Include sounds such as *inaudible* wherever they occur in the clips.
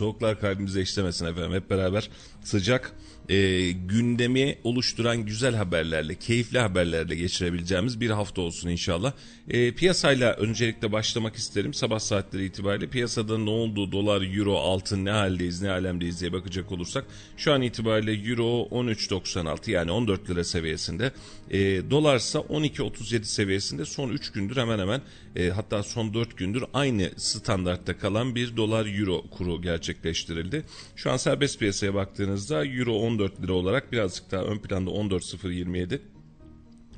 soğuklar kalbimize işlemesin efendim. Hep beraber sıcak e, gündemi oluşturan güzel haberlerle, keyifli haberlerle geçirebileceğimiz bir hafta olsun inşallah. E, piyasayla öncelikle başlamak isterim. Sabah saatleri itibariyle piyasada ne oldu, dolar, euro, altın ne haldeyiz, ne alemdeyiz diye bakacak olursak. Şu an itibariyle euro 13.96 yani 14 lira seviyesinde. E, dolarsa 12.37 seviyesinde son 3 gündür hemen hemen e, hatta son 4 gündür aynı standartta kalan bir dolar euro kuru gerçekleştirildi. Şu an serbest piyasaya baktığınızda euro 14 lira olarak birazcık daha ön planda 14.027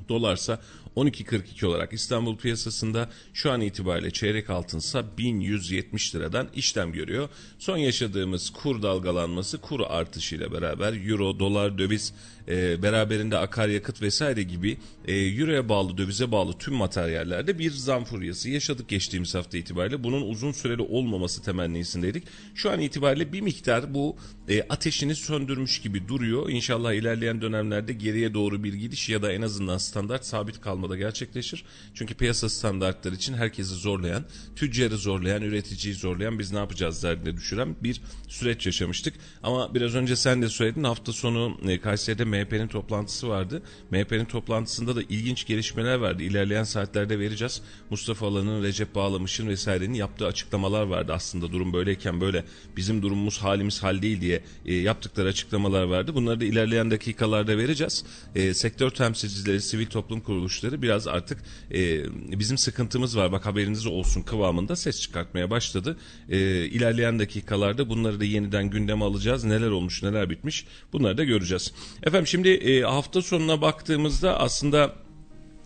dolarsa 12.42 olarak İstanbul piyasasında şu an itibariyle çeyrek altınsa 1170 liradan işlem görüyor. Son yaşadığımız kur dalgalanması kur artışıyla beraber euro, dolar, döviz e, beraberinde akaryakıt vesaire gibi e, euroya bağlı, dövize bağlı tüm materyallerde bir zam furyası yaşadık geçtiğimiz hafta itibariyle. Bunun uzun süreli olmaması temennisindeydik. Şu an itibariyle bir miktar bu e, ateşini söndürmüş gibi duruyor. İnşallah ilerleyen dönemlerde geriye doğru bir gidiş ya da en azından standart sabit kalmada gerçekleşir. Çünkü piyasa standartları için herkesi zorlayan, tüccarı zorlayan, üreticiyi zorlayan biz ne yapacağız derdine düşüren bir süreç yaşamıştık. Ama biraz önce sen de söyledin hafta sonu e, Kayseri'de MHP'nin toplantısı vardı. MHP'nin toplantısında da ilginç gelişmeler vardı. İlerleyen saatlerde vereceğiz. Mustafa Alan'ın, Recep Bağlamış'ın vesairenin yaptığı açıklamalar vardı aslında. Durum böyleyken böyle bizim durumumuz halimiz hal değil diye e, yaptıkları açıklamalar vardı. Bunları da ilerleyen dakikalarda vereceğiz. E, sektör temsilcileri, sivil toplum kuruluşları biraz artık e, bizim sıkıntımız var. Bak haberiniz olsun kıvamında ses çıkartmaya başladı. E, ilerleyen dakikalarda bunları da yeniden gündeme alacağız. Neler olmuş, neler bitmiş bunları da göreceğiz. Efendim şimdi e, hafta sonuna baktığımızda aslında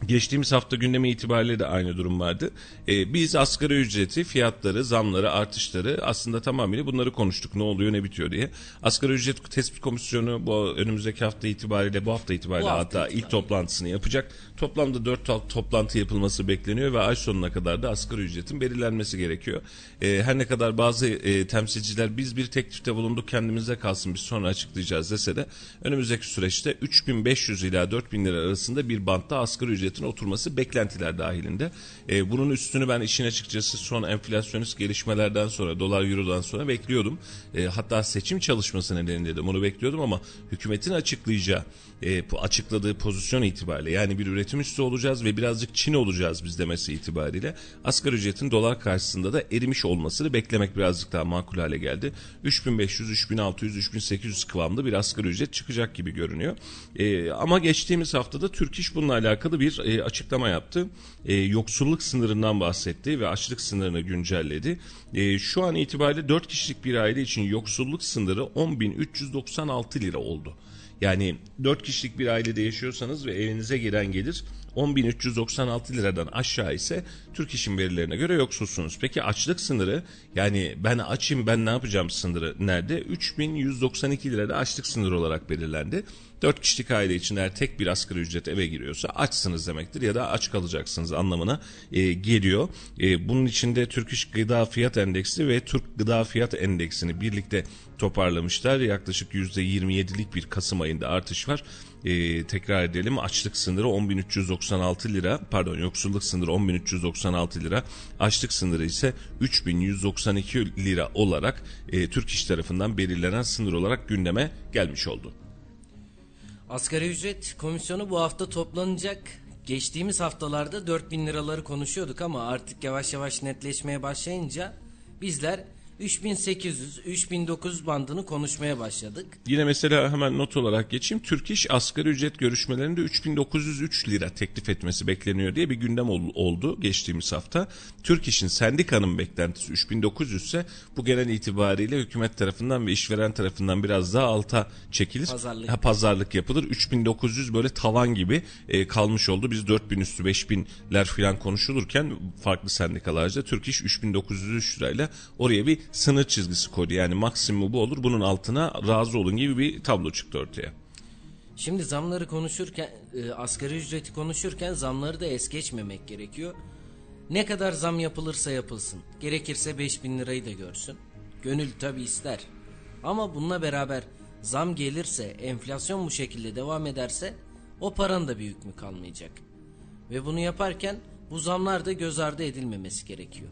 Geçtiğimiz hafta gündemi itibariyle de aynı durum vardı. Ee, biz asgari ücreti, fiyatları, zamları, artışları aslında tamamıyla bunları konuştuk. Ne oluyor, ne bitiyor diye. Asgari ücret tespit komisyonu bu önümüzdeki hafta itibariyle, bu hafta itibariyle bu hafta hatta itibariyle. ilk toplantısını yapacak. Toplamda 4 toplantı yapılması bekleniyor ve ay sonuna kadar da asgari ücretin belirlenmesi gerekiyor. Ee, her ne kadar bazı e, temsilciler biz bir teklifte bulunduk kendimize kalsın biz sonra açıklayacağız dese de önümüzdeki süreçte 3500 ila 4000 lira arasında bir bantta asgari ücret ücretin oturması beklentiler dahilinde. E, bunun üstünü ben işin açıkçası son enflasyonist gelişmelerden sonra dolar eurodan sonra bekliyordum. E, hatta seçim çalışması nedeniyle de bunu bekliyordum ama hükümetin açıklayacağı e, açıkladığı pozisyon itibariyle yani bir üretim üstü olacağız ve birazcık Çin olacağız biz demesi itibariyle asgari ücretin dolar karşısında da erimiş olmasını beklemek birazcık daha makul hale geldi. 3500, 3600, 3800 kıvamda bir asgari ücret çıkacak gibi görünüyor. E, ama geçtiğimiz haftada Türk İş bununla alakalı bir e, açıklama yaptı. E, yoksulluk sınırından bahsetti ve açlık sınırını güncelledi. E, şu an itibariyle 4 kişilik bir aile için yoksulluk sınırı 10.396 lira oldu. Yani 4 kişilik bir ailede yaşıyorsanız ve evinize gelen gelir 10.396 liradan aşağı ise Türk İş'in verilerine göre yoksulsunuz. Peki açlık sınırı yani ben açım ben ne yapacağım sınırı nerede? 3192 lirada açlık sınırı olarak belirlendi. 4 kişilik aile için eğer tek bir asgari ücret eve giriyorsa açsınız demektir ya da aç kalacaksınız anlamına e, geliyor. E, bunun içinde Türk İş Gıda Fiyat Endeksi ve Türk Gıda Fiyat Endeksini birlikte toparlamışlar. Yaklaşık %27'lik bir Kasım ayında artış var. Ee, tekrar edelim açlık sınırı 10.396 lira pardon yoksulluk sınırı 10.396 lira açlık sınırı ise 3.192 lira olarak e, Türk İş tarafından belirlenen sınır olarak gündeme gelmiş oldu. Asgari ücret komisyonu bu hafta toplanacak. Geçtiğimiz haftalarda 4000 liraları konuşuyorduk ama artık yavaş yavaş netleşmeye başlayınca bizler 3800-3900 bandını konuşmaya başladık. Yine mesela hemen not olarak geçeyim. Türk İş asgari ücret görüşmelerinde 3903 lira teklif etmesi bekleniyor diye bir gündem oldu geçtiğimiz hafta. Türk İş'in sendikanın beklentisi 3900 ise bu genel itibariyle hükümet tarafından ve işveren tarafından biraz daha alta çekilir. Pazarlık, ha, pazarlık yapılır. 3900 böyle tavan gibi e, kalmış oldu. Biz 4000 üstü 5000'ler falan konuşulurken farklı sendikalarca Türk İş 3903 lirayla oraya bir sınır çizgisi koydu. Yani maksimum bu olur bunun altına razı olun gibi bir tablo çıktı ortaya. Şimdi zamları konuşurken e, asgari ücreti konuşurken zamları da es geçmemek gerekiyor. Ne kadar zam yapılırsa yapılsın. Gerekirse 5000 lirayı da görsün. Gönül tabi ister. Ama bununla beraber zam gelirse, enflasyon bu şekilde devam ederse o paranın da bir hükmü kalmayacak. Ve bunu yaparken bu zamlar da göz ardı edilmemesi gerekiyor.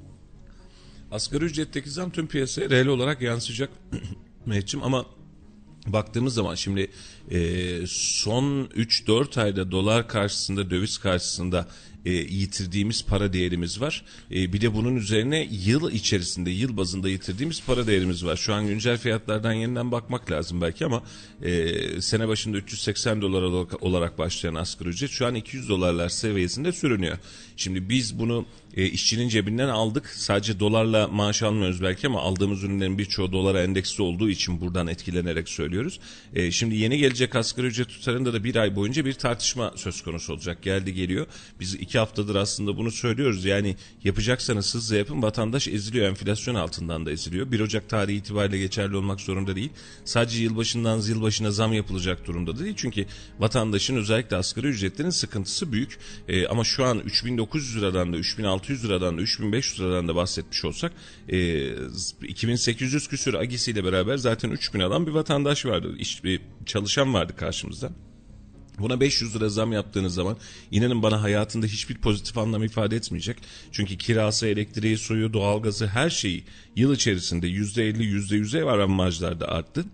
Asgari ücretteki zam tüm piyasaya reel olarak yansıyacak *clears throat* Mehmetciğim ama baktığımız zaman şimdi e, son 3-4 ayda dolar karşısında döviz karşısında e, yitirdiğimiz para değerimiz var. E, bir de bunun üzerine yıl içerisinde yıl bazında yitirdiğimiz para değerimiz var. Şu an güncel fiyatlardan yeniden bakmak lazım belki ama e, sene başında 380 dolar olarak başlayan asgari ücret şu an 200 dolarlar seviyesinde sürünüyor. Şimdi biz bunu e, işçinin cebinden aldık. Sadece dolarla maaş almıyoruz belki ama aldığımız ürünlerin birçoğu dolara endeksli olduğu için buradan etkilenerek söylüyoruz. E, şimdi yeni gelecek asgari ücret tutarında da bir ay boyunca bir tartışma söz konusu olacak. Geldi geliyor. Biz iki haftadır aslında bunu söylüyoruz. Yani yapacaksanız hızlı yapın. Vatandaş eziliyor. Enflasyon altından da eziliyor. 1 Ocak tarihi itibariyle geçerli olmak zorunda değil. Sadece yılbaşından yılbaşına zam yapılacak durumda değil. Çünkü vatandaşın özellikle asgari ücretlerin sıkıntısı büyük. E, ama şu an 3900 liradan da 3600 liradan da 3500 liradan da bahsetmiş olsak e, 2800 küsür agisiyle beraber zaten 3000 alan bir vatandaş vardı. İş, bir çalışan vardı karşımızda. Buna 500 lira zam yaptığınız zaman inanın bana hayatında hiçbir pozitif anlam ifade etmeyecek. Çünkü kirası, elektriği, suyu, doğalgazı her şeyi yıl içerisinde %50, %100'e varan marjlarda arttı.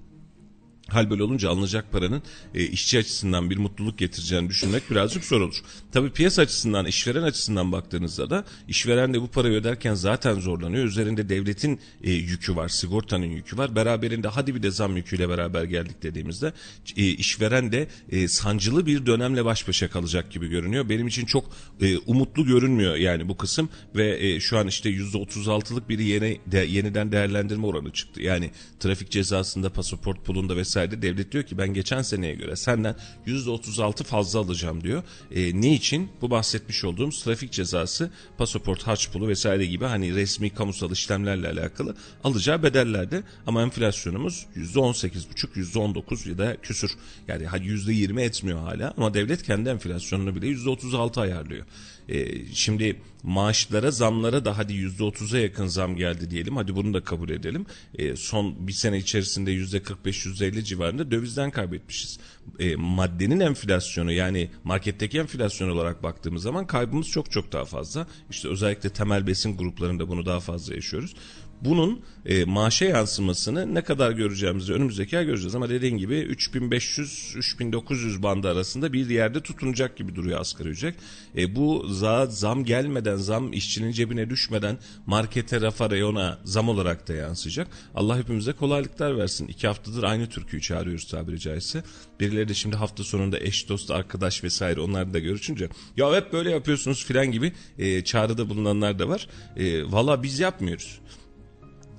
Hal böyle olunca alınacak paranın e, işçi açısından bir mutluluk getireceğini düşünmek birazcık zor olur. Tabii piyasa açısından, işveren açısından baktığınızda da işveren de bu parayı öderken zaten zorlanıyor. Üzerinde devletin e, yükü var, sigortanın yükü var. Beraberinde hadi bir de zam yüküyle beraber geldik dediğimizde e, işveren de e, sancılı bir dönemle baş başa kalacak gibi görünüyor. Benim için çok e, umutlu görünmüyor yani bu kısım ve e, şu an işte %36'lık bir yeni de, yeniden değerlendirme oranı çıktı. Yani trafik cezasında, pasaport pulunda vesaire vesaire devlet diyor ki ben geçen seneye göre senden %36 fazla alacağım diyor. E, ne için? Bu bahsetmiş olduğum trafik cezası, pasaport, harç pulu vesaire gibi hani resmi kamusal işlemlerle alakalı alacağı bedellerde ama enflasyonumuz %18,5, %19 ya da küsür. Yani %20 etmiyor hala ama devlet kendi enflasyonunu bile %36 ayarlıyor. E, şimdi maaşlara zamlara da hadi yüzde otuza yakın zam geldi diyelim. Hadi bunu da kabul edelim. E, son bir sene içerisinde yüzde 45 yüzde 50 civarında dövizden kaybetmişiz. E, maddenin enflasyonu yani marketteki enflasyon olarak baktığımız zaman kaybımız çok çok daha fazla. İşte özellikle temel besin gruplarında bunu daha fazla yaşıyoruz bunun e, maaşa yansımasını ne kadar göreceğimizi önümüzdeki ay göreceğiz. Ama dediğin gibi 3500-3900 bandı arasında bir yerde tutunacak gibi duruyor asgari ücret. E, bu za, zam gelmeden, zam işçinin cebine düşmeden markete, rafa, reyona zam olarak da yansıyacak. Allah hepimize kolaylıklar versin. İki haftadır aynı türküyü çağırıyoruz tabiri caizse. Birileri de şimdi hafta sonunda eş, dost, arkadaş vesaire onları da görüşünce ya hep böyle yapıyorsunuz filan gibi e, çağrıda bulunanlar da var. E, Valla biz yapmıyoruz.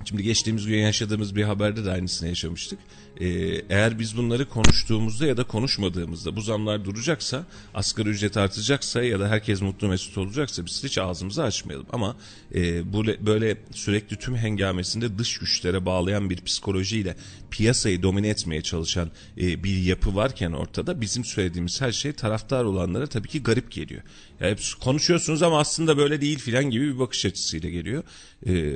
Şimdi geçtiğimiz gün yaşadığımız bir haberde de aynısını yaşamıştık. Ee, eğer biz bunları konuştuğumuzda ya da konuşmadığımızda bu zamlar duracaksa, asgari ücret artacaksa ya da herkes mutlu mesut olacaksa biz hiç ağzımızı açmayalım. Ama e, böyle, böyle sürekli tüm hengamesinde dış güçlere bağlayan bir psikolojiyle piyasayı domine etmeye çalışan e, bir yapı varken ortada bizim söylediğimiz her şey taraftar olanlara tabii ki garip geliyor. Ya konuşuyorsunuz ama aslında böyle değil filan gibi bir bakış açısıyla geliyor. E,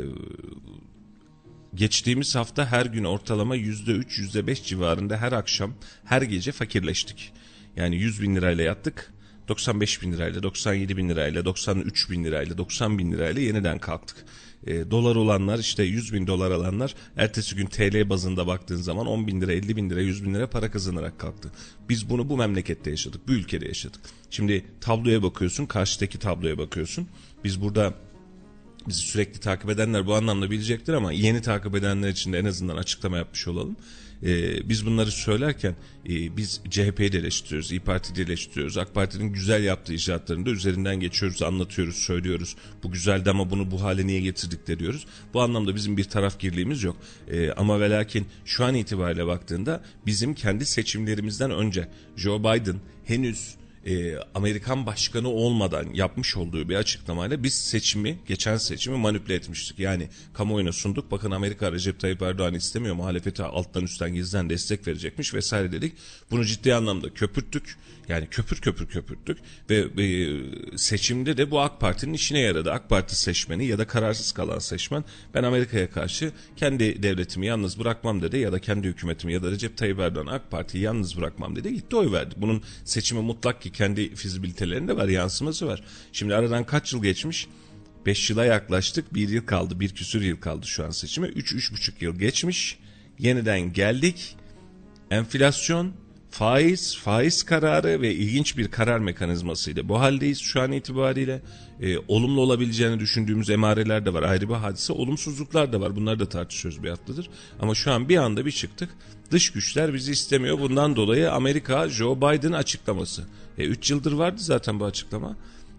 Geçtiğimiz hafta her gün ortalama %3, %5 civarında her akşam, her gece fakirleştik. Yani 100 bin lirayla yattık, 95 bin lirayla, 97 bin lirayla, 93 bin lirayla, 90 bin lirayla yeniden kalktık. E, dolar olanlar işte 100 bin dolar alanlar ertesi gün TL bazında baktığın zaman 10 bin lira, 50 bin lira, 100 bin lira para kazanarak kalktı. Biz bunu bu memlekette yaşadık, bu ülkede yaşadık. Şimdi tabloya bakıyorsun, karşıdaki tabloya bakıyorsun. Biz burada bizi sürekli takip edenler bu anlamda bilecektir ama yeni takip edenler için de en azından açıklama yapmış olalım. Ee, biz bunları söylerken e, biz CHP'yi de eleştiriyoruz, İYİ Parti'yi de eleştiriyoruz. AK Parti'nin güzel yaptığı icraatlarını da üzerinden geçiyoruz, anlatıyoruz, söylüyoruz. Bu güzeldi ama bunu bu hale niye getirdik de diyoruz. Bu anlamda bizim bir tarafgirliğimiz yok. Ee, ama ve lakin şu an itibariyle baktığında bizim kendi seçimlerimizden önce Joe Biden henüz e, Amerikan başkanı olmadan yapmış olduğu bir açıklamayla biz seçimi, geçen seçimi manipüle etmiştik. Yani kamuoyuna sunduk. Bakın Amerika Recep Tayyip Erdoğan istemiyor. Muhalefete alttan üstten gizden destek verecekmiş vesaire dedik. Bunu ciddi anlamda köpürttük. Yani köpür köpür köpürttük ve e, seçimde de bu AK Parti'nin işine yaradı. AK Parti seçmeni ya da kararsız kalan seçmen ben Amerika'ya karşı kendi devletimi yalnız bırakmam dedi ya da kendi hükümetimi ya da Recep Tayyip Erdoğan AK Parti'yi yalnız bırakmam dedi. Gitti oy verdi. Bunun seçimi mutlak ki kendi fizibilitelerinde var, yansıması var. Şimdi aradan kaç yıl geçmiş? 5 yıla yaklaştık. Bir yıl kaldı. Bir küsür yıl kaldı şu an seçime. 3-3,5 yıl geçmiş. Yeniden geldik. Enflasyon, faiz, faiz kararı ve ilginç bir karar mekanizmasıyla bu haldeyiz şu an itibariyle. E, olumlu olabileceğini düşündüğümüz emareler de var. Ayrı bir hadise. Olumsuzluklar da var. Bunları da tartışıyoruz bir haftadır. Ama şu an bir anda bir çıktık. Dış güçler bizi istemiyor. Bundan dolayı Amerika Joe Biden açıklaması. 3 e, yıldır vardı zaten bu açıklama.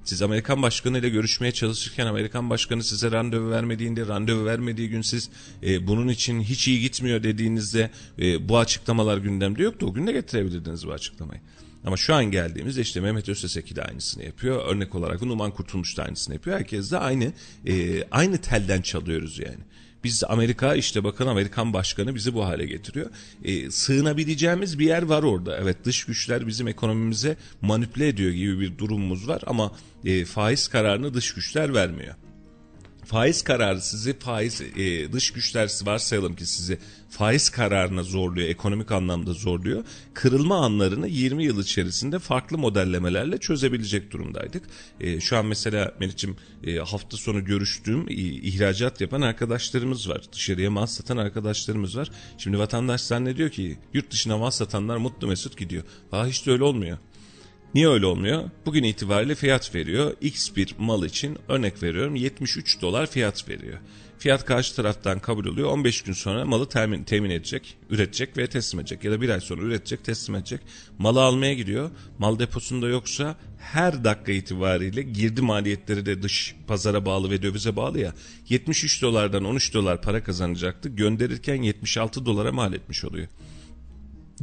Siz Amerikan Başkanı ile görüşmeye çalışırken Amerikan Başkanı size randevu vermediğinde, randevu vermediği gün siz e, bunun için hiç iyi gitmiyor dediğinizde e, bu açıklamalar gündemde yoktu. O gün de getirebilirdiniz bu açıklamayı. Ama şu an geldiğimizde işte Mehmet Özteseki de aynısını yapıyor. Örnek olarak Numan Kurtulmuş da aynısını yapıyor. Herkes de aynı e, aynı telden çalıyoruz yani. Biz Amerika işte bakın Amerikan başkanı bizi bu hale getiriyor. E, sığınabileceğimiz bir yer var orada. Evet dış güçler bizim ekonomimize manipüle ediyor gibi bir durumumuz var ama e, faiz kararını dış güçler vermiyor faiz kararı sizi faiz e, dış güçler varsayalım ki sizi faiz kararına zorluyor, ekonomik anlamda zorluyor. Kırılma anlarını 20 yıl içerisinde farklı modellemelerle çözebilecek durumdaydık. E, şu an mesela Meriç'im e, hafta sonu görüştüğüm e, ihracat yapan arkadaşlarımız var. Dışarıya mal satan arkadaşlarımız var. Şimdi vatandaş zannediyor ki yurt dışına mal satanlar mutlu mesut gidiyor. Aa hiç de öyle olmuyor. Niye öyle olmuyor? Bugün itibariyle fiyat veriyor. X bir mal için örnek veriyorum 73 dolar fiyat veriyor. Fiyat karşı taraftan kabul oluyor. 15 gün sonra malı temin, temin edecek, üretecek ve teslim edecek. Ya da bir ay sonra üretecek, teslim edecek. Malı almaya gidiyor. Mal deposunda yoksa her dakika itibariyle girdi maliyetleri de dış pazara bağlı ve dövize bağlı ya. 73 dolardan 13 dolar para kazanacaktı. Gönderirken 76 dolara mal etmiş oluyor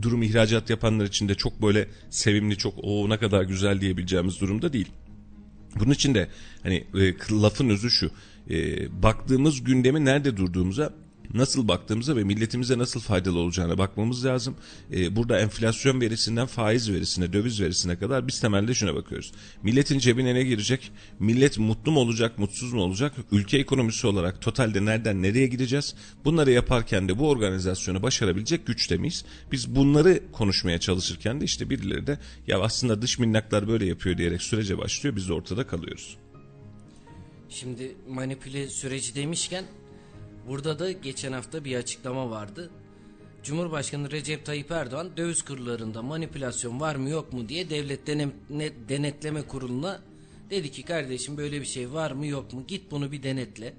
durum ihracat yapanlar için de çok böyle sevimli, çok o ne kadar güzel diyebileceğimiz durumda değil. Bunun için de hani e, lafın özü şu. E, baktığımız gündemi nerede durduğumuza nasıl baktığımıza ve milletimize nasıl faydalı olacağına bakmamız lazım. Ee, burada enflasyon verisinden faiz verisine, döviz verisine kadar biz temelde şuna bakıyoruz. Milletin cebine ne girecek? Millet mutlu mu olacak, mutsuz mu olacak? Ülke ekonomisi olarak totalde nereden nereye gideceğiz? Bunları yaparken de bu organizasyonu başarabilecek güçte miyiz? Biz bunları konuşmaya çalışırken de işte birileri de ya aslında dış minnaklar böyle yapıyor diyerek sürece başlıyor. Biz de ortada kalıyoruz. Şimdi manipüle süreci demişken Burada da geçen hafta bir açıklama vardı. Cumhurbaşkanı Recep Tayyip Erdoğan döviz kurlarında manipülasyon var mı yok mu diye devlet denetleme kuruluna dedi ki kardeşim böyle bir şey var mı yok mu git bunu bir denetle.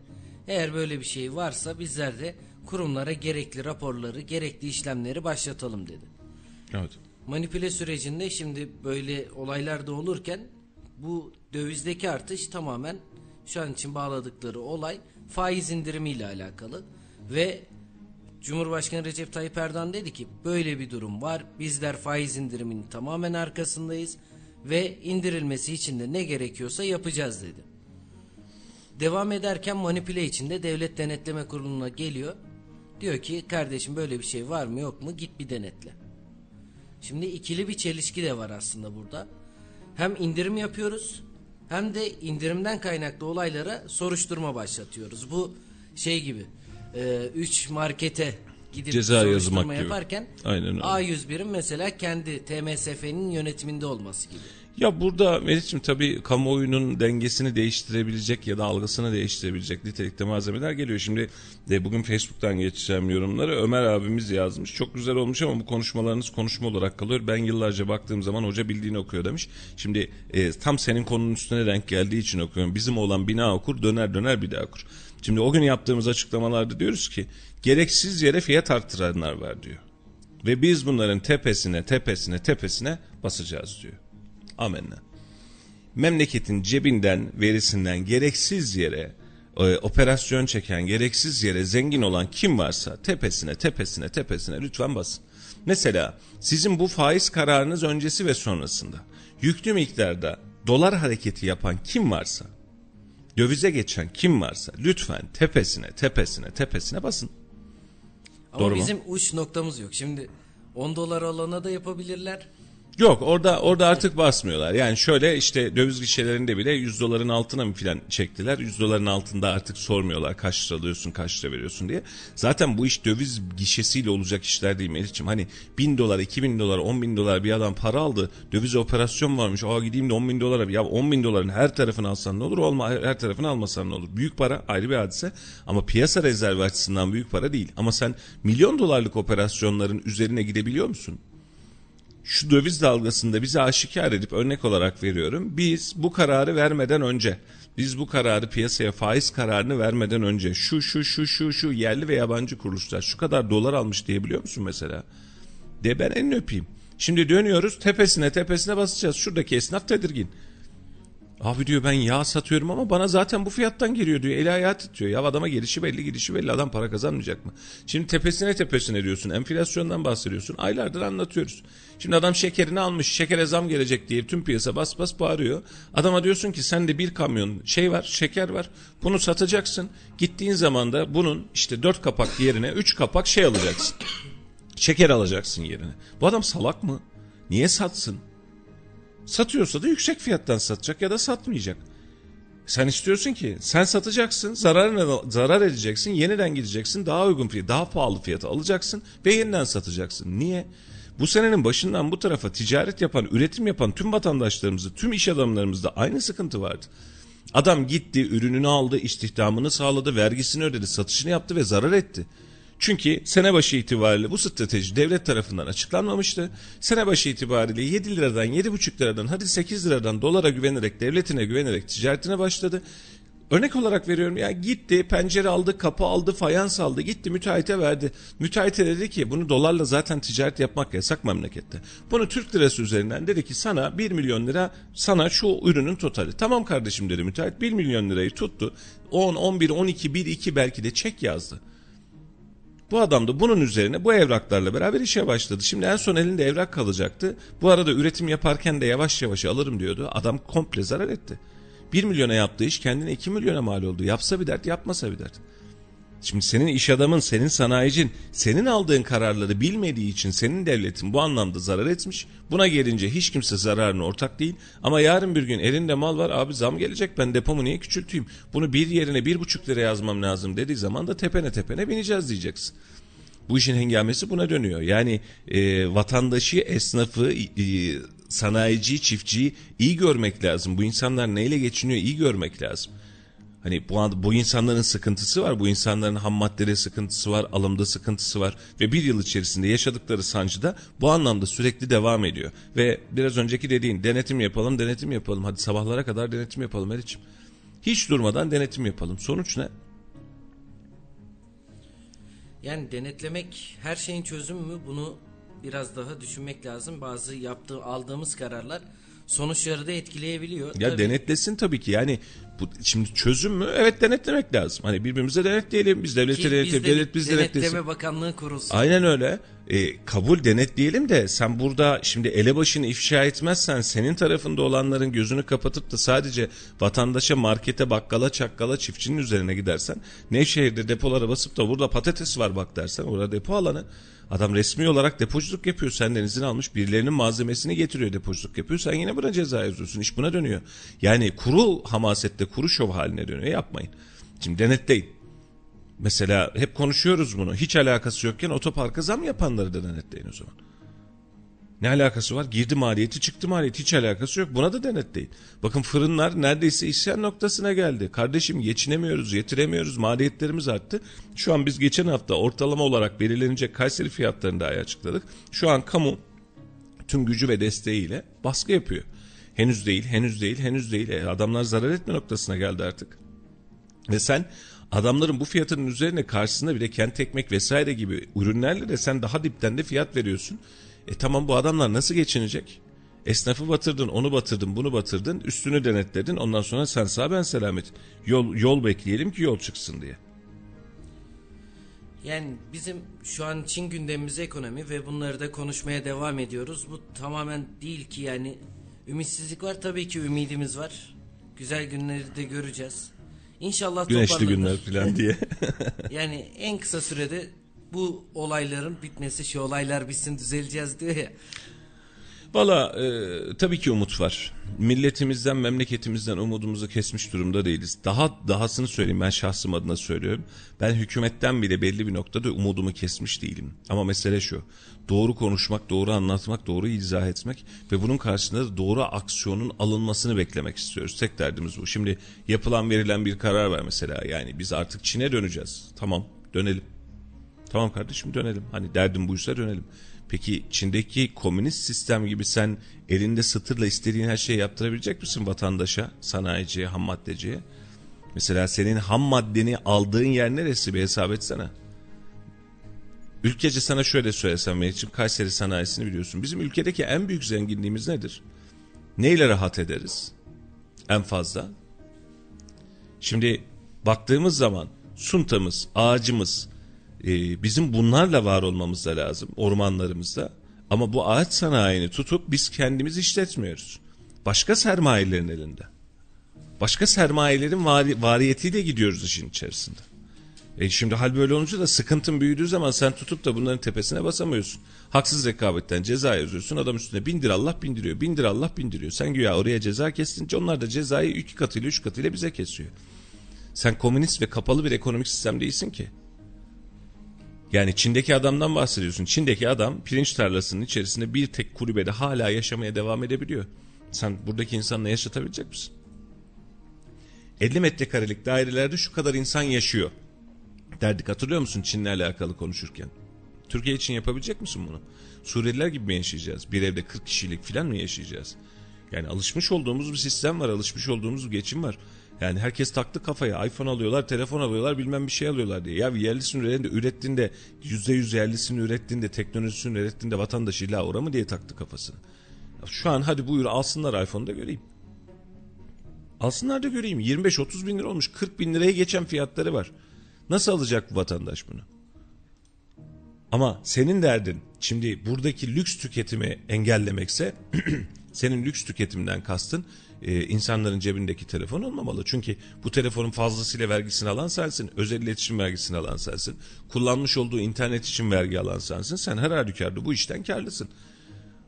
Eğer böyle bir şey varsa bizler de kurumlara gerekli raporları gerekli işlemleri başlatalım dedi. Evet. Manipüle sürecinde şimdi böyle olaylar da olurken bu dövizdeki artış tamamen şu an için bağladıkları olay faiz indirimi ile alakalı ve Cumhurbaşkanı Recep Tayyip Erdoğan dedi ki böyle bir durum var. Bizler faiz indiriminin tamamen arkasındayız ve indirilmesi için de ne gerekiyorsa yapacağız dedi. Devam ederken manipüle içinde devlet denetleme kuruluna geliyor. Diyor ki kardeşim böyle bir şey var mı yok mu git bir denetle. Şimdi ikili bir çelişki de var aslında burada. Hem indirim yapıyoruz hem de indirimden kaynaklı olaylara soruşturma başlatıyoruz. Bu şey gibi 3 e, markete gidip Ceza soruşturma yaparken gibi. Aynen öyle. A101'in mesela kendi TMSF'nin yönetiminde olması gibi. Ya burada Melih'ciğim tabii kamuoyunun dengesini değiştirebilecek ya da algısını değiştirebilecek nitelikte malzemeler geliyor. Şimdi de bugün Facebook'tan geçeceğim yorumları Ömer abimiz yazmış. Çok güzel olmuş ama bu konuşmalarınız konuşma olarak kalıyor. Ben yıllarca baktığım zaman hoca bildiğini okuyor demiş. Şimdi e, tam senin konunun üstüne denk geldiği için okuyorum. Bizim olan bina okur döner döner bir daha okur. Şimdi o gün yaptığımız açıklamalarda diyoruz ki gereksiz yere fiyat arttıranlar var diyor. Ve biz bunların tepesine tepesine tepesine basacağız diyor. Amenna. Memleketin cebinden, verisinden gereksiz yere e, operasyon çeken, gereksiz yere zengin olan kim varsa tepesine, tepesine, tepesine lütfen basın. Mesela sizin bu faiz kararınız öncesi ve sonrasında yüklü miktarda dolar hareketi yapan kim varsa, dövize geçen kim varsa lütfen tepesine, tepesine, tepesine basın. Ama Doğru bizim mu? uç noktamız yok. Şimdi 10 dolar alana da yapabilirler. Yok orada orada artık basmıyorlar. Yani şöyle işte döviz gişelerinde bile 100 doların altına mı filan çektiler. 100 doların altında artık sormuyorlar kaç lira alıyorsun kaç lira veriyorsun diye. Zaten bu iş döviz gişesiyle olacak işler değil Melih'ciğim. Hani 1000 dolar 2000 dolar 10 bin dolar bir adam para aldı. Döviz operasyon varmış. Aa gideyim de 10 bin dolara ya 10 bin doların her tarafını alsan ne olur olma her tarafını almasan ne olur. Büyük para ayrı bir hadise ama piyasa rezervi açısından büyük para değil. Ama sen milyon dolarlık operasyonların üzerine gidebiliyor musun? Şu döviz dalgasında bize aşikar edip örnek olarak veriyorum. Biz bu kararı vermeden önce, biz bu kararı piyasaya faiz kararını vermeden önce şu şu şu şu şu yerli ve yabancı kuruluşlar şu kadar dolar almış diyebiliyor musun mesela? De ben elini öpeyim. Şimdi dönüyoruz tepesine tepesine basacağız. Şuradaki esnaf tedirgin. Abi diyor ben yağ satıyorum ama bana zaten bu fiyattan geliyor diyor. Eli ayağı titriyor. Ya adama gelişi belli gidişi belli adam para kazanmayacak mı? Şimdi tepesine tepesine diyorsun. Enflasyondan bahsediyorsun. Aylardır anlatıyoruz. Şimdi adam şekerini almış. Şekere zam gelecek diye tüm piyasa bas bas bağırıyor. Adama diyorsun ki sende bir kamyon şey var şeker var. Bunu satacaksın. Gittiğin zaman da bunun işte dört kapak yerine üç kapak şey alacaksın. Şeker alacaksın yerine. Bu adam salak mı? Niye satsın? Satıyorsa da yüksek fiyattan satacak ya da satmayacak. Sen istiyorsun ki sen satacaksın, zarar zarar edeceksin, yeniden gideceksin, daha uygun fiyat, daha pahalı fiyata alacaksın ve yeniden satacaksın. Niye? Bu senenin başından bu tarafa ticaret yapan, üretim yapan tüm vatandaşlarımızda, tüm iş adamlarımızda aynı sıkıntı vardı. Adam gitti, ürününü aldı, istihdamını sağladı, vergisini ödedi, satışını yaptı ve zarar etti. Çünkü sene başı itibariyle bu strateji devlet tarafından açıklanmamıştı. Sene başı itibariyle 7 liradan 7,5 liradan hadi 8 liradan dolara güvenerek devletine güvenerek ticaretine başladı. Örnek olarak veriyorum ya gitti pencere aldı kapı aldı fayans aldı gitti müteahhite verdi. Müteahhite dedi ki bunu dolarla zaten ticaret yapmak yasak memlekette. Bunu Türk lirası üzerinden dedi ki sana 1 milyon lira sana şu ürünün totali. Tamam kardeşim dedi müteahhit 1 milyon lirayı tuttu 10, 11, 12, 1, 2 belki de çek yazdı. Bu adam da bunun üzerine bu evraklarla beraber işe başladı. Şimdi en son elinde evrak kalacaktı. Bu arada üretim yaparken de yavaş yavaş alırım diyordu. Adam komple zarar etti. 1 milyona yaptığı iş kendine 2 milyona mal oldu. Yapsa bir dert yapmasa bir dert. Şimdi senin iş adamın, senin sanayicin, senin aldığın kararları bilmediği için senin devletin bu anlamda zarar etmiş. Buna gelince hiç kimse zararına ortak değil. Ama yarın bir gün elinde mal var abi zam gelecek ben depomu niye küçülteyim? Bunu bir yerine bir buçuk lira yazmam lazım dediği zaman da tepene tepene bineceğiz diyeceksin. Bu işin hengamesi buna dönüyor. Yani e, vatandaşı, esnafı, e, sanayiciyi, çiftçiyi iyi görmek lazım. Bu insanlar neyle geçiniyor iyi görmek lazım. Hani bu, bu insanların sıkıntısı var, bu insanların ham maddede sıkıntısı var, alımda sıkıntısı var ve bir yıl içerisinde yaşadıkları sancı da bu anlamda sürekli devam ediyor. Ve biraz önceki dediğin denetim yapalım, denetim yapalım, hadi sabahlara kadar denetim yapalım Meriç'im. Hiç durmadan denetim yapalım. Sonuç ne? Yani denetlemek her şeyin çözümü mü bunu biraz daha düşünmek lazım. Bazı yaptığı aldığımız kararlar sonuçları da etkileyebiliyor. Ya tabii. denetlesin tabii ki. Yani bu şimdi çözüm mü? Evet denetlemek lazım. Hani birbirimize denetleyelim. Biz devlete denetleyelim. De, devlet biz denetlesin. Denetleme Bakanlığı kurulsun. Aynen öyle. E, kabul denetleyelim de sen burada şimdi elebaşını ifşa etmezsen senin tarafında olanların gözünü kapatıp da sadece vatandaşa markete bakkala çakkala çiftçinin üzerine gidersen Nevşehir'de depolara basıp da burada patates var bak dersen orada depo alanı Adam resmi olarak depoculuk yapıyor. Senden izin almış. Birilerinin malzemesini getiriyor depoculuk yapıyor. Sen yine buna ceza yazıyorsun. İş buna dönüyor. Yani kuru hamasette, kuru şov haline dönüyor. Yapmayın. Şimdi denetleyin. Mesela hep konuşuyoruz bunu. Hiç alakası yokken otoparka zam yapanları da denetleyin o zaman. Ne alakası var? Girdi maliyeti çıktı maliyeti hiç alakası yok. Buna da denetleyin. Bakın fırınlar neredeyse isyan noktasına geldi. Kardeşim geçinemiyoruz, yetiremiyoruz, maliyetlerimiz arttı. Şu an biz geçen hafta ortalama olarak belirlenecek Kayseri fiyatlarını dahi açıkladık. Şu an kamu tüm gücü ve desteğiyle baskı yapıyor. Henüz değil, henüz değil, henüz değil. E, adamlar zarar etme noktasına geldi artık. Ve sen adamların bu fiyatının üzerine karşısında bile kent ekmek vesaire gibi ürünlerle de sen daha dipten de fiyat veriyorsun. E tamam bu adamlar nasıl geçinecek? Esnafı batırdın, onu batırdın, bunu batırdın, üstünü denetledin. Ondan sonra sen sağ ben selamet. Yol, yol bekleyelim ki yol çıksın diye. Yani bizim şu an için gündemimiz ekonomi ve bunları da konuşmaya devam ediyoruz. Bu tamamen değil ki yani ümitsizlik var tabii ki ümidimiz var. Güzel günleri de göreceğiz. İnşallah Güneşli günler falan diye. *laughs* yani en kısa sürede bu olayların bitmesi, şu olaylar bitsin düzeleceğiz diyor ya. Valla e, tabii ki umut var. Milletimizden, memleketimizden umudumuzu kesmiş durumda değiliz. Daha dahasını söyleyeyim ben şahsım adına söylüyorum. Ben hükümetten bile belli bir noktada umudumu kesmiş değilim. Ama mesele şu. Doğru konuşmak, doğru anlatmak, doğru izah etmek ve bunun karşısında da doğru aksiyonun alınmasını beklemek istiyoruz. Tek derdimiz bu. Şimdi yapılan verilen bir karar var mesela. Yani biz artık Çin'e döneceğiz. Tamam dönelim. Tamam kardeşim dönelim. Hani derdim buysa dönelim. Peki Çin'deki komünist sistem gibi sen elinde sıtırla istediğin her şeyi yaptırabilecek misin vatandaşa, sanayiciye, ham maddeciye? Mesela senin ham maddeni aldığın yer neresi bir hesap etsene. Ülkece sana şöyle söylesem Melih'ciğim Kayseri sanayisini biliyorsun. Bizim ülkedeki en büyük zenginliğimiz nedir? Neyle rahat ederiz? En fazla. Şimdi baktığımız zaman suntamız, ağacımız, e, bizim bunlarla var olmamız da lazım ormanlarımızda. Ama bu ağaç sanayini tutup biz kendimiz işletmiyoruz. Başka sermayelerin elinde. Başka sermayelerin vari, variyetiyle gidiyoruz işin içerisinde. E şimdi hal böyle olunca da sıkıntın büyüdüğü zaman sen tutup da bunların tepesine basamıyorsun. Haksız rekabetten ceza yazıyorsun adam üstüne bindir Allah bindiriyor bindir Allah bindiriyor. Sen güya oraya ceza kestince onlar da cezayı iki katıyla üç katıyla bize kesiyor. Sen komünist ve kapalı bir ekonomik sistem değilsin ki. Yani Çin'deki adamdan bahsediyorsun. Çin'deki adam pirinç tarlasının içerisinde bir tek kulübede hala yaşamaya devam edebiliyor. Sen buradaki insanla yaşatabilecek misin? 50 metrekarelik dairelerde şu kadar insan yaşıyor. Derdik hatırlıyor musun Çin'le alakalı konuşurken? Türkiye için yapabilecek misin bunu? Suriyeliler gibi mi yaşayacağız? Bir evde 40 kişilik falan mı yaşayacağız? Yani alışmış olduğumuz bir sistem var, alışmış olduğumuz bir geçim var. Yani herkes taktı kafaya iPhone alıyorlar, telefon alıyorlar, bilmem bir şey alıyorlar diye. Ya yerlisini ürettiğinde, ürettiğinde yüzde yüz yerlisini ürettiğinde, teknolojisini ürettiğinde vatandaş illa ora mı diye taktı kafasını. Şu an hadi buyur alsınlar iPhone'da göreyim. Alsınlar da göreyim. 25-30 bin lira olmuş. 40 bin liraya geçen fiyatları var. Nasıl alacak bu vatandaş bunu? Ama senin derdin şimdi buradaki lüks tüketimi engellemekse *clears throat* senin lüks tüketimden kastın e, insanların cebindeki telefon olmamalı. Çünkü bu telefonun fazlasıyla vergisini alan sensin. Özel iletişim vergisini alan sensin. Kullanmış olduğu internet için vergi alan sensin. Sen her halükarda bu işten karlısın.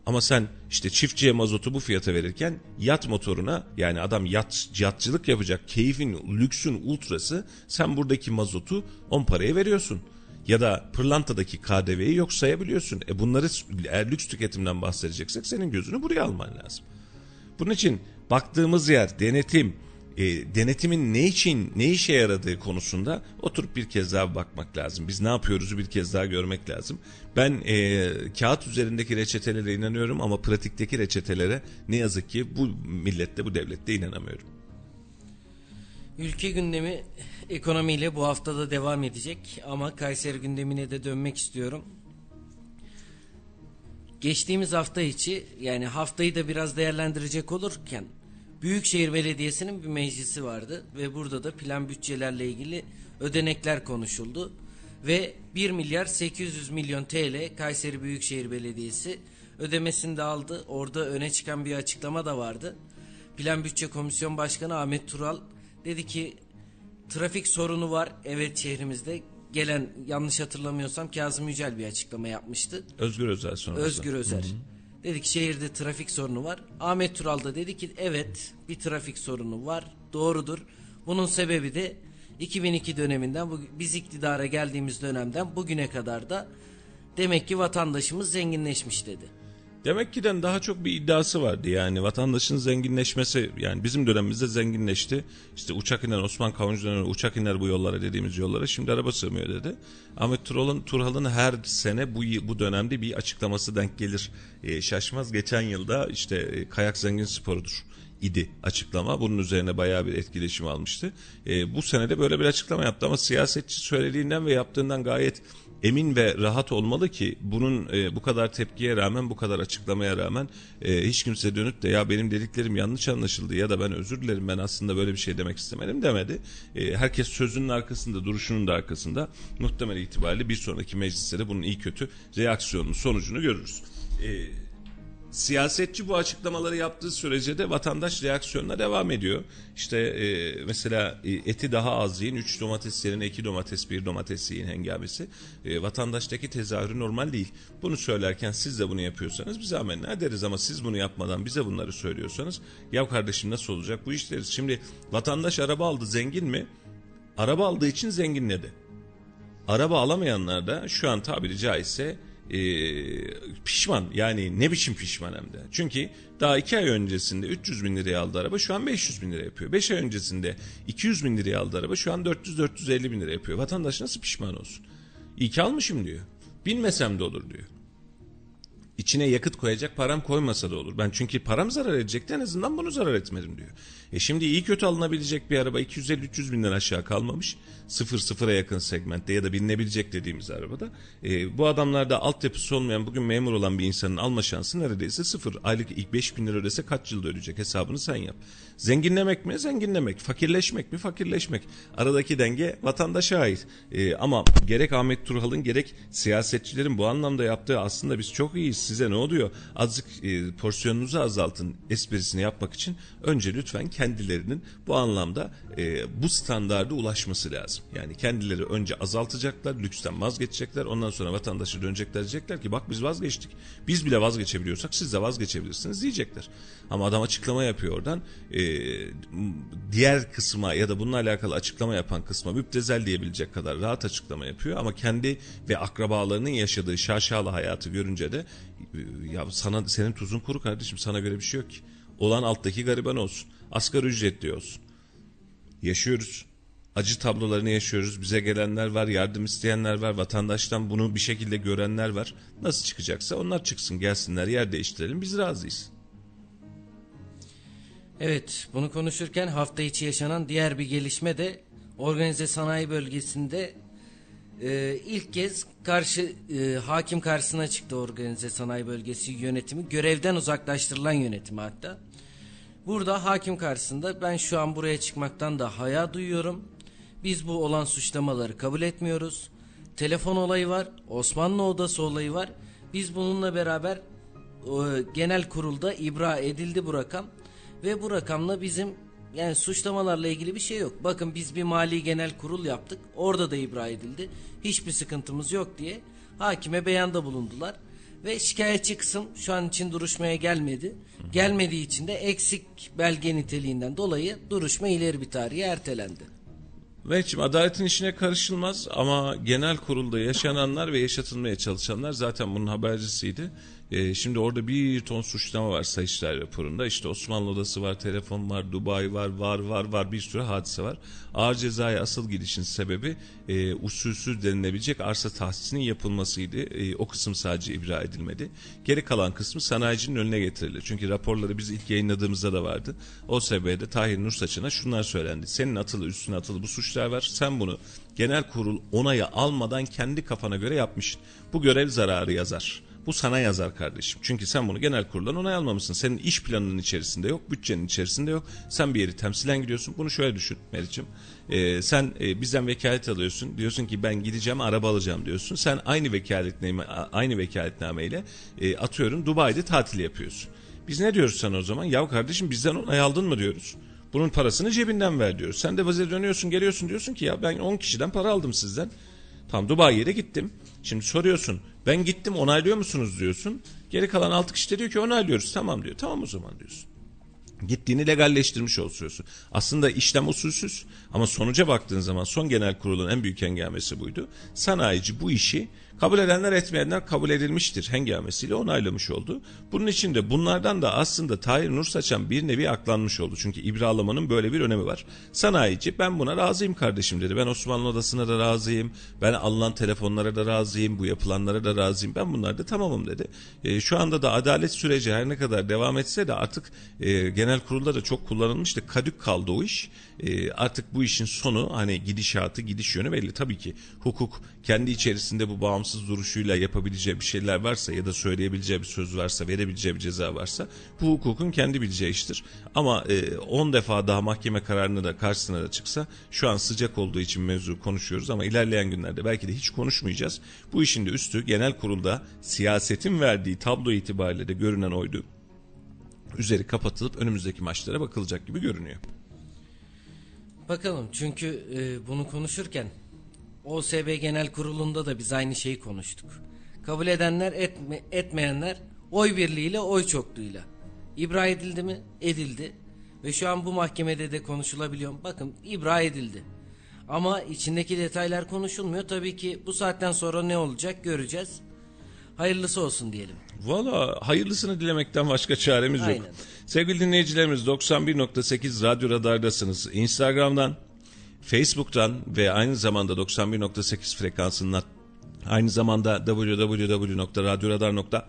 Ama sen işte çiftçiye mazotu bu fiyata verirken yat motoruna yani adam yat, yatçılık yapacak keyfin, lüksün ultrası sen buradaki mazotu 10 paraya veriyorsun. Ya da pırlantadaki KDV'yi yok sayabiliyorsun. E bunları eğer lüks tüketimden bahsedeceksek senin gözünü buraya alman lazım. Bunun için baktığımız yer denetim, e, denetimin ne için, ne işe yaradığı konusunda oturup bir kez daha bakmak lazım. Biz ne yapıyoruzu bir kez daha görmek lazım. Ben e, kağıt üzerindeki reçetelere inanıyorum ama pratikteki reçetelere ne yazık ki bu millette, bu devlette inanamıyorum. Ülke gündemi ekonomiyle bu haftada devam edecek ama Kayseri gündemine de dönmek istiyorum. Geçtiğimiz hafta içi yani haftayı da biraz değerlendirecek olurken Büyükşehir Belediyesi'nin bir meclisi vardı ve burada da plan bütçelerle ilgili ödenekler konuşuldu ve 1 milyar 800 milyon TL Kayseri Büyükşehir Belediyesi ödemesini de aldı. Orada öne çıkan bir açıklama da vardı. Plan Bütçe Komisyon Başkanı Ahmet Tural dedi ki trafik sorunu var evet şehrimizde. Gelen yanlış hatırlamıyorsam Kazım Yücel bir açıklama yapmıştı. Özgür Özel sonrası. Özgür Özer. Dedi ki şehirde trafik sorunu var. Ahmet Tural da dedi ki evet bir trafik sorunu var. Doğrudur. Bunun sebebi de 2002 döneminden biz iktidara geldiğimiz dönemden bugüne kadar da demek ki vatandaşımız zenginleşmiş dedi. Demek ki de daha çok bir iddiası vardı yani vatandaşın zenginleşmesi yani bizim dönemimizde zenginleşti. İşte uçak iner Osman Kavuncu dönemi uçak iner bu yollara dediğimiz yollara şimdi araba sığmıyor dedi. Ahmet Turhal'ın Turhal'ın her sene bu bu dönemde bir açıklaması denk gelir. E, şaşmaz geçen yılda işte e, kayak zengin sporudur idi açıklama. Bunun üzerine bayağı bir etkileşim almıştı. E, bu senede böyle bir açıklama yaptı ama siyasetçi söylediğinden ve yaptığından gayet emin ve rahat olmalı ki bunun e, bu kadar tepkiye rağmen bu kadar açıklamaya rağmen e, hiç kimse dönüp de ya benim dediklerim yanlış anlaşıldı ya da ben özür dilerim ben aslında böyle bir şey demek istemedim demedi. E, herkes sözünün arkasında duruşunun da arkasında muhtemel itibariyle bir sonraki mecliste de bunun iyi kötü reaksiyonun sonucunu görürüz. E, Siyasetçi bu açıklamaları yaptığı sürece de vatandaş reaksiyonuna devam ediyor. İşte e, mesela e, eti daha az yiyin, 3 domates yerine 2 domates, 1 domates yiyin hengamesi. E, vatandaştaki tezahürü normal değil. Bunu söylerken siz de bunu yapıyorsanız bize amenna deriz ama siz bunu yapmadan bize bunları söylüyorsanız ya kardeşim nasıl olacak bu iş. Şimdi vatandaş araba aldı zengin mi? Araba aldığı için zenginledi. Araba alamayanlar da şu an tabiri caizse e, pişman. Yani ne biçim pişman hem de. Çünkü daha iki ay öncesinde 300 bin liraya aldı araba şu an 500 bin lira yapıyor. 5 ay öncesinde 200 bin liraya aldı araba şu an 400-450 bin lira yapıyor. Vatandaş nasıl pişman olsun? İyi ki almışım diyor. Bilmesem de olur diyor. İçine yakıt koyacak param koymasa da olur. Ben çünkü param zarar edecekti en azından bunu zarar etmedim diyor. E şimdi iyi kötü alınabilecek bir araba 250-300 binden aşağı kalmamış. Sıfır sıfıra yakın segmentte ya da binilebilecek dediğimiz arabada. E, bu adamlarda altyapısı olmayan bugün memur olan bir insanın alma şansı neredeyse sıfır. Aylık ilk 5 bin lira ödese kaç yılda ödeyecek hesabını sen yap. Zenginlemek mi? Zenginlemek. Fakirleşmek mi? Fakirleşmek. Aradaki denge vatandaşa ait. E, ama gerek Ahmet Turhal'ın gerek siyasetçilerin bu anlamda yaptığı aslında biz çok iyiyiz. Size ne oluyor? Azıcık e, porsiyonunuzu azaltın esprisini yapmak için önce lütfen kendilerinin bu anlamda e, bu standarda ulaşması lazım. Yani kendileri önce azaltacaklar, lüksten vazgeçecekler. Ondan sonra vatandaşa dönecekler diyecekler ki bak biz vazgeçtik. Biz bile vazgeçebiliyorsak siz de vazgeçebilirsiniz diyecekler. Ama adam açıklama yapıyor oradan. E, diğer kısma ya da bununla alakalı açıklama yapan kısma müptezel diyebilecek kadar rahat açıklama yapıyor. Ama kendi ve akrabalarının yaşadığı şaşalı hayatı görünce de ya sana senin tuzun kuru kardeşim sana göre bir şey yok ki. Olan alttaki gariban olsun. Asgari ücretli olsun. Yaşıyoruz. Acı tablolarını yaşıyoruz. Bize gelenler var, yardım isteyenler var, vatandaştan bunu bir şekilde görenler var. Nasıl çıkacaksa onlar çıksın, gelsinler, yer değiştirelim. Biz razıyız. Evet, bunu konuşurken hafta içi yaşanan diğer bir gelişme de organize sanayi bölgesinde e, ilk kez karşı e, hakim karşısına çıktı organize sanayi bölgesi yönetimi. Görevden uzaklaştırılan yönetimi hatta. Burada hakim karşısında ben şu an buraya çıkmaktan da haya duyuyorum. Biz bu olan suçlamaları kabul etmiyoruz. Telefon olayı var, Osmanlı odası olayı var. Biz bununla beraber e, genel kurulda ibra edildi bu rakam ve bu rakamla bizim yani suçlamalarla ilgili bir şey yok. Bakın biz bir mali genel kurul yaptık. Orada da ibra edildi. Hiçbir sıkıntımız yok diye hakime beyanda bulundular. Ve şikayetçi kısım şu an için duruşmaya gelmedi. Gelmediği için de eksik belge niteliğinden dolayı duruşma ileri bir tarihe ertelendi. Mehmetciğim adaletin işine karışılmaz ama genel kurulda yaşananlar ve yaşatılmaya çalışanlar zaten bunun habercisiydi. E, şimdi orada bir ton suçlama var Sayıştay raporunda. İşte Osmanlı Odası var, telefon var, Dubai var, var var var bir sürü hadise var. Ağır cezaya asıl gidişin sebebi e, usulsüz denilebilecek arsa tahsisinin yapılmasıydı. E, o kısım sadece ibra edilmedi. Geri kalan kısmı sanayicinin önüne getirildi. Çünkü raporları biz ilk yayınladığımızda da vardı. O sebeple Tahir Nursaç'ına şunlar söylendi. Senin atılı üstüne atılı bu suçlar var. Sen bunu genel kurul onayı almadan kendi kafana göre yapmışsın. Bu görev zararı yazar. Bu sana yazar kardeşim. Çünkü sen bunu genel kuruldan onay almamışsın. Senin iş planının içerisinde yok, bütçenin içerisinde yok. Sen bir yeri temsilen gidiyorsun. Bunu şöyle düşün Meriç'im. Ee, sen e, bizden vekalet alıyorsun. Diyorsun ki ben gideceğim araba alacağım diyorsun. Sen aynı vekaletname aynı vekaletnameyle e, atıyorum Dubai'de tatil yapıyorsun. Biz ne diyoruz sana o zaman? Ya kardeşim bizden onay aldın mı diyoruz. Bunun parasını cebinden ver diyoruz. Sen de vaziye dönüyorsun geliyorsun diyorsun ki ya ben 10 kişiden para aldım sizden. Tam Dubai'ye de gittim. Şimdi soruyorsun ben gittim onaylıyor musunuz diyorsun. Geri kalan 6 kişi de diyor ki onaylıyoruz. Tamam diyor. Tamam o zaman diyorsun. Gittiğini legalleştirmiş oluyorsun. Aslında işlem usulsüz ama sonuca baktığın zaman son genel kurulun en büyük hengamesi buydu. Sanayici bu işi kabul edenler etmeyenler kabul edilmiştir hengamesiyle onaylamış oldu. Bunun için de bunlardan da aslında Tahir Nur Saçan bir nevi aklanmış oldu. Çünkü ibralamanın böyle bir önemi var. Sanayici ben buna razıyım kardeşim dedi. Ben Osmanlı Odası'na da razıyım. Ben alınan telefonlara da razıyım. Bu yapılanlara da razıyım. Ben bunlarda tamamım dedi. E, şu anda da adalet süreci her ne kadar devam etse de artık e, genel kurulda da çok kullanılmıştı. Kadük kaldı o iş. E, artık bu işin sonu hani gidişatı gidiş yönü belli. Tabii ki hukuk kendi içerisinde bu bağımsız duruşuyla yapabileceği bir şeyler varsa ya da söyleyebileceği bir söz varsa, verebileceği bir ceza varsa bu hukukun kendi bileceği iştir. Ama 10 e, defa daha mahkeme kararını da karşısına da çıksa şu an sıcak olduğu için mevzu konuşuyoruz ama ilerleyen günlerde belki de hiç konuşmayacağız. Bu işin de üstü genel kurulda siyasetin verdiği tablo itibariyle de görünen oydu. Üzeri kapatılıp önümüzdeki maçlara bakılacak gibi görünüyor. Bakalım çünkü e, bunu konuşurken OSB Genel Kurulu'nda da biz aynı şeyi konuştuk. Kabul edenler etme, etmeyenler oy birliğiyle oy çokluğuyla. İbra edildi mi? Edildi. Ve şu an bu mahkemede de konuşulabiliyor. Bakın ibra edildi. Ama içindeki detaylar konuşulmuyor. Tabii ki bu saatten sonra ne olacak göreceğiz. Hayırlısı olsun diyelim. Valla hayırlısını dilemekten başka çaremiz yok. Sevgili dinleyicilerimiz 91.8 Radyo Radar'dasınız. Instagram'dan, Facebook'tan ve aynı zamanda 91.8 frekansından aynı zamanda www.radyoradar.com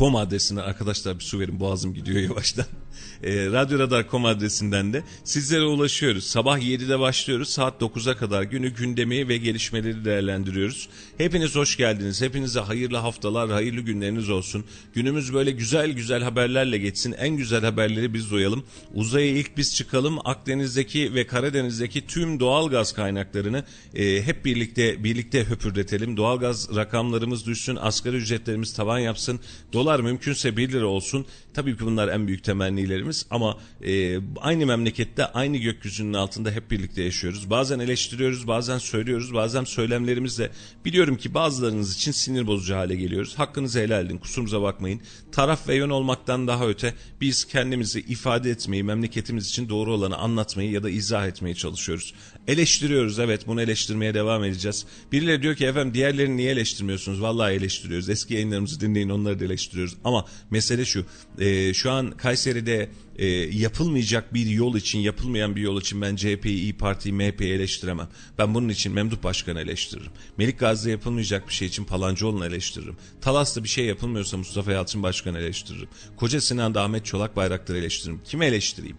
adresine arkadaşlar bir su verin boğazım gidiyor yavaştan *laughs* e, Radyoradar.com adresinden de sizlere ulaşıyoruz. Sabah 7'de başlıyoruz. Saat 9'a kadar günü gündemi ve gelişmeleri değerlendiriyoruz. Hepiniz hoş geldiniz. Hepinize hayırlı haftalar, hayırlı günleriniz olsun. Günümüz böyle güzel güzel haberlerle geçsin. En güzel haberleri biz duyalım. Uzaya ilk biz çıkalım. Akdeniz'deki ve Karadeniz'deki tüm doğal gaz kaynaklarını e, hep birlikte birlikte höpürdetelim. Doğal gaz rakamlarımız düşsün. Asgari ücretlerimiz tavan yapsın. Dolar mümkünse 1 lira olsun. Tabii ki bunlar en büyük temennilerimiz ama e, aynı memlekette aynı gökyüzünün altında hep birlikte yaşıyoruz. Bazen eleştiriyoruz, bazen söylüyoruz, bazen söylemlerimizle biliyorum ki bazılarınız için sinir bozucu hale geliyoruz. Hakkınızı helal edin, kusurumuza bakmayın. Taraf ve yön olmaktan daha öte biz kendimizi ifade etmeyi, memleketimiz için doğru olanı anlatmayı ya da izah etmeye çalışıyoruz. Eleştiriyoruz evet bunu eleştirmeye devam edeceğiz. Birileri diyor ki efendim diğerlerini niye eleştirmiyorsunuz? Vallahi eleştiriyoruz. Eski yayınlarımızı dinleyin onları da eleştiriyoruz. Ama mesele şu e, şu an Kayseri'de e, yapılmayacak bir yol için yapılmayan bir yol için ben CHP'yi, İyi Parti'yi, MHP'yi eleştiremem. Ben bunun için Memduh Başkan'ı eleştiririm. Melik Gazi'de yapılmayacak bir şey için Palancıoğlu'nu eleştiririm. Talas'ta bir şey yapılmıyorsa Mustafa Yalçın Başkan'ı eleştiririm. Koca Sinan'da Ahmet Çolak Bayraktar'ı eleştiririm. Kimi eleştireyim?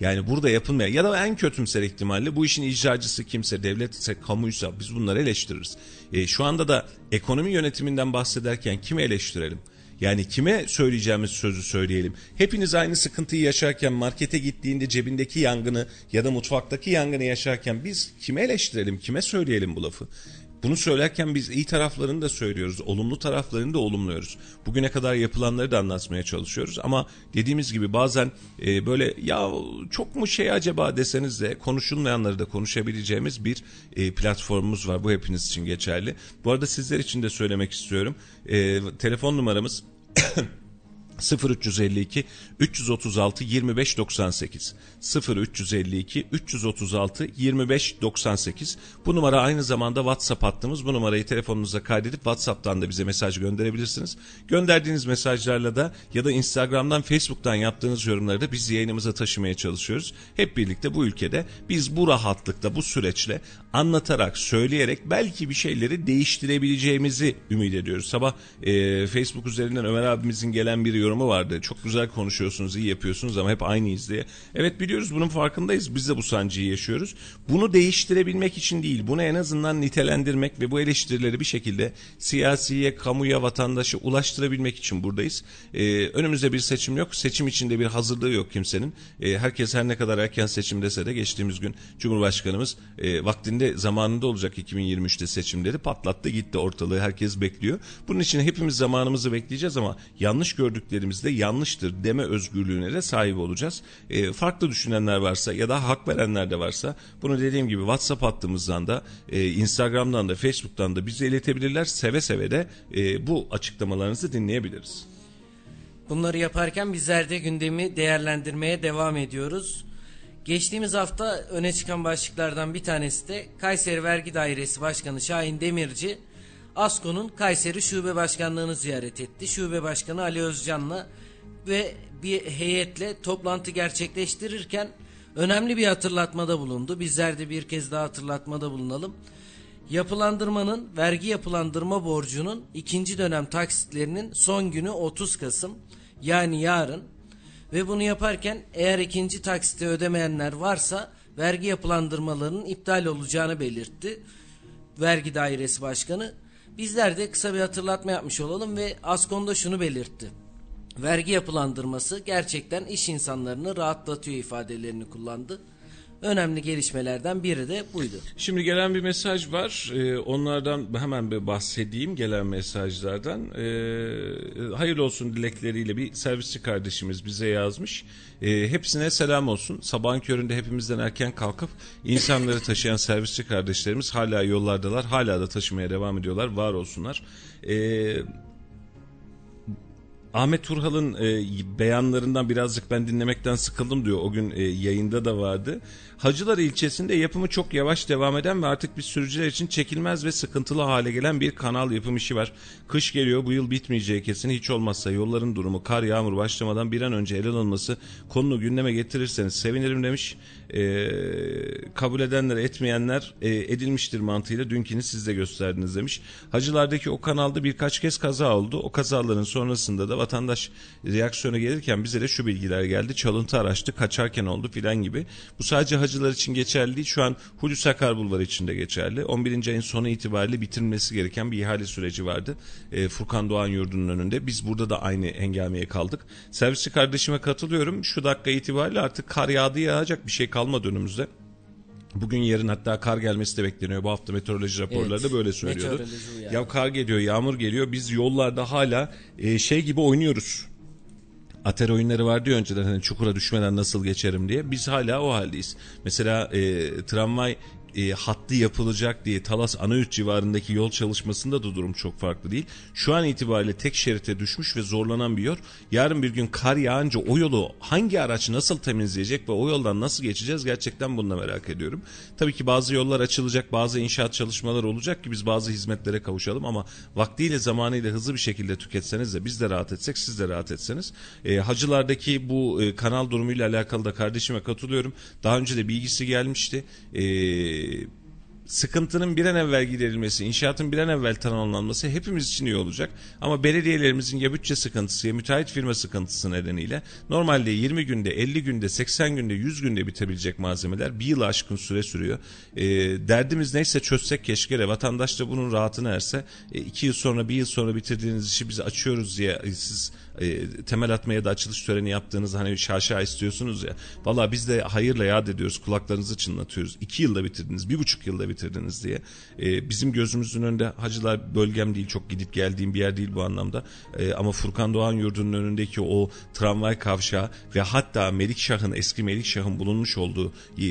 Yani burada yapılmayan ya da en kötümser ihtimalle bu işin icracısı kimse, devletse, kamuysa biz bunları eleştiririz. E, şu anda da ekonomi yönetiminden bahsederken kimi eleştirelim? Yani kime söyleyeceğimiz sözü söyleyelim. Hepiniz aynı sıkıntıyı yaşarken markete gittiğinde cebindeki yangını ya da mutfaktaki yangını yaşarken biz kime eleştirelim, kime söyleyelim bu lafı? Bunu söylerken biz iyi taraflarını da söylüyoruz, olumlu taraflarını da olumluyoruz. Bugüne kadar yapılanları da anlatmaya çalışıyoruz ama dediğimiz gibi bazen e, böyle ya çok mu şey acaba deseniz de konuşulmayanları da konuşabileceğimiz bir e, platformumuz var. Bu hepiniz için geçerli. Bu arada sizler için de söylemek istiyorum. E, telefon numaramız 0352 336 25 98 0352 336 25 98 bu numara aynı zamanda WhatsApp hattımız. Bu numarayı telefonunuza kaydedip WhatsApp'tan da bize mesaj gönderebilirsiniz. Gönderdiğiniz mesajlarla da ya da Instagram'dan Facebook'tan yaptığınız yorumları da biz yayınımıza taşımaya çalışıyoruz. Hep birlikte bu ülkede biz bu rahatlıkta bu süreçle anlatarak söyleyerek belki bir şeyleri değiştirebileceğimizi ümit ediyoruz. Sabah e, Facebook üzerinden Ömer abimizin gelen bir yorumu vardı. Çok güzel konuşuyorsunuz, iyi yapıyorsunuz ama hep aynıyız diye. Evet biliyoruz bunun farkındayız. Biz de bu sancıyı yaşıyoruz. Bunu değiştirebilmek için değil, bunu en azından nitelendirmek ve bu eleştirileri bir şekilde siyasiye, kamuya, vatandaşa ulaştırabilmek için buradayız. Ee, önümüzde bir seçim yok. Seçim içinde bir hazırlığı yok kimsenin. Ee, herkes her ne kadar erken seçim dese de geçtiğimiz gün Cumhurbaşkanımız e, vaktinde zamanında olacak 2023'te seçimleri patlattı gitti ortalığı herkes bekliyor. Bunun için hepimiz zamanımızı bekleyeceğiz ama yanlış gördüklerimizde yanlıştır deme özgürlüğüne de sahip olacağız. E, farklı düşünenler varsa ya da hak verenler de varsa bunu dediğim gibi WhatsApp hattımızdan da e, Instagram'dan da Facebook'tan da bize iletebilirler. Seve seve de e, bu açıklamalarınızı dinleyebiliriz. Bunları yaparken bizler de gündemi değerlendirmeye devam ediyoruz. Geçtiğimiz hafta öne çıkan başlıklardan bir tanesi de Kayseri Vergi Dairesi Başkanı Şahin Demirci ASKO'nun Kayseri Şube Başkanlığı'nı ziyaret etti. Şube Başkanı Ali Özcan'la ve bir heyetle toplantı gerçekleştirirken önemli bir hatırlatmada bulundu. Bizler de bir kez daha hatırlatmada bulunalım. Yapılandırmanın vergi yapılandırma borcunun ikinci dönem taksitlerinin son günü 30 Kasım yani yarın ve bunu yaparken eğer ikinci taksiti ödemeyenler varsa vergi yapılandırmalarının iptal olacağını belirtti. Vergi Dairesi Başkanı Bizler de kısa bir hatırlatma yapmış olalım ve Askon'da şunu belirtti. Vergi yapılandırması gerçekten iş insanlarını rahatlatıyor ifadelerini kullandı. Önemli gelişmelerden biri de buydu. Şimdi gelen bir mesaj var. Ee, onlardan hemen bir bahsedeyim gelen mesajlardan. Ee, hayırlı olsun dilekleriyle bir servisçi kardeşimiz bize yazmış. Ee, hepsine selam olsun. Sabahın köründe hepimizden erken kalkıp insanları taşıyan servisçi kardeşlerimiz hala yollardalar. Hala da taşımaya devam ediyorlar. Var olsunlar. Ee, Ahmet Turhal'ın e, beyanlarından birazcık ben dinlemekten sıkıldım diyor. O gün e, yayında da vardı. Hacılar ilçesinde yapımı çok yavaş devam eden ve artık bir sürücüler için çekilmez ve sıkıntılı hale gelen bir kanal yapım işi var. Kış geliyor bu yıl bitmeyeceği kesin hiç olmazsa yolların durumu kar yağmur başlamadan bir an önce ele alınması konunu gündeme getirirseniz sevinirim demiş. E, kabul edenler etmeyenler e, edilmiştir mantığıyla dünkini siz de gösterdiniz demiş. Hacılardaki o kanalda birkaç kez kaza oldu. O kazaların sonrasında da vatandaş reaksiyona gelirken bize de şu bilgiler geldi. Çalıntı araçtı kaçarken oldu filan gibi. Bu sadece hacılar için geçerli değil. Şu an Hulusi Akar Bulvarı için de geçerli. 11. ayın sonu itibariyle bitirilmesi gereken bir ihale süreci vardı. E, Furkan Doğan Yurdu'nun önünde. Biz burada da aynı engelmeye kaldık. Servisçi kardeşime katılıyorum. Şu dakika itibariyle artık kar yağdı yağacak bir şey kalmadı önümüzde. Bugün yarın hatta kar gelmesi de bekleniyor. Bu hafta meteoroloji raporları da Evet, böyle söylüyordu. uyarı. Ya kar geliyor, yağmur geliyor. Biz yollarda hala e, şey gibi oynuyoruz. Ater oyunları vardı ya önceden hani çukura düşmeden nasıl geçerim diye. Biz hala o haldeyiz. Mesela e, tramvay e, hattı yapılacak diye Talas Anayurt civarındaki yol çalışmasında da durum çok farklı değil. Şu an itibariyle tek şerite düşmüş ve zorlanan bir yol. Yarın bir gün kar yağınca o yolu hangi araç nasıl temizleyecek ve o yoldan nasıl geçeceğiz gerçekten bunu merak ediyorum. Tabii ki bazı yollar açılacak, bazı inşaat çalışmaları olacak ki biz bazı hizmetlere kavuşalım ama vaktiyle zamanıyla hızlı bir şekilde tüketseniz de biz de rahat etsek siz de rahat etseniz. E, hacılardaki bu e, kanal durumuyla alakalı da kardeşime katılıyorum. Daha önce de bilgisi gelmişti. E, sıkıntının bir an evvel giderilmesi, inşaatın bir an evvel tamamlanması hepimiz için iyi olacak. Ama belediyelerimizin ya bütçe sıkıntısı ya müteahhit firma sıkıntısı nedeniyle normalde 20 günde, 50 günde, 80 günde, 100 günde bitebilecek malzemeler bir yıl aşkın süre sürüyor. E, derdimiz neyse çözsek keşke de vatandaş da bunun rahatına erse. 2 yıl sonra, bir yıl sonra bitirdiğiniz işi biz açıyoruz diye e, siz e, temel atmaya da açılış töreni yaptığınız hani şaşa istiyorsunuz ya. Valla biz de hayırla yad ediyoruz. Kulaklarınızı çınlatıyoruz. İki yılda bitirdiniz. Bir buçuk yılda bitirdiniz diye. E, bizim gözümüzün önünde hacılar bölgem değil. Çok gidip geldiğim bir yer değil bu anlamda. E, ama Furkan Doğan Yurdu'nun önündeki o tramvay kavşağı ve hatta Melikşah'ın eski Melikşah'ın bulunmuş olduğu e,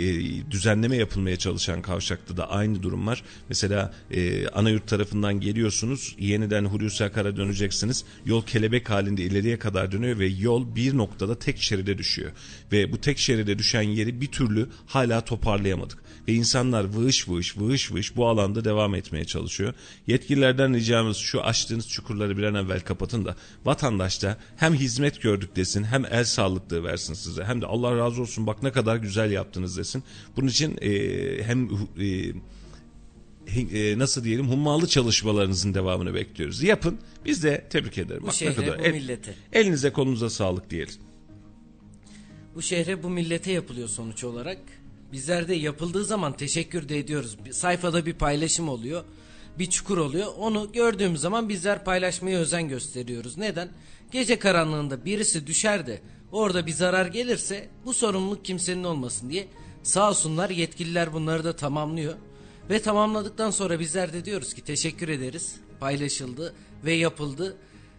düzenleme yapılmaya çalışan kavşakta da aynı durum var. Mesela e, Anayurt tarafından geliyorsunuz. Yeniden Hulusi Akar'a döneceksiniz. Yol kelebek halinde ileriye kadar dönüyor ve yol bir noktada tek şeride düşüyor. Ve bu tek şeride düşen yeri bir türlü hala toparlayamadık. Ve insanlar vığış vığış vığış vığış bu alanda devam etmeye çalışıyor. Yetkililerden ricamız şu açtığınız çukurları bir an evvel kapatın da vatandaş da hem hizmet gördük desin hem el sağlıklığı versin size hem de Allah razı olsun bak ne kadar güzel yaptınız desin. Bunun için e, hem e, e, nasıl diyelim hummalı çalışmalarınızın devamını bekliyoruz. Yapın. Biz de tebrik ederim. Bu Bak ne şehre, kadar bu el- millete. elinize kolunuza sağlık diyelim. Bu şehre bu millete yapılıyor sonuç olarak. Bizler de yapıldığı zaman teşekkür de ediyoruz. Bir sayfada bir paylaşım oluyor. Bir çukur oluyor. Onu gördüğümüz zaman bizler paylaşmaya özen gösteriyoruz. Neden? Gece karanlığında birisi düşer de orada bir zarar gelirse bu sorumluluk kimsenin olmasın diye sağ olsunlar yetkililer bunları da tamamlıyor. Ve tamamladıktan sonra bizler de diyoruz ki teşekkür ederiz. Paylaşıldı ve yapıldı.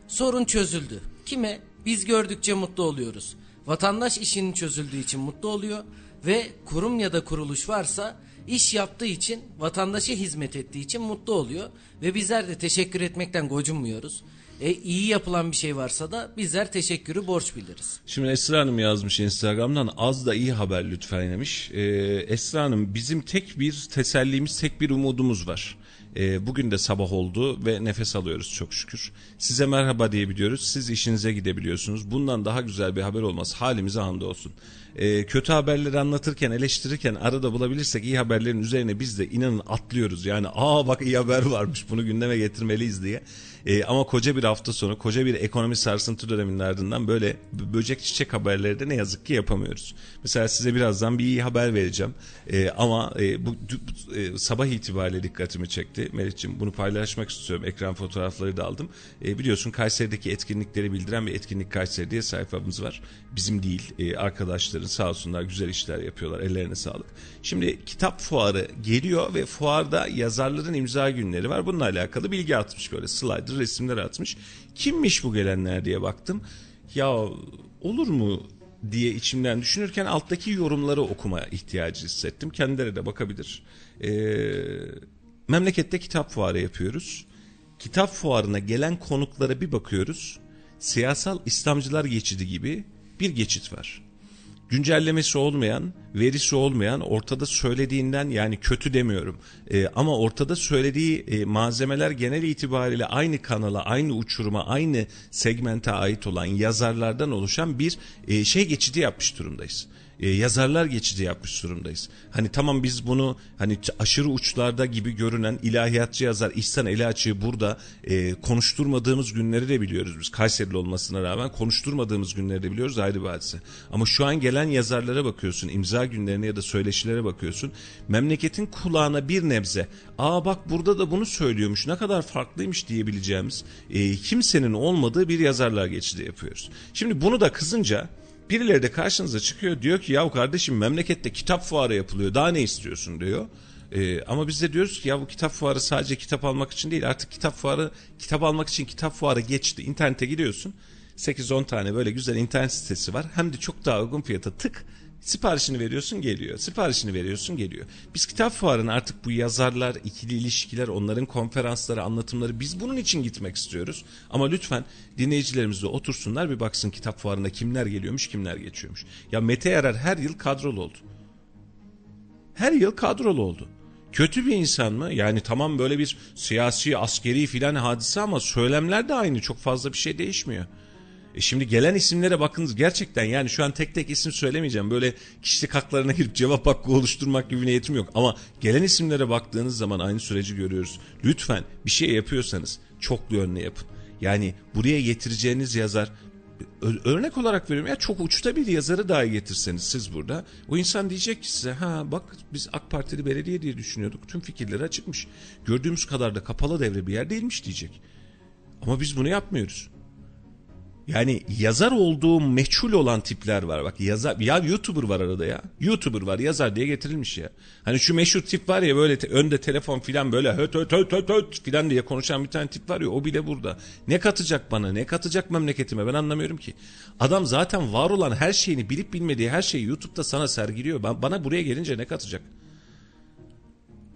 Sorun çözüldü. Kime? Biz gördükçe mutlu oluyoruz. Vatandaş işinin çözüldüğü için mutlu oluyor ve kurum ya da kuruluş varsa iş yaptığı için vatandaşa hizmet ettiği için mutlu oluyor ve bizler de teşekkür etmekten gocunmuyoruz. E, iyi yapılan bir şey varsa da bizler teşekkürü borç biliriz. Şimdi Esra Hanım yazmış Instagram'dan az da iyi haber lütfen demiş. Ee, Esra Hanım bizim tek bir tesellimiz, tek bir umudumuz var. Ee, bugün de sabah oldu ve nefes alıyoruz çok şükür. Size merhaba diyebiliyoruz. Siz işinize gidebiliyorsunuz. Bundan daha güzel bir haber olmaz. Halimize hamdolsun. Ee, kötü haberleri anlatırken, eleştirirken arada bulabilirsek iyi haberlerin üzerine biz de inanın atlıyoruz. Yani aa bak iyi haber varmış bunu gündeme getirmeliyiz diye. E, ama koca bir hafta sonu, koca bir ekonomi sarsıntı döneminin ardından böyle böcek çiçek haberleri de ne yazık ki yapamıyoruz. Mesela size birazdan bir iyi haber vereceğim. E, ama e, bu e, sabah itibariyle dikkatimi çekti. Melih'ciğim bunu paylaşmak istiyorum. Ekran fotoğrafları da aldım. E, biliyorsun Kayseri'deki etkinlikleri bildiren bir etkinlik Kayseri diye sayfamız var. Bizim değil e, arkadaşların sağ olsunlar güzel işler yapıyorlar. Ellerine sağlık. Şimdi kitap fuarı geliyor ve fuarda yazarların imza günleri var. Bununla alakalı bilgi atmış böyle slider resimler atmış. Kimmiş bu gelenler diye baktım. Ya olur mu diye içimden düşünürken alttaki yorumları okuma ihtiyacı hissettim. Kendileri de bakabilir. Ee, memlekette kitap fuarı yapıyoruz. Kitap fuarına gelen konuklara bir bakıyoruz. Siyasal İslamcılar geçidi gibi bir geçit var güncellemesi olmayan, verisi olmayan, ortada söylediğinden yani kötü demiyorum e, ama ortada söylediği e, malzemeler genel itibariyle aynı kanala, aynı uçuruma, aynı segmente ait olan yazarlardan oluşan bir e, şey geçidi yapmış durumdayız e, yazarlar geçidi yapmış durumdayız. Hani tamam biz bunu hani aşırı uçlarda gibi görünen ilahiyatçı yazar İhsan Eli burada e, konuşturmadığımız günleri de biliyoruz biz. Kayserili olmasına rağmen konuşturmadığımız günleri de biliyoruz ayrı bir hadise. Ama şu an gelen yazarlara bakıyorsun, imza günlerine ya da söyleşilere bakıyorsun. Memleketin kulağına bir nebze, aa bak burada da bunu söylüyormuş ne kadar farklıymış diyebileceğimiz e, kimsenin olmadığı bir yazarlar geçidi yapıyoruz. Şimdi bunu da kızınca Birileri de karşınıza çıkıyor diyor ki yahu kardeşim memlekette kitap fuarı yapılıyor daha ne istiyorsun diyor. Ee, ama biz de diyoruz ki ya bu kitap fuarı sadece kitap almak için değil artık kitap fuarı kitap almak için kitap fuarı geçti. İnternete gidiyorsun 8-10 tane böyle güzel internet sitesi var hem de çok daha uygun fiyata tık Siparişini veriyorsun geliyor. Siparişini veriyorsun geliyor. Biz kitap fuarına artık bu yazarlar, ikili ilişkiler, onların konferansları, anlatımları biz bunun için gitmek istiyoruz. Ama lütfen dinleyicilerimiz de otursunlar bir baksın kitap fuarına kimler geliyormuş, kimler geçiyormuş. Ya Mete Yarar her yıl kadrolu oldu. Her yıl kadrolu oldu. Kötü bir insan mı? Yani tamam böyle bir siyasi, askeri filan hadise ama söylemler de aynı. Çok fazla bir şey değişmiyor. E şimdi gelen isimlere bakınız gerçekten yani şu an tek tek isim söylemeyeceğim. Böyle kişilik haklarına girip cevap hakkı oluşturmak gibi niyetim yok. Ama gelen isimlere baktığınız zaman aynı süreci görüyoruz. Lütfen bir şey yapıyorsanız çoklu yönlü yapın. Yani buraya getireceğiniz yazar örnek olarak veriyorum ya çok uçta bir yazarı dahi getirseniz siz burada o insan diyecek ki size ha bak biz AK Partili belediye diye düşünüyorduk tüm fikirleri açıkmış gördüğümüz kadar da kapalı devre bir yer değilmiş diyecek ama biz bunu yapmıyoruz yani yazar olduğu meçhul olan tipler var. Bak yazar ya YouTuber var arada ya. YouTuber var yazar diye getirilmiş ya. Hani şu meşhur tip var ya böyle te, önde telefon filan böyle höt höt höt höt höt filan diye konuşan bir tane tip var ya o bile burada. Ne katacak bana ne katacak memleketime ben anlamıyorum ki. Adam zaten var olan her şeyini bilip bilmediği her şeyi YouTube'da sana sergiliyor. Ben, bana buraya gelince ne katacak?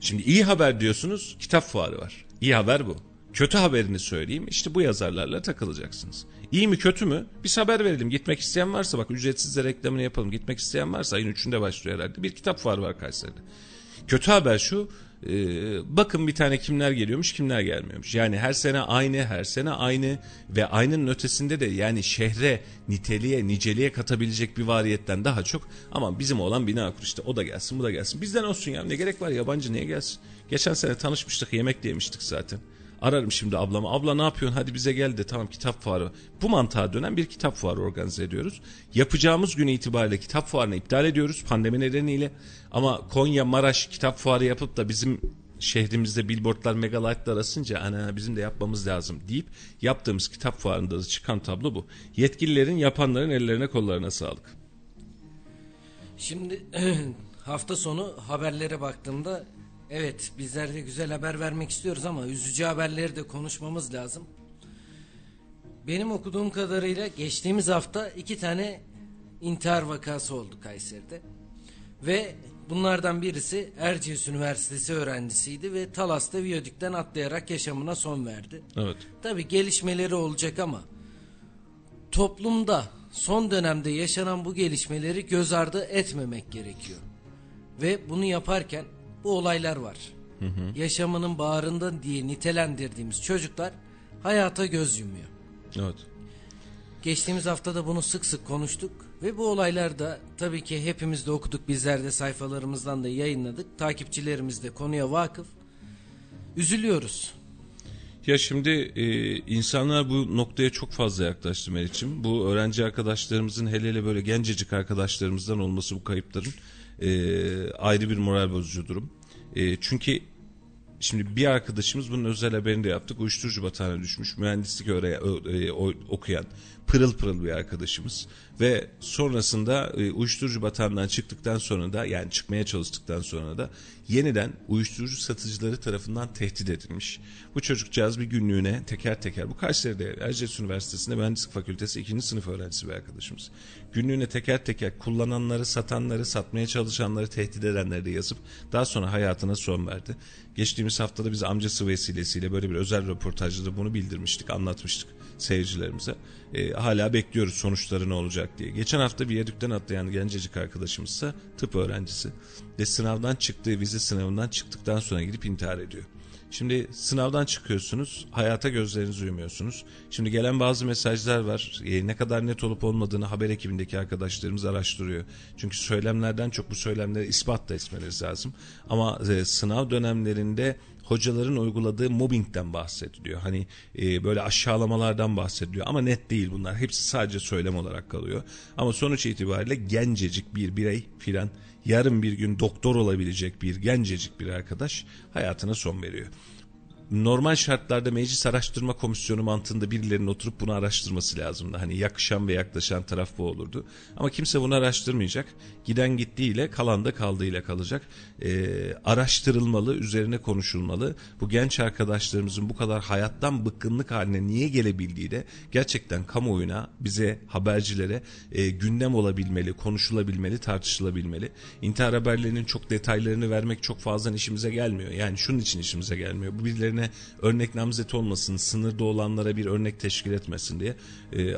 Şimdi iyi haber diyorsunuz kitap fuarı var. İyi haber bu. Kötü haberini söyleyeyim işte bu yazarlarla takılacaksınız. İyi mi kötü mü? Bir haber verelim. Gitmek isteyen varsa bak ücretsiz de reklamını yapalım. Gitmek isteyen varsa ayın 3'ünde başlıyor herhalde. Bir kitap fuarı var Kayseri'de. Kötü haber şu. E, bakın bir tane kimler geliyormuş kimler gelmiyormuş. Yani her sene aynı her sene aynı ve aynının ötesinde de yani şehre niteliğe niceliğe katabilecek bir variyetten daha çok ama bizim olan bina kur işte o da gelsin bu da gelsin. Bizden olsun ya ne gerek var yabancı niye gelsin. Geçen sene tanışmıştık yemek yemiştik zaten. Ararım şimdi ablamı. Abla ne yapıyorsun? Hadi bize gel de tamam kitap fuarı. Bu mantığa dönen bir kitap fuarı organize ediyoruz. Yapacağımız gün itibariyle kitap fuarını iptal ediyoruz pandemi nedeniyle. Ama Konya, Maraş kitap fuarı yapıp da bizim şehrimizde billboardlar megalightlar arasınca ana bizim de yapmamız lazım deyip yaptığımız kitap fuarında da çıkan tablo bu. Yetkililerin yapanların ellerine kollarına sağlık. Şimdi *clears throat* hafta sonu haberlere baktığımda Evet bizler de güzel haber vermek istiyoruz ama üzücü haberleri de konuşmamız lazım. Benim okuduğum kadarıyla geçtiğimiz hafta iki tane intihar vakası oldu Kayseri'de. Ve bunlardan birisi Erciyes Üniversitesi öğrencisiydi ve Talas'ta Viyadük'ten atlayarak yaşamına son verdi. Evet. Tabi gelişmeleri olacak ama toplumda son dönemde yaşanan bu gelişmeleri göz ardı etmemek gerekiyor. Ve bunu yaparken bu olaylar var. Hı hı. Yaşamının bağrında diye nitelendirdiğimiz çocuklar hayata göz yumuyor. Evet. Geçtiğimiz haftada bunu sık sık konuştuk ve bu olaylar da tabii ki hepimiz de okuduk bizler de sayfalarımızdan da yayınladık. Takipçilerimiz de konuya vakıf. Üzülüyoruz. Ya şimdi e, insanlar bu noktaya çok fazla yaklaştı Meriç'im. Bu öğrenci arkadaşlarımızın hele hele böyle gencecik arkadaşlarımızdan olması bu kayıpların e, ayrı bir moral bozucu durum. E, çünkü Şimdi bir arkadaşımız bunun özel haberini de yaptık. Uyuşturucu batağına düşmüş. Mühendislik öğre, e, okuyan pırıl pırıl bir arkadaşımız. Ve sonrasında e, uyuşturucu batağından çıktıktan sonra da yani çıkmaya çalıştıktan sonra da yeniden uyuşturucu satıcıları tarafından tehdit edilmiş. Bu çocukcağız bir günlüğüne teker teker bu Kayseri'de Erciyes Üniversitesi'nde Mühendislik Fakültesi 2. sınıf öğrencisi bir arkadaşımız. Günlüğüne teker teker kullananları, satanları, satmaya çalışanları, tehdit edenleri de yazıp daha sonra hayatına son verdi. Geçtiğimiz haftada biz amcası vesilesiyle böyle bir özel röportajda bunu bildirmiştik, anlatmıştık seyircilerimize. E, hala bekliyoruz sonuçları ne olacak diye. Geçen hafta bir yedükten atlayan gencecik arkadaşımızsa tıp öğrencisi ve sınavdan çıktığı vize sınavından çıktıktan sonra gidip intihar ediyor. Şimdi sınavdan çıkıyorsunuz, hayata gözlerinizi yumuyorsunuz. Şimdi gelen bazı mesajlar var. E, ne kadar net olup olmadığını haber ekibindeki arkadaşlarımız araştırıyor. Çünkü söylemlerden çok bu söylemleri ispat da etmeniz lazım. Ama e, sınav dönemlerinde hocaların uyguladığı mobbingden bahsediliyor. Hani e, böyle aşağılamalardan bahsediliyor ama net değil bunlar. Hepsi sadece söylem olarak kalıyor. Ama sonuç itibariyle gencecik bir birey filan yarın bir gün doktor olabilecek bir gencecik bir arkadaş hayatına son veriyor normal şartlarda meclis araştırma komisyonu mantığında birilerinin oturup bunu araştırması lazımdı. Hani yakışan ve yaklaşan taraf bu olurdu. Ama kimse bunu araştırmayacak. Giden gittiğiyle kalan da kaldığıyla kalacak. Ee, araştırılmalı, üzerine konuşulmalı. Bu genç arkadaşlarımızın bu kadar hayattan bıkkınlık haline niye gelebildiği de gerçekten kamuoyuna, bize, habercilere e, gündem olabilmeli, konuşulabilmeli, tartışılabilmeli. İntihar haberlerinin çok detaylarını vermek çok fazla işimize gelmiyor. Yani şunun için işimize gelmiyor. Bu birilerine birilerine örnek namzet olmasın, sınırda olanlara bir örnek teşkil etmesin diye. E,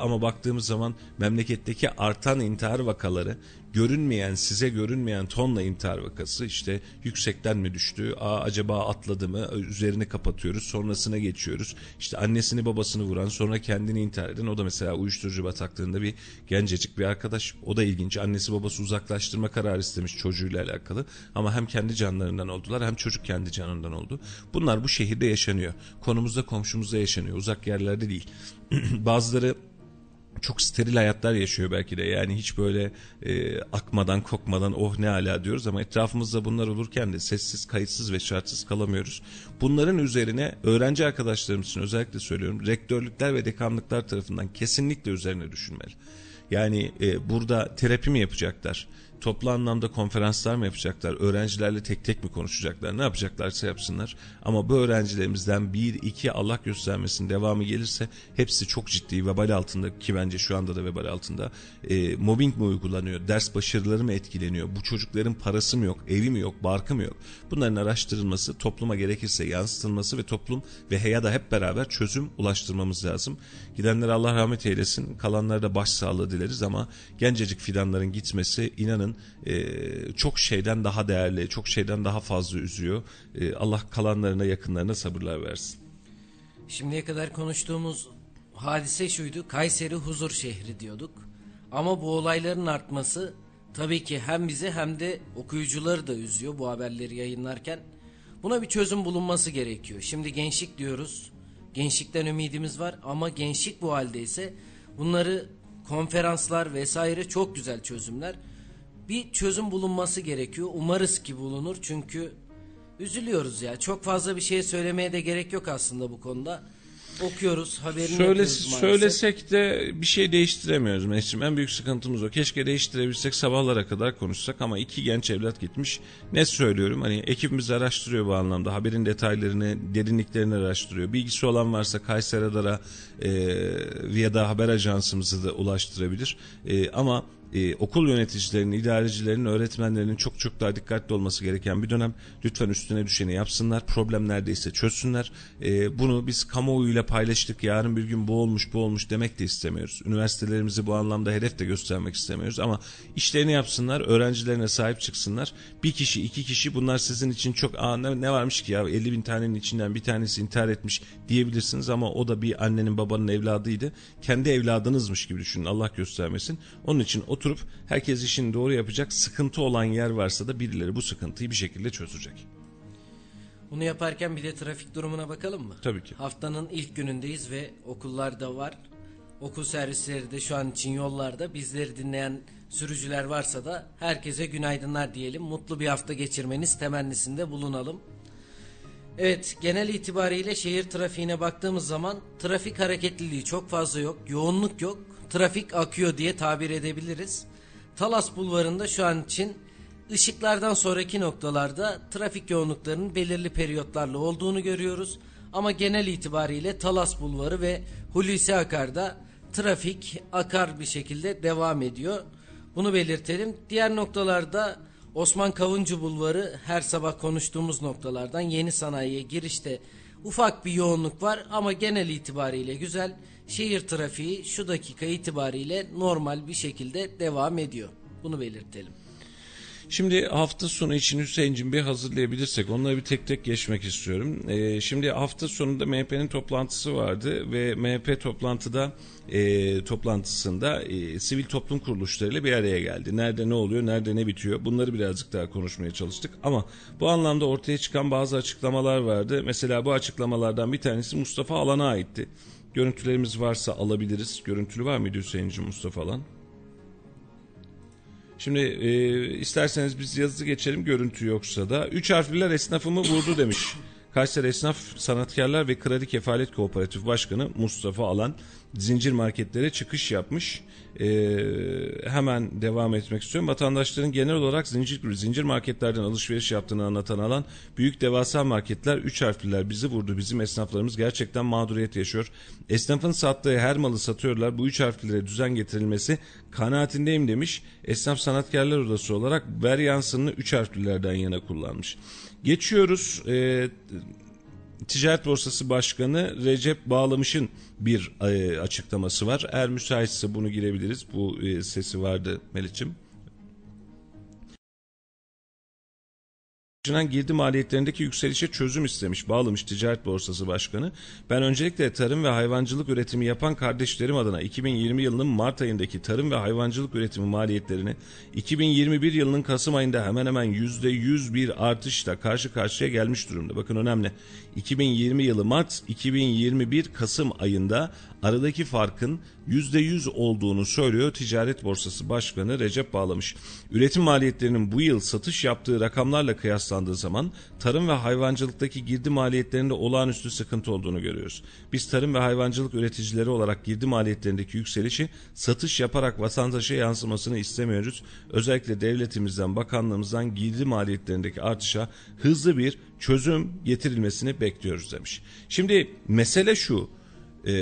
ama baktığımız zaman memleketteki artan intihar vakaları görünmeyen size görünmeyen tonla intihar vakası işte yüksekten mi düştü Aa, acaba atladı mı? Üzerini kapatıyoruz sonrasına geçiyoruz. İşte annesini babasını vuran sonra kendini intihar eden o da mesela uyuşturucu bataklığında bir gencecik bir arkadaş. O da ilginç annesi babası uzaklaştırma kararı istemiş çocuğuyla alakalı. Ama hem kendi canlarından oldular hem çocuk kendi canından oldu. Bunlar bu şehirde yaşanıyor. Konumuzda komşumuzda yaşanıyor. Uzak yerlerde değil. *clears throat* Bazıları çok steril hayatlar yaşıyor belki de. Yani hiç böyle e, akmadan kokmadan oh ne ala diyoruz ama etrafımızda bunlar olurken de sessiz, kayıtsız ve şartsız kalamıyoruz. Bunların üzerine öğrenci arkadaşlarım için özellikle söylüyorum. Rektörlükler ve dekanlıklar tarafından kesinlikle üzerine düşünmeli. Yani e, burada terapi mi yapacaklar? Toplu anlamda konferanslar mı yapacaklar? Öğrencilerle tek tek mi konuşacaklar? Ne yapacaklarsa yapsınlar. Ama bu öğrencilerimizden bir, iki Allah göstermesin devamı gelirse hepsi çok ciddi vebal altında ki bence şu anda da vebal altında. E, mobbing mi uygulanıyor? Ders başarıları mı etkileniyor? Bu çocukların parası mı yok? Evi mi yok? Barkı mı yok? Bunların araştırılması, topluma gerekirse yansıtılması ve toplum ve HEYA da hep beraber çözüm ulaştırmamız lazım. Gidenler Allah rahmet eylesin. Kalanlara da başsağlığı dileriz ama gencecik fidanların gitmesi inanın e, çok şeyden daha değerli, çok şeyden daha fazla üzüyor. E, Allah kalanlarına, yakınlarına sabırlar versin. Şimdiye kadar konuştuğumuz hadise şuydu. Kayseri huzur şehri diyorduk. Ama bu olayların artması tabii ki hem bizi hem de okuyucuları da üzüyor bu haberleri yayınlarken. Buna bir çözüm bulunması gerekiyor. Şimdi gençlik diyoruz. Gençlikten ümidimiz var ama gençlik bu haldeyse bunları konferanslar vesaire çok güzel çözümler bir çözüm bulunması gerekiyor. Umarız ki bulunur çünkü üzülüyoruz ya. Çok fazla bir şey söylemeye de gerek yok aslında bu konuda. Okuyoruz, haberini Söyle. Söylesek de bir şey değiştiremiyoruz Mesut'cum. En büyük sıkıntımız o. Keşke değiştirebilsek sabahlara kadar konuşsak ama iki genç evlat gitmiş. Ne söylüyorum? Hani ekibimiz araştırıyor bu anlamda. Haberin detaylarını, derinliklerini araştırıyor. Bilgisi olan varsa Kayseri Radar'a e, ya da haber ajansımızı da ulaştırabilir. E, ama e, okul yöneticilerinin, idarecilerinin, öğretmenlerinin çok çok daha dikkatli olması gereken bir dönem. Lütfen üstüne düşeni yapsınlar. Problem neredeyse çözsünler. E, bunu biz kamuoyuyla paylaştık. Yarın bir gün bu olmuş bu olmuş demek de istemiyoruz. Üniversitelerimizi bu anlamda hedef de göstermek istemiyoruz. Ama işlerini yapsınlar. Öğrencilerine sahip çıksınlar. Bir kişi, iki kişi bunlar sizin için çok Aa, ne, ne varmış ki ya 50 bin tanenin içinden bir tanesi intihar etmiş diyebilirsiniz. Ama o da bir annenin babanın evladıydı. Kendi evladınızmış gibi düşünün. Allah göstermesin. Onun için otur oturup herkes işini doğru yapacak. Sıkıntı olan yer varsa da birileri bu sıkıntıyı bir şekilde çözecek. Bunu yaparken bir de trafik durumuna bakalım mı? Tabii ki. Haftanın ilk günündeyiz ve okullarda var. Okul servisleri de şu an için yollarda. Bizleri dinleyen sürücüler varsa da herkese günaydınlar diyelim. Mutlu bir hafta geçirmeniz temennisinde bulunalım. Evet, genel itibariyle şehir trafiğine baktığımız zaman trafik hareketliliği çok fazla yok, yoğunluk yok, trafik akıyor diye tabir edebiliriz. Talas Bulvarı'nda şu an için ışıklardan sonraki noktalarda trafik yoğunluklarının belirli periyotlarla olduğunu görüyoruz. Ama genel itibariyle Talas Bulvarı ve Hulusi Akar'da trafik akar bir şekilde devam ediyor. Bunu belirtelim. Diğer noktalarda Osman Kavuncu Bulvarı her sabah konuştuğumuz noktalardan yeni sanayiye girişte ufak bir yoğunluk var ama genel itibariyle güzel. Şehir trafiği şu dakika itibariyle normal bir şekilde devam ediyor. Bunu belirtelim. Şimdi hafta sonu için Hüseyin'cim bir hazırlayabilirsek onları bir tek tek geçmek istiyorum. Ee, şimdi hafta sonunda MHP'nin toplantısı vardı ve MHP toplantıda e, toplantısında e, sivil toplum kuruluşlarıyla bir araya geldi. Nerede ne oluyor, nerede ne bitiyor bunları birazcık daha konuşmaya çalıştık. Ama bu anlamda ortaya çıkan bazı açıklamalar vardı. Mesela bu açıklamalardan bir tanesi Mustafa Alan'a aitti. Görüntülerimiz varsa alabiliriz. Görüntülü var mıydı Hüseyin'cim Mustafa Alan? Şimdi e, isterseniz biz yazı geçelim görüntü yoksa da. Üç harfliler esnafımı vurdu demiş. Kayseri Esnaf Sanatkarlar ve Kredi Kefalet Kooperatif Başkanı Mustafa Alan zincir marketlere çıkış yapmış. Ee, hemen devam etmek istiyorum. Vatandaşların genel olarak zincir zincir marketlerden alışveriş yaptığını anlatan alan büyük devasa marketler üç harfliler bizi vurdu. Bizim esnaflarımız gerçekten mağduriyet yaşıyor. Esnafın sattığı her malı satıyorlar. Bu üç harflilere düzen getirilmesi kanaatindeyim demiş. Esnaf Sanatkarlar Odası olarak ver yansınını üç harflilerden yana kullanmış. Geçiyoruz. Ee, Ticaret Borsası Başkanı Recep Bağlamış'ın bir e, açıklaması var. Eğer müsaitse bunu girebiliriz. Bu e, sesi vardı Melih'ciğim. Harcanan girdi maliyetlerindeki yükselişe çözüm istemiş bağlamış Ticaret Borsası Başkanı. Ben öncelikle tarım ve hayvancılık üretimi yapan kardeşlerim adına 2020 yılının Mart ayındaki tarım ve hayvancılık üretimi maliyetlerini 2021 yılının Kasım ayında hemen hemen %100 bir artışla karşı karşıya gelmiş durumda. Bakın önemli. 2020 yılı Mart, 2021 Kasım ayında aradaki farkın %100 olduğunu söylüyor Ticaret Borsası Başkanı Recep Bağlamış. Üretim maliyetlerinin bu yıl satış yaptığı rakamlarla kıyaslandığı zaman tarım ve hayvancılıktaki girdi maliyetlerinde olağanüstü sıkıntı olduğunu görüyoruz. Biz tarım ve hayvancılık üreticileri olarak girdi maliyetlerindeki yükselişi satış yaparak vatandaşa yansımasını istemiyoruz. Özellikle devletimizden, bakanlığımızdan girdi maliyetlerindeki artışa hızlı bir çözüm getirilmesini bekliyoruz demiş. Şimdi mesele şu. E,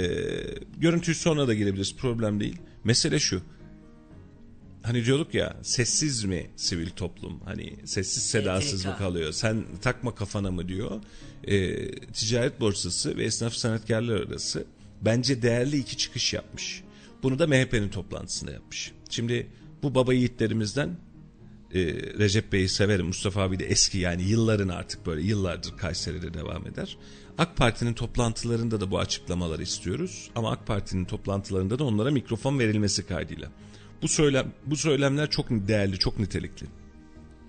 görüntüyü sonra da girebiliriz problem değil. Mesele şu. Hani diyorduk ya sessiz mi sivil toplum? Hani sessiz sedasız mı kalıyor? Sen takma kafana mı diyor. E, ticaret borsası ve esnaf sanatkarlar arası bence değerli iki çıkış yapmış. Bunu da MHP'nin toplantısında yapmış. Şimdi bu baba yiğitlerimizden e, Recep Bey'i severim. Mustafa abi de eski yani yılların artık böyle yıllardır Kayseri'de devam eder. AK Parti'nin toplantılarında da bu açıklamaları istiyoruz. Ama AK Parti'nin toplantılarında da onlara mikrofon verilmesi kaydıyla. Bu söylem bu söylemler çok değerli, çok nitelikli.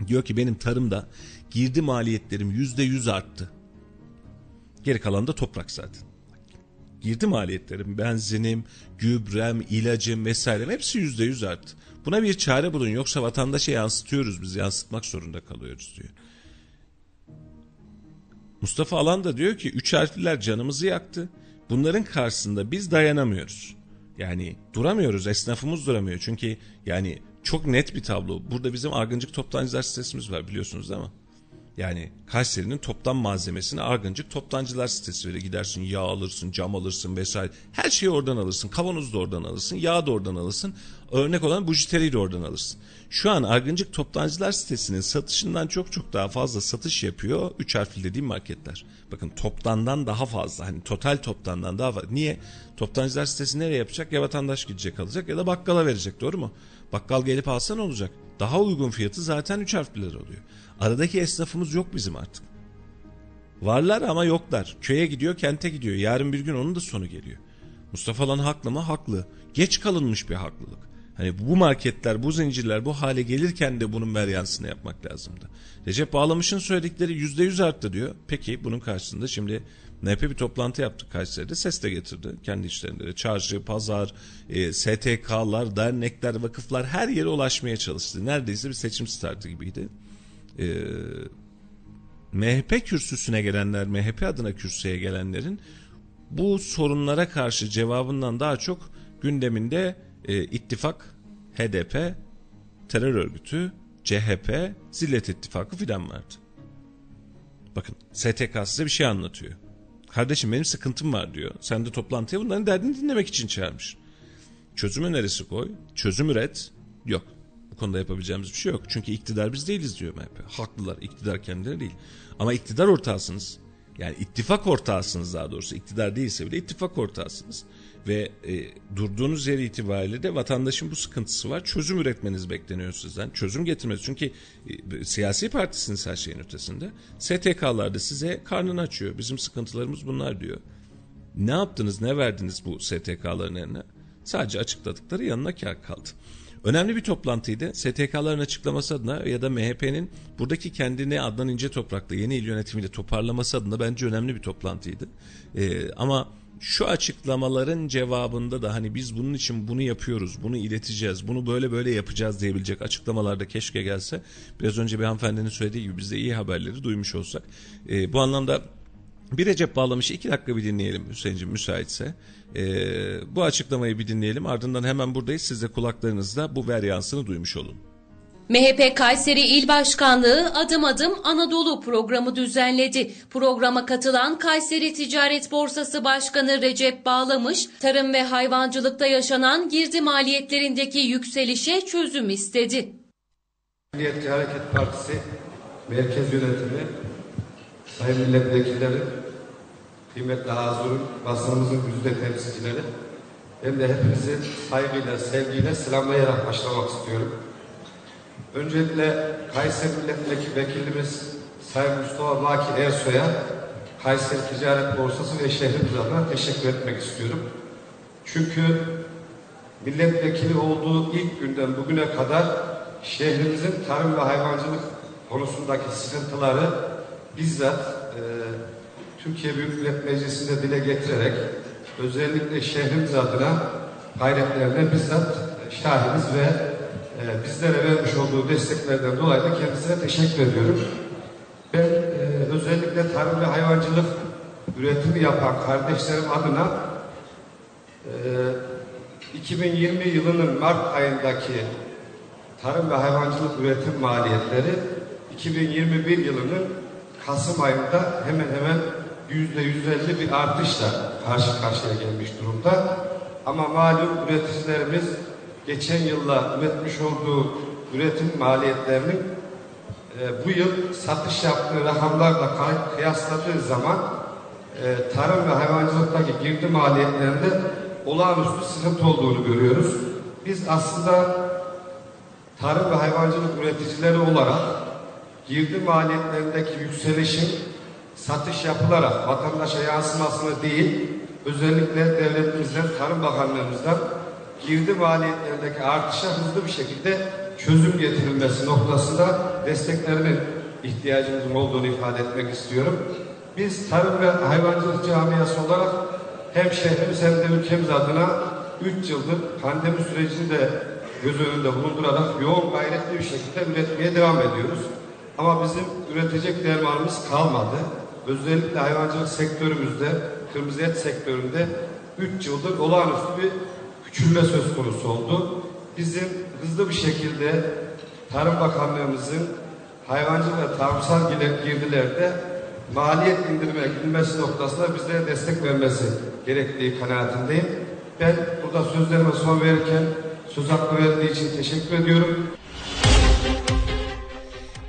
Diyor ki benim tarımda girdi maliyetlerim yüzde yüz arttı. Geri kalan da toprak zaten. Girdi maliyetlerim, benzinim, gübrem, ilacım vesaire hepsi yüzde yüz arttı. Buna bir çare bulun yoksa vatandaşa yansıtıyoruz biz yansıtmak zorunda kalıyoruz diyor. Mustafa Alan da diyor ki üç harfliler canımızı yaktı. Bunların karşısında biz dayanamıyoruz. Yani duramıyoruz esnafımız duramıyor çünkü yani çok net bir tablo. Burada bizim Argıncık Toptancılar sitesimiz var biliyorsunuz değil mi? Yani Kayseri'nin toptan malzemesini Argıncık Toptancılar sitesi verir. Gidersin yağ alırsın, cam alırsın vesaire. Her şeyi oradan alırsın. Kavanoz da oradan alırsın, yağ da oradan alırsın. Örnek olan bujiteriyi de oradan alırsın. Şu an Argıncık Toptancılar sitesinin satışından çok çok daha fazla satış yapıyor. Üç harfli dediğim marketler. Bakın toptandan daha fazla. Hani total toptandan daha fazla. Niye? Toptancılar sitesi nereye yapacak? Ya vatandaş gidecek alacak ya da bakkala verecek doğru mu? Bakkal gelip alsa ne olacak? Daha uygun fiyatı zaten üç harfliler oluyor. Aradaki esnafımız yok bizim artık. Varlar ama yoklar. Köye gidiyor, kente gidiyor. Yarın bir gün onun da sonu geliyor. Mustafa Lan haklı mı? Haklı. Geç kalınmış bir haklılık. Hani bu marketler, bu zincirler bu hale gelirken de bunun veryansını yapmak lazımdı. Recep Bağlamış'ın söyledikleri %100 arttı diyor. Peki bunun karşısında şimdi MHP bir toplantı yaptı Kayseri'de. Ses de getirdi kendi içlerinde. de. Çarşı, pazar, e, STK'lar, dernekler, vakıflar her yere ulaşmaya çalıştı. Neredeyse bir seçim startı gibiydi. E, MHP kürsüsüne gelenler, MHP adına kürsüye gelenlerin bu sorunlara karşı cevabından daha çok gündeminde e, ittifak, HDP, terör örgütü, CHP, Zillet İttifakı filan vardı. Bakın STK size bir şey anlatıyor. Kardeşim benim sıkıntım var diyor. Sen de toplantıya bunların derdini dinlemek için çağırmış. Çözüm önerisi koy, çözüm üret. Yok. Bu konuda yapabileceğimiz bir şey yok. Çünkü iktidar biz değiliz diyor MHP. Haklılar. İktidar kendileri değil. Ama iktidar ortağısınız. Yani ittifak ortağısınız daha doğrusu. İktidar değilse bile ittifak ortağısınız. Ve e, durduğunuz yer itibariyle de vatandaşın bu sıkıntısı var. Çözüm üretmeniz bekleniyor sizden. Çözüm getirmeniz. Çünkü e, siyasi partisiniz her şeyin ötesinde. STK'lar da size karnını açıyor. Bizim sıkıntılarımız bunlar diyor. Ne yaptınız, ne verdiniz bu STK'ların eline? Sadece açıkladıkları yanına kar kaldı. Önemli bir toplantıydı. STK'ların açıklaması adına ya da MHP'nin buradaki kendini Adnan İnce Toprak'ta yeni il yönetimiyle toparlaması adına bence önemli bir toplantıydı. Ee, ama şu açıklamaların cevabında da hani biz bunun için bunu yapıyoruz, bunu ileteceğiz, bunu böyle böyle yapacağız diyebilecek açıklamalar da keşke gelse. Biraz önce bir hanımefendinin söylediği gibi biz de iyi haberleri duymuş olsak. Ee, bu anlamda bir Recep bağlamış iki dakika bir dinleyelim Hüseyin'cim müsaitse. Ee, bu açıklamayı bir dinleyelim ardından hemen buradayız siz de kulaklarınızda bu veryansını duymuş olun. MHP Kayseri İl Başkanlığı Adım Adım Anadolu programı düzenledi. Programa katılan Kayseri Ticaret Borsası Başkanı Recep Bağlamış, tarım ve hayvancılıkta yaşanan girdi maliyetlerindeki yükselişe çözüm istedi. Milliyetçi Hareket Partisi Merkez Yönetimi, Sayın Milletvekilleri, kıymetli hazırın, basınımızın güzide temsilcileri, ben de hepinizi saygıyla, sevgiyle selamlayarak başlamak istiyorum. Öncelikle Kayseri Milletvekili Vekilimiz Sayın Mustafa Baki Ersoy'a Kayseri Ticaret Borsası ve şehrimiz adına teşekkür etmek istiyorum. Çünkü milletvekili olduğu ilk günden bugüne kadar şehrimizin tarım ve hayvancılık konusundaki sıkıntıları bizzat e, Türkiye Büyük Millet Meclisi'nde dile getirerek özellikle şehrimiz adına gayretlerine bizzat şahiniz ve e, bizlere vermiş olduğu desteklerden dolayı da kendisine teşekkür ediyorum. Ben e, özellikle tarım ve hayvancılık üretimi yapan kardeşlerim adına e, 2020 yılının Mart ayındaki tarım ve hayvancılık üretim maliyetleri 2021 yılının Kasım ayında hemen hemen yüzde 150 bir artışla karşı karşıya gelmiş durumda. Ama malum üreticilerimiz geçen yılla üretmiş olduğu üretim maliyetlerinin e, bu yıl satış yaptığı rakamlarla kıyasladığı zaman e, tarım ve hayvancılıktaki girdi maliyetlerinde olağanüstü sıkıntı olduğunu görüyoruz. Biz aslında tarım ve hayvancılık üreticileri olarak girdi maliyetlerindeki yükselişin satış yapılarak vatandaşa yansımasını değil, özellikle devletimizden, Tarım Bakanlığımızdan girdi maliyetlerindeki artışa hızlı bir şekilde çözüm getirilmesi noktasında desteklerinin ihtiyacımızın olduğunu ifade etmek istiyorum. Biz tarım ve hayvancılık camiası olarak hem şehrimiz hem de ülkemiz adına 3 yıldır pandemi sürecini de göz önünde bulundurarak yoğun gayretli bir şekilde üretmeye devam ediyoruz. Ama bizim üretecek dermanımız kalmadı. Özellikle hayvancılık sektörümüzde, kırmızı et sektöründe 3 yıldır olağanüstü bir küçülme söz konusu oldu. Bizim hızlı bir şekilde Tarım Bakanlığımızın hayvancılık ve tarımsal girdilerde maliyet indirime gidilmesi noktasında bizlere destek vermesi gerektiği kanaatindeyim. Ben burada sözlerime son verirken söz hakkı verdiği için teşekkür ediyorum.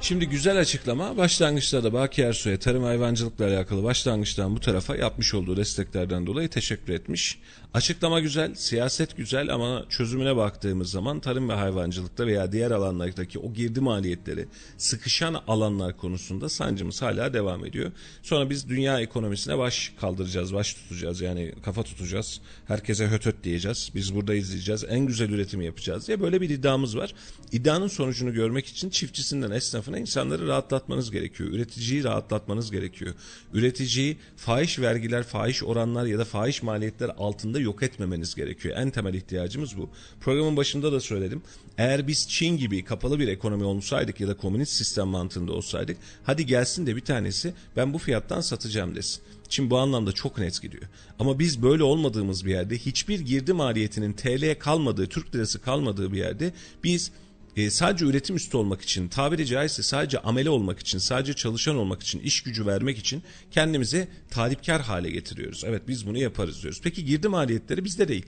Şimdi güzel açıklama başlangıçta da Baki Ersoy'a tarım hayvancılıkla alakalı başlangıçtan bu tarafa yapmış olduğu desteklerden dolayı teşekkür etmiş. Açıklama güzel, siyaset güzel ama çözümüne baktığımız zaman tarım ve hayvancılıkta veya diğer alanlardaki o girdi maliyetleri sıkışan alanlar konusunda sancımız hala devam ediyor. Sonra biz dünya ekonomisine baş kaldıracağız, baş tutacağız yani kafa tutacağız. Herkese höt höt diyeceğiz. Biz burada izleyeceğiz. En güzel üretimi yapacağız diye böyle bir iddiamız var. İddianın sonucunu görmek için çiftçisinden esnafına insanları rahatlatmanız gerekiyor. Üreticiyi rahatlatmanız gerekiyor. Üreticiyi fahiş vergiler, fahiş oranlar ya da fahiş maliyetler altında yok etmemeniz gerekiyor. En temel ihtiyacımız bu. Programın başında da söyledim. Eğer biz Çin gibi kapalı bir ekonomi olsaydık ya da komünist sistem mantığında olsaydık hadi gelsin de bir tanesi ben bu fiyattan satacağım desin. Çin bu anlamda çok net gidiyor. Ama biz böyle olmadığımız bir yerde hiçbir girdi maliyetinin TL'ye kalmadığı, Türk lirası kalmadığı bir yerde biz e, sadece üretim üstü olmak için, tabiri caizse sadece amele olmak için, sadece çalışan olmak için, iş gücü vermek için kendimizi talipkar hale getiriyoruz. Evet biz bunu yaparız diyoruz. Peki girdi maliyetleri bizde değil.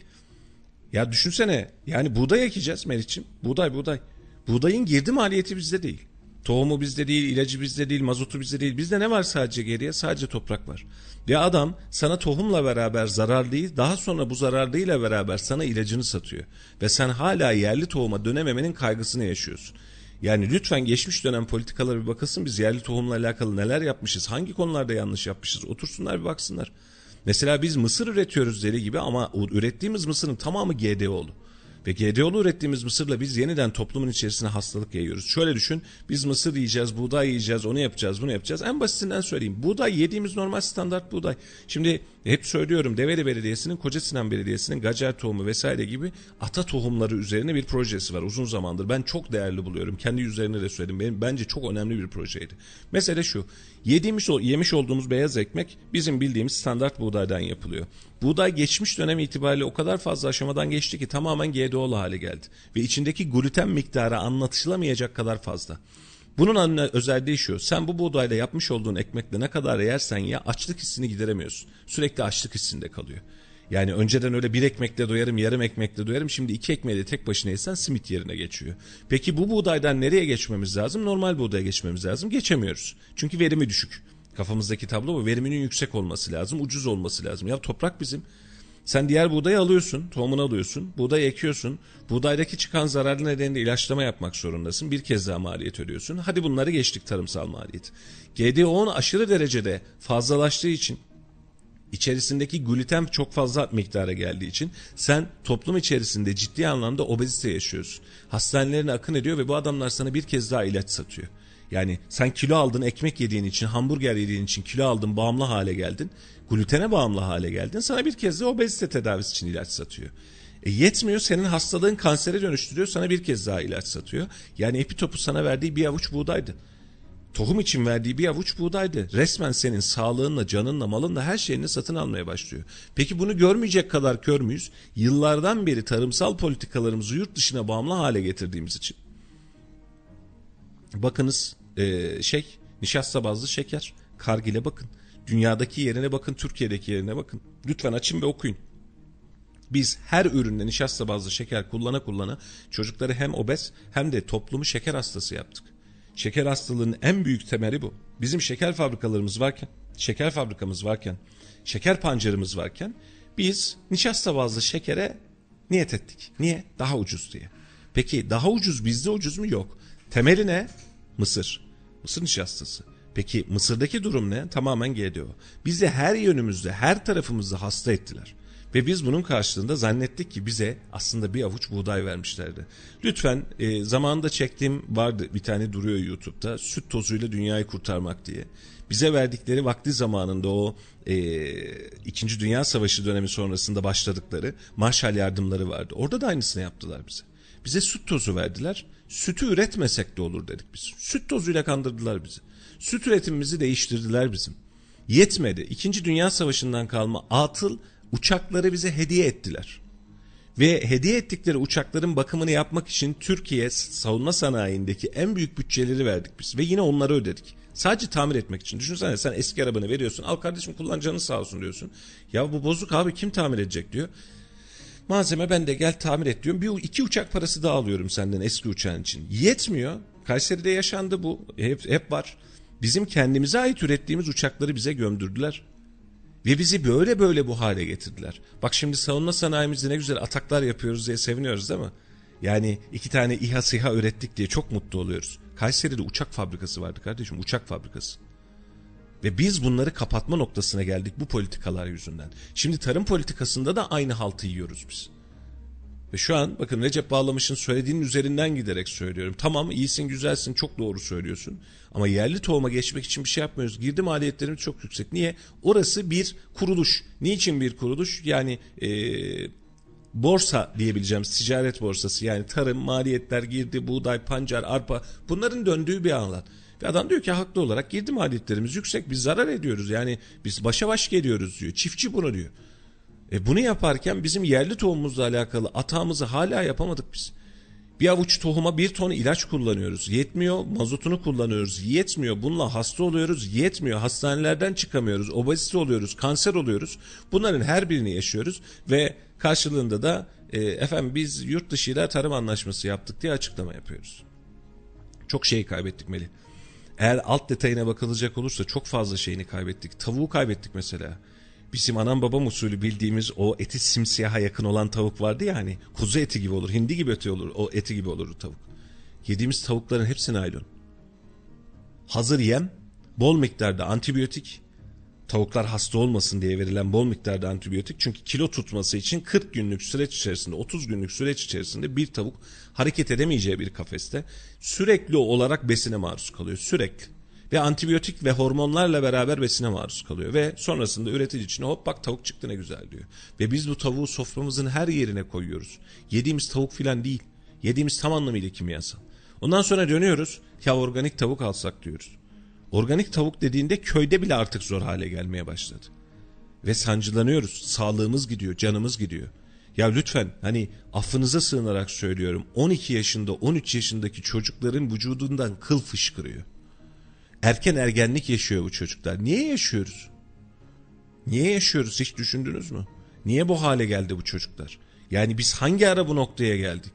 Ya düşünsene yani buğday ekeceğiz Meriç'im. Buğday buğday. Buğdayın girdi maliyeti bizde değil. Tohumu bizde değil, ilacı bizde değil, mazotu bizde değil. Bizde ne var sadece geriye? Sadece toprak var. Ya adam sana tohumla beraber zararlıyı, daha sonra bu zararlıyla beraber sana ilacını satıyor. Ve sen hala yerli tohuma dönememenin kaygısını yaşıyorsun. Yani lütfen geçmiş dönem politikalara bir bakılsın biz yerli tohumla alakalı neler yapmışız, hangi konularda yanlış yapmışız otursunlar bir baksınlar. Mesela biz mısır üretiyoruz deli gibi ama ürettiğimiz mısırın tamamı GDO'lu. Ve GDO'lu ürettiğimiz mısırla biz yeniden toplumun içerisine hastalık yayıyoruz. Şöyle düşün biz mısır yiyeceğiz, buğday yiyeceğiz, onu yapacağız, bunu yapacağız. En basitinden söyleyeyim. Buğday yediğimiz normal standart buğday. Şimdi hep söylüyorum Develi Belediyesi'nin, Koca Sinan Belediyesi'nin gacer tohumu vesaire gibi ata tohumları üzerine bir projesi var uzun zamandır. Ben çok değerli buluyorum. Kendi üzerine de söyledim. Benim, bence çok önemli bir projeydi. Mesele şu. Yediğimiz, yemiş olduğumuz beyaz ekmek bizim bildiğimiz standart buğdaydan yapılıyor. Buğday geçmiş dönem itibariyle o kadar fazla aşamadan geçti ki tamamen GDO'lu hale geldi. Ve içindeki gluten miktarı anlatışılamayacak kadar fazla. Bunun özelliği şu. Sen bu buğdayla yapmış olduğun ekmekle ne kadar yersen ya açlık hissini gideremiyorsun. Sürekli açlık hissinde kalıyor. Yani önceden öyle bir ekmekle doyarım, yarım ekmekle doyarım. Şimdi iki ekmeği de tek başına yesen simit yerine geçiyor. Peki bu buğdaydan nereye geçmemiz lazım? Normal buğdaya geçmemiz lazım. Geçemiyoruz. Çünkü verimi düşük. Kafamızdaki tablo bu. Veriminin yüksek olması lazım, ucuz olması lazım. Ya toprak bizim. Sen diğer buğdayı alıyorsun, tohumunu alıyorsun, buğday ekiyorsun. Buğdaydaki çıkan zararlı nedeniyle ilaçlama yapmak zorundasın. Bir kez daha maliyet ödüyorsun. Hadi bunları geçtik tarımsal maliyet. GDO'nun aşırı derecede fazlalaştığı için içerisindeki gluten çok fazla miktara geldiği için sen toplum içerisinde ciddi anlamda obezite yaşıyorsun. Hastanelerine akın ediyor ve bu adamlar sana bir kez daha ilaç satıyor. Yani sen kilo aldın ekmek yediğin için hamburger yediğin için kilo aldın bağımlı hale geldin. Glutene bağımlı hale geldin. Sana bir kez de obezite tedavisi için ilaç satıyor. E yetmiyor senin hastalığın kansere dönüştürüyor sana bir kez daha ilaç satıyor. Yani epitopu sana verdiği bir avuç buğdaydı. Tohum için verdiği bir avuç buğdaydı. Resmen senin sağlığınla, canınla, malınla her şeyini satın almaya başlıyor. Peki bunu görmeyecek kadar kör müyüz? Yıllardan beri tarımsal politikalarımızı yurt dışına bağımlı hale getirdiğimiz için. Bakınız e, şey nişasta bazlı şeker. Kargil'e bakın. Dünyadaki yerine bakın, Türkiye'deki yerine bakın. Lütfen açın ve okuyun. Biz her üründe nişasta bazlı şeker kullana kullana çocukları hem obez hem de toplumu şeker hastası yaptık. Şeker hastalığının en büyük temeli bu. Bizim şeker fabrikalarımız varken, şeker fabrikamız varken, şeker pancarımız varken biz nişasta bazlı şekere niyet ettik. Niye? Daha ucuz diye. Peki daha ucuz bizde ucuz mu? Yok. Temeli ne? Mısır. Mısır nişastası. Peki Mısır'daki durum ne? Tamamen GDO. Bizi her yönümüzde, her tarafımızda hasta ettiler. Ve biz bunun karşılığında zannettik ki bize aslında bir avuç buğday vermişlerdi. Lütfen e, zamanında çektiğim vardı bir tane duruyor YouTube'da süt tozuyla dünyayı kurtarmak diye. Bize verdikleri vakti zamanında o e, İkinci Dünya Savaşı dönemi sonrasında başladıkları Marshall yardımları vardı. Orada da aynısını yaptılar bize. Bize süt tozu verdiler. Sütü üretmesek de olur dedik biz. Süt tozuyla kandırdılar bizi. Süt üretimimizi değiştirdiler bizim. Yetmedi. İkinci Dünya Savaşı'ndan kalma atıl uçakları bize hediye ettiler. Ve hediye ettikleri uçakların bakımını yapmak için Türkiye savunma sanayindeki en büyük bütçeleri verdik biz. Ve yine onları ödedik. Sadece tamir etmek için. Düşünsene sen eski arabanı veriyorsun. Al kardeşim kullan canın sağ olsun diyorsun. Ya bu bozuk abi kim tamir edecek diyor. Malzeme ben de gel tamir et diyorum. Bir iki uçak parası daha alıyorum senden eski uçağın için. Yetmiyor. Kayseri'de yaşandı bu. Hep, hep var. Bizim kendimize ait ürettiğimiz uçakları bize gömdürdüler. Ve bizi böyle böyle bu hale getirdiler. Bak şimdi savunma sanayimizde ne güzel ataklar yapıyoruz diye seviniyoruz değil mi? Yani iki tane İHA SİHA ürettik diye çok mutlu oluyoruz. Kayseri'de uçak fabrikası vardı kardeşim uçak fabrikası. Ve biz bunları kapatma noktasına geldik bu politikalar yüzünden. Şimdi tarım politikasında da aynı haltı yiyoruz biz. Ve şu an bakın Recep Bağlamış'ın söylediğinin üzerinden giderek söylüyorum. Tamam iyisin güzelsin çok doğru söylüyorsun. Ama yerli tohuma geçmek için bir şey yapmıyoruz. Girdi maliyetlerimiz çok yüksek. Niye? Orası bir kuruluş. Niçin bir kuruluş? Yani e, borsa diyebileceğimiz ticaret borsası. Yani tarım, maliyetler, girdi, buğday, pancar, arpa bunların döndüğü bir alan. Ve adam diyor ki haklı olarak girdi maliyetlerimiz yüksek biz zarar ediyoruz. Yani biz başa baş geliyoruz diyor. Çiftçi bunu diyor. E bunu yaparken bizim yerli tohumumuzla alakalı atağımızı hala yapamadık biz. Bir avuç tohuma bir ton ilaç kullanıyoruz. Yetmiyor mazotunu kullanıyoruz. Yetmiyor bununla hasta oluyoruz. Yetmiyor hastanelerden çıkamıyoruz. Obezite oluyoruz. Kanser oluyoruz. Bunların her birini yaşıyoruz. Ve karşılığında da e, efendim biz yurt dışıyla tarım anlaşması yaptık diye açıklama yapıyoruz. Çok şey kaybettik Melih. Eğer alt detayına bakılacak olursa çok fazla şeyini kaybettik. Tavuğu kaybettik mesela. Bizim anam babam usulü bildiğimiz o eti simsiyaha yakın olan tavuk vardı ya hani kuzu eti gibi olur, hindi gibi eti olur, o eti gibi olur tavuk. Yediğimiz tavukların hepsi naylon. Hazır yem, bol miktarda antibiyotik, tavuklar hasta olmasın diye verilen bol miktarda antibiyotik. Çünkü kilo tutması için 40 günlük süreç içerisinde 30 günlük süreç içerisinde bir tavuk hareket edemeyeceği bir kafeste sürekli olarak besine maruz kalıyor. Sürekli. Ve antibiyotik ve hormonlarla beraber besine maruz kalıyor. Ve sonrasında üretici için hop bak tavuk çıktı ne güzel diyor. Ve biz bu tavuğu soframızın her yerine koyuyoruz. Yediğimiz tavuk filan değil. Yediğimiz tam anlamıyla kimyasal. Ondan sonra dönüyoruz ya organik tavuk alsak diyoruz. Organik tavuk dediğinde köyde bile artık zor hale gelmeye başladı. Ve sancılanıyoruz. Sağlığımız gidiyor, canımız gidiyor. Ya lütfen hani affınıza sığınarak söylüyorum. 12 yaşında, 13 yaşındaki çocukların vücudundan kıl fışkırıyor. Erken ergenlik yaşıyor bu çocuklar. Niye yaşıyoruz? Niye yaşıyoruz hiç düşündünüz mü? Niye bu hale geldi bu çocuklar? Yani biz hangi ara bu noktaya geldik?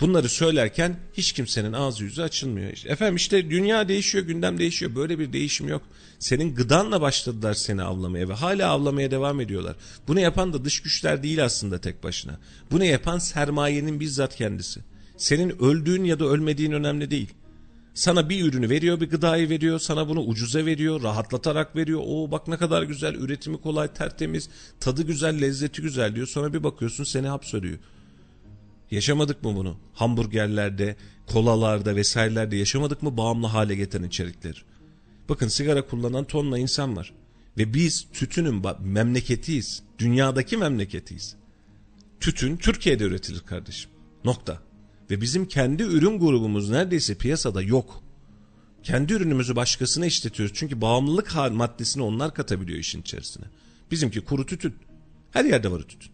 Bunları söylerken hiç kimsenin ağzı yüzü açılmıyor. Efendim işte dünya değişiyor, gündem değişiyor. Böyle bir değişim yok. Senin gıdanla başladılar seni avlamaya ve hala avlamaya devam ediyorlar. Bunu yapan da dış güçler değil aslında tek başına. Bunu yapan sermayenin bizzat kendisi. Senin öldüğün ya da ölmediğin önemli değil. Sana bir ürünü veriyor, bir gıdayı veriyor, sana bunu ucuza veriyor, rahatlatarak veriyor. O bak ne kadar güzel, üretimi kolay, tertemiz, tadı güzel, lezzeti güzel diyor. Sonra bir bakıyorsun seni hapsediyor. Yaşamadık mı bunu? Hamburgerlerde, kolalarda vesairelerde yaşamadık mı bağımlı hale getiren içerikler? Bakın sigara kullanan tonla insan var. Ve biz tütünün memleketiyiz. Dünyadaki memleketiyiz. Tütün Türkiye'de üretilir kardeşim. Nokta. Ve bizim kendi ürün grubumuz neredeyse piyasada yok. Kendi ürünümüzü başkasına işletiyoruz. Çünkü bağımlılık maddesini onlar katabiliyor işin içerisine. Bizimki kuru tütün. Her yerde var tütün.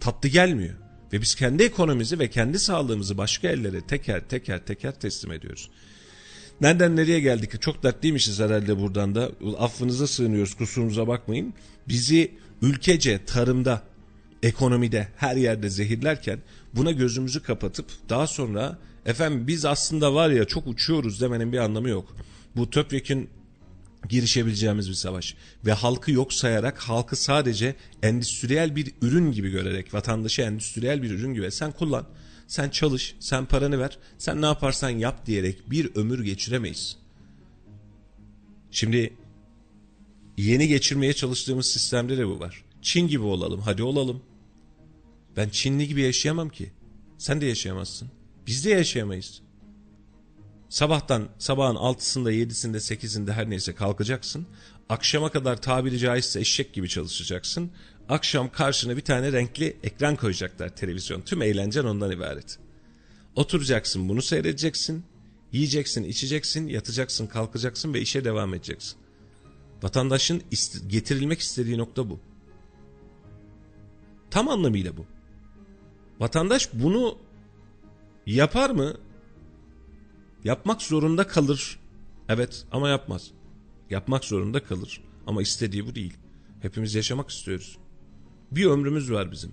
Tatlı gelmiyor. Ve biz kendi ekonomimizi ve kendi sağlığımızı başka ellere teker teker teker teslim ediyoruz. Nereden nereye geldik? Çok dertliymişiz herhalde buradan da. Affınıza sığınıyoruz kusurumuza bakmayın. Bizi ülkece tarımda, ekonomide her yerde zehirlerken buna gözümüzü kapatıp daha sonra efendim biz aslında var ya çok uçuyoruz demenin bir anlamı yok. Bu TÖPREK'in girişebileceğimiz bir savaş ve halkı yok sayarak halkı sadece endüstriyel bir ürün gibi görerek vatandaşı endüstriyel bir ürün gibi sen kullan sen çalış sen paranı ver sen ne yaparsan yap diyerek bir ömür geçiremeyiz. Şimdi yeni geçirmeye çalıştığımız sistemde de bu var. Çin gibi olalım hadi olalım. Ben Çinli gibi yaşayamam ki. Sen de yaşayamazsın. Biz de yaşayamayız. Sabahtan sabahın altısında yedisinde sekizinde her neyse kalkacaksın. Akşama kadar tabiri caizse eşek gibi çalışacaksın. Akşam karşına bir tane renkli ekran koyacaklar televizyon. Tüm eğlencen ondan ibaret. Oturacaksın bunu seyredeceksin. Yiyeceksin, içeceksin, yatacaksın, kalkacaksın ve işe devam edeceksin. Vatandaşın ist getirilmek istediği nokta bu. Tam anlamıyla bu. Vatandaş bunu yapar mı? Yapmak zorunda kalır. Evet ama yapmaz. Yapmak zorunda kalır. Ama istediği bu değil. Hepimiz yaşamak istiyoruz. Bir ömrümüz var bizim.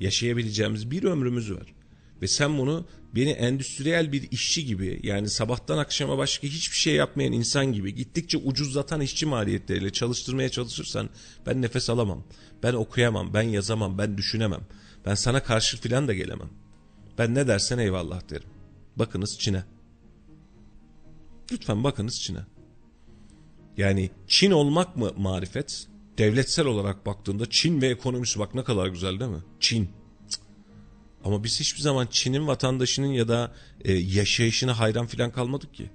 Yaşayabileceğimiz bir ömrümüz var. Ve sen bunu beni endüstriyel bir işçi gibi yani sabahtan akşama başka hiçbir şey yapmayan insan gibi gittikçe ucuzlatan işçi maliyetleriyle çalıştırmaya çalışırsan ben nefes alamam. Ben okuyamam, ben yazamam, ben düşünemem. Ben sana karşı filan da gelemem. Ben ne dersen eyvallah derim. Bakınız Çin'e. Lütfen bakınız Çin'e. Yani Çin olmak mı marifet? Devletsel olarak baktığında Çin ve ekonomisi bak ne kadar güzel değil mi? Çin. Ama biz hiçbir zaman Çin'in vatandaşının ya da e, yaşayışına hayran filan kalmadık ki.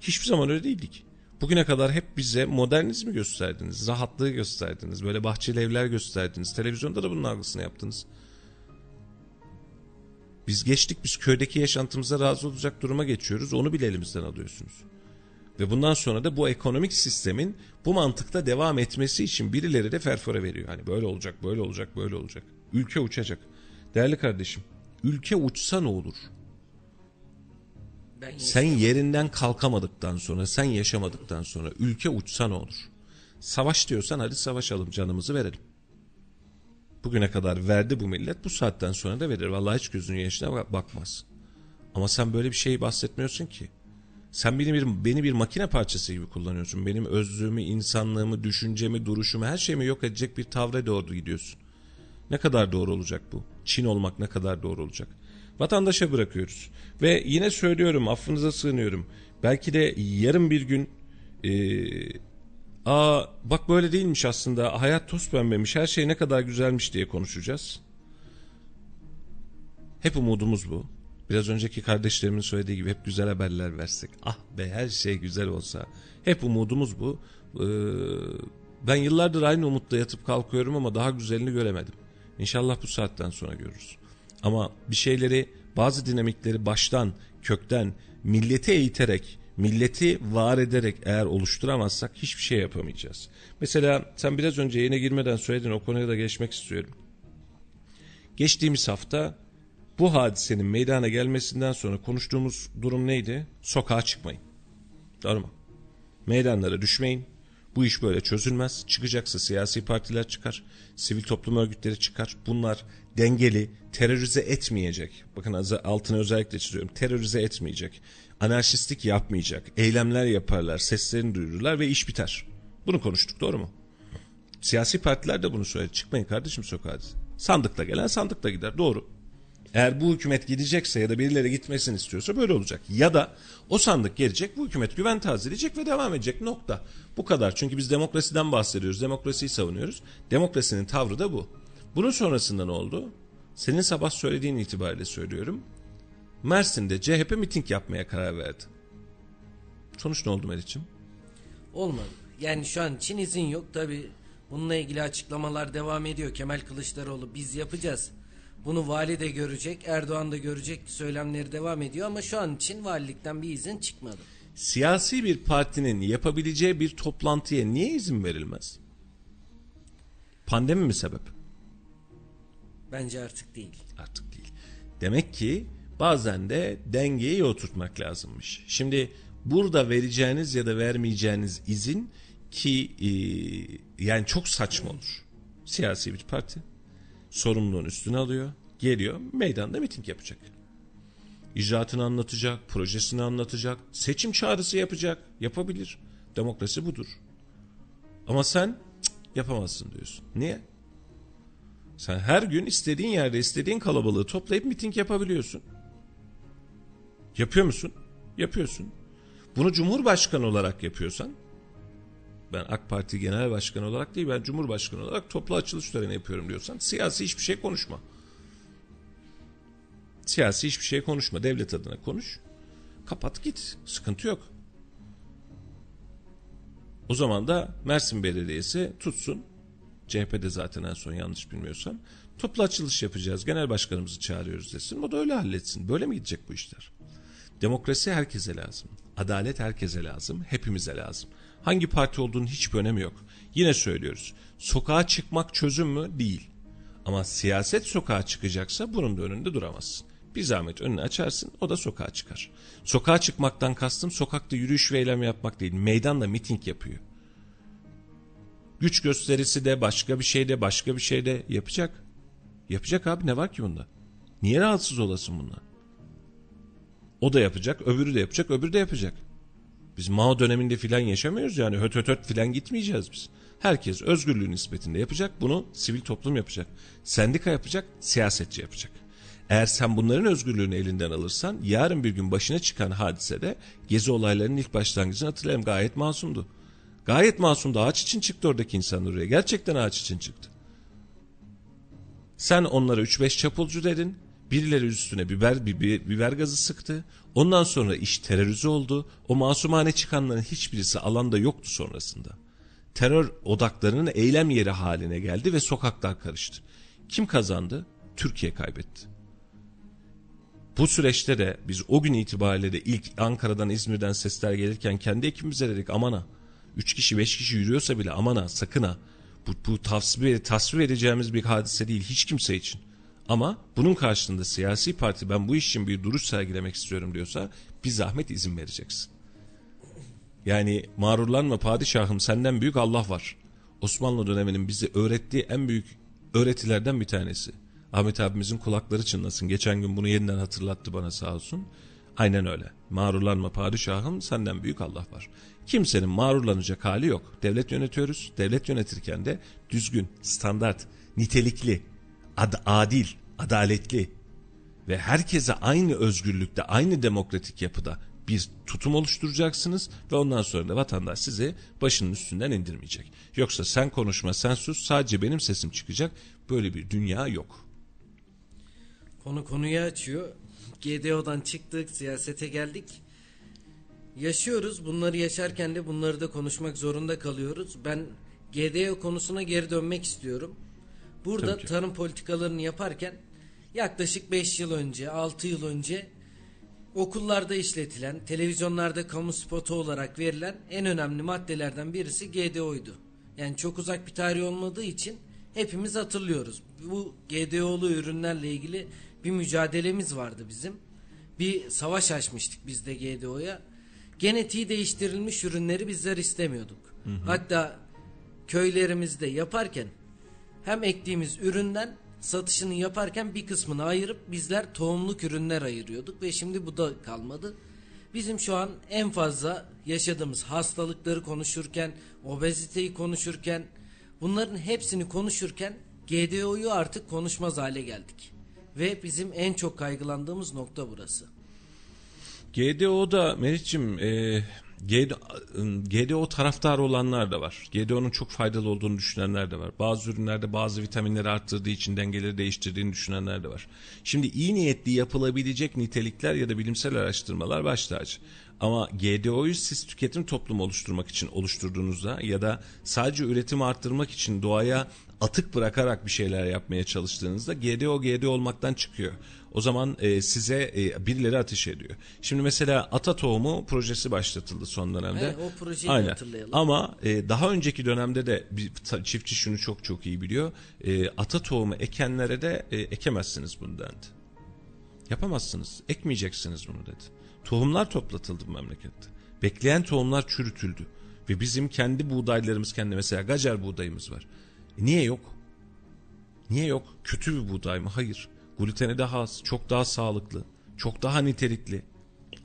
Hiçbir zaman öyle değildik. Bugüne kadar hep bize modernizmi gösterdiniz, rahatlığı gösterdiniz, böyle bahçeli evler gösterdiniz. Televizyonda da bunun algısını yaptınız. Biz geçtik, biz köydeki yaşantımıza razı olacak duruma geçiyoruz. Onu bile elimizden alıyorsunuz. Ve bundan sonra da bu ekonomik sistemin bu mantıkta devam etmesi için birileri de ferfora veriyor. Hani böyle olacak, böyle olacak, böyle olacak. Ülke uçacak. Değerli kardeşim, ülke uçsa ne olur? Ben Sen yerinden kalkamadıktan sonra, sen yaşamadıktan sonra ülke uçsa ne olur? Savaş diyorsan hadi savaşalım, canımızı verelim. Bugüne kadar verdi bu millet, bu saatten sonra da verir. Vallahi hiç gözünün yaşına bak- bakmaz. Ama sen böyle bir şeyi bahsetmiyorsun ki. Sen beni bir, beni bir makine parçası gibi kullanıyorsun. Benim özlüğümü, insanlığımı, düşüncemi, duruşumu, her şeyimi yok edecek bir tavra doğru gidiyorsun. Ne kadar doğru olacak bu? Çin olmak ne kadar doğru olacak? Vatandaşa bırakıyoruz. Ve yine söylüyorum, affınıza sığınıyorum. Belki de yarın bir gün eee, aa bak böyle değilmiş aslında, hayat toz pembemiş, her şey ne kadar güzelmiş diye konuşacağız. Hep umudumuz bu. Biraz önceki kardeşlerimin söylediği gibi hep güzel haberler versek. Ah be her şey güzel olsa. Hep umudumuz bu. Ee, ben yıllardır aynı umutla yatıp kalkıyorum ama daha güzelini göremedim. İnşallah bu saatten sonra görürüz. Ama bir şeyleri bazı dinamikleri baştan kökten milleti eğiterek milleti var ederek eğer oluşturamazsak hiçbir şey yapamayacağız. Mesela sen biraz önce yayına girmeden söyledin o konuya da geçmek istiyorum. Geçtiğimiz hafta bu hadisenin meydana gelmesinden sonra konuştuğumuz durum neydi? Sokağa çıkmayın. Doğru mu? Meydanlara düşmeyin. Bu iş böyle çözülmez. Çıkacaksa siyasi partiler çıkar, sivil toplum örgütleri çıkar. Bunlar dengeli, terörize etmeyecek. Bakın altını özellikle çiziyorum. Terörize etmeyecek. Anarşistlik yapmayacak. Eylemler yaparlar, seslerini duyururlar ve iş biter. Bunu konuştuk doğru mu? Siyasi partiler de bunu söyledi. Çıkmayın kardeşim sokağa. Sandıkla gelen sandıkla gider. Doğru. Eğer bu hükümet gidecekse ya da birileri gitmesini istiyorsa böyle olacak. Ya da o sandık gelecek, bu hükümet güven tazeleyecek ve devam edecek. Nokta. Bu kadar. Çünkü biz demokrasiden bahsediyoruz. Demokrasiyi savunuyoruz. Demokrasinin tavrı da bu. Bunun sonrasında ne oldu? Senin sabah söylediğin itibariyle söylüyorum. Mersin'de CHP miting yapmaya karar verdi. Sonuç ne oldu Meriç'im? Olmadı. Yani şu an için izin yok tabi. Bununla ilgili açıklamalar devam ediyor. Kemal Kılıçdaroğlu biz yapacağız. Bunu vali de görecek, Erdoğan da görecek söylemleri devam ediyor ama şu an için valilikten bir izin çıkmadı. Siyasi bir partinin yapabileceği bir toplantıya niye izin verilmez? Pandemi mi sebep? Bence artık değil. Artık değil. Demek ki bazen de dengeyi oturtmak lazımmış. Şimdi burada vereceğiniz ya da vermeyeceğiniz izin ki e, yani çok saçma olur. Siyasi bir parti sorumluluğun üstüne alıyor, geliyor meydanda miting yapacak. İcraatını anlatacak, projesini anlatacak, seçim çağrısı yapacak, yapabilir. Demokrasi budur. Ama sen cık, yapamazsın diyorsun. Niye? Sen her gün istediğin yerde istediğin kalabalığı toplayıp miting yapabiliyorsun. Yapıyor musun? Yapıyorsun. Bunu Cumhurbaşkanı olarak yapıyorsan ben AK Parti Genel Başkanı olarak değil ben Cumhurbaşkanı olarak toplu açılış töreni yapıyorum diyorsan siyasi hiçbir şey konuşma. Siyasi hiçbir şey konuşma. Devlet adına konuş. Kapat git. Sıkıntı yok. O zaman da Mersin Belediyesi tutsun. CHP'de zaten en son yanlış bilmiyorsam. Toplu açılış yapacağız. Genel başkanımızı çağırıyoruz desin. O da öyle halletsin. Böyle mi gidecek bu işler? Demokrasi herkese lazım. Adalet herkese lazım. Hepimize lazım. Hangi parti olduğunun hiçbir önemi yok. Yine söylüyoruz. Sokağa çıkmak çözüm mü? Değil. Ama siyaset sokağa çıkacaksa bunun da önünde duramazsın. Bir zahmet önünü açarsın o da sokağa çıkar. Sokağa çıkmaktan kastım sokakta yürüyüş ve eylem yapmak değil. Meydanda miting yapıyor. Güç gösterisi de başka bir şey de başka bir şey de yapacak. Yapacak abi ne var ki bunda? Niye rahatsız olasın bundan? O da yapacak, öbürü de yapacak, öbürü de yapacak. Biz Mao döneminde filan yaşamıyoruz yani höt höt höt filan gitmeyeceğiz biz. Herkes özgürlüğü nispetinde yapacak. Bunu sivil toplum yapacak. Sendika yapacak, siyasetçi yapacak. Eğer sen bunların özgürlüğünü elinden alırsan yarın bir gün başına çıkan hadisede gezi olaylarının ilk başlangıcını hatırlayalım gayet masumdu. Gayet masumdu. Ağaç için çıktı oradaki insanlar oraya. Gerçekten ağaç için çıktı. Sen onlara 3-5 çapulcu dedin. Birileri üstüne biber, biber, biber gazı sıktı. Ondan sonra iş terörize oldu. O masumane çıkanların hiçbirisi alanda yoktu sonrasında. Terör odaklarının eylem yeri haline geldi ve sokaklar karıştı. Kim kazandı? Türkiye kaybetti. Bu süreçte de biz o gün itibariyle de ilk Ankara'dan İzmir'den sesler gelirken kendi ekibimize dedik amana. Üç kişi beş kişi yürüyorsa bile amana sakın. Bu, bu tasvir, tasvir edeceğimiz bir hadise değil hiç kimse için. Ama bunun karşılığında siyasi parti ben bu iş için bir duruş sergilemek istiyorum diyorsa bir zahmet izin vereceksin. Yani mağrurlanma padişahım senden büyük Allah var. Osmanlı döneminin bize öğrettiği en büyük öğretilerden bir tanesi. Ahmet abimizin kulakları çınlasın. Geçen gün bunu yeniden hatırlattı bana sağ olsun. Aynen öyle. Mağrurlanma padişahım senden büyük Allah var. Kimsenin mağrurlanacak hali yok. Devlet yönetiyoruz. Devlet yönetirken de düzgün, standart, nitelikli, ad adil, adaletli ve herkese aynı özgürlükte, aynı demokratik yapıda bir tutum oluşturacaksınız ve ondan sonra da vatandaş sizi başının üstünden indirmeyecek. Yoksa sen konuşma, sen sus, sadece benim sesim çıkacak. Böyle bir dünya yok. Konu konuyu açıyor. GDO'dan çıktık, siyasete geldik. Yaşıyoruz. Bunları yaşarken de bunları da konuşmak zorunda kalıyoruz. Ben GDO konusuna geri dönmek istiyorum. Burada tarım politikalarını yaparken yaklaşık 5 yıl önce, 6 yıl önce okullarda işletilen, televizyonlarda kamu spotu olarak verilen en önemli maddelerden birisi GDO'ydu. Yani çok uzak bir tarih olmadığı için hepimiz hatırlıyoruz. Bu GDO'lu ürünlerle ilgili bir mücadelemiz vardı bizim. Bir savaş açmıştık biz de GDO'ya. Genetiği değiştirilmiş ürünleri bizler istemiyorduk. Hı hı. Hatta köylerimizde yaparken hem ektiğimiz üründen satışını yaparken bir kısmını ayırıp bizler tohumluk ürünler ayırıyorduk ve şimdi bu da kalmadı. Bizim şu an en fazla yaşadığımız hastalıkları konuşurken, obeziteyi konuşurken, bunların hepsini konuşurken GDO'yu artık konuşmaz hale geldik. Ve bizim en çok kaygılandığımız nokta burası. GDO'da Meriç'im e, GDO, taraftarı olanlar da var. GDO'nun çok faydalı olduğunu düşünenler de var. Bazı ürünlerde bazı vitaminleri arttırdığı için dengeleri değiştirdiğini düşünenler de var. Şimdi iyi niyetli yapılabilecek nitelikler ya da bilimsel araştırmalar baş tacı. Ama GDO'yu siz tüketim toplumu oluşturmak için oluşturduğunuzda ya da sadece üretim arttırmak için doğaya atık bırakarak bir şeyler yapmaya çalıştığınızda GDO GDO olmaktan çıkıyor. O zaman e, size e, birileri ateş ediyor. Şimdi mesela ata tohumu projesi başlatıldı son dönemde. Evet, o projeyi Aynen. hatırlayalım. Ama e, daha önceki dönemde de bir çiftçi şunu çok çok iyi biliyor. E, ata tohumu ekenlere de e, ekemezsiniz bunu dendi. Yapamazsınız. Ekmeyeceksiniz bunu dedi. Tohumlar toplatıldı bu memlekette. Bekleyen tohumlar çürütüldü. Ve bizim kendi buğdaylarımız kendi mesela gacer buğdayımız var. E niye yok? Niye yok? Kötü bir buğday mı? Hayır. Gluteni daha az, çok daha sağlıklı, çok daha nitelikli.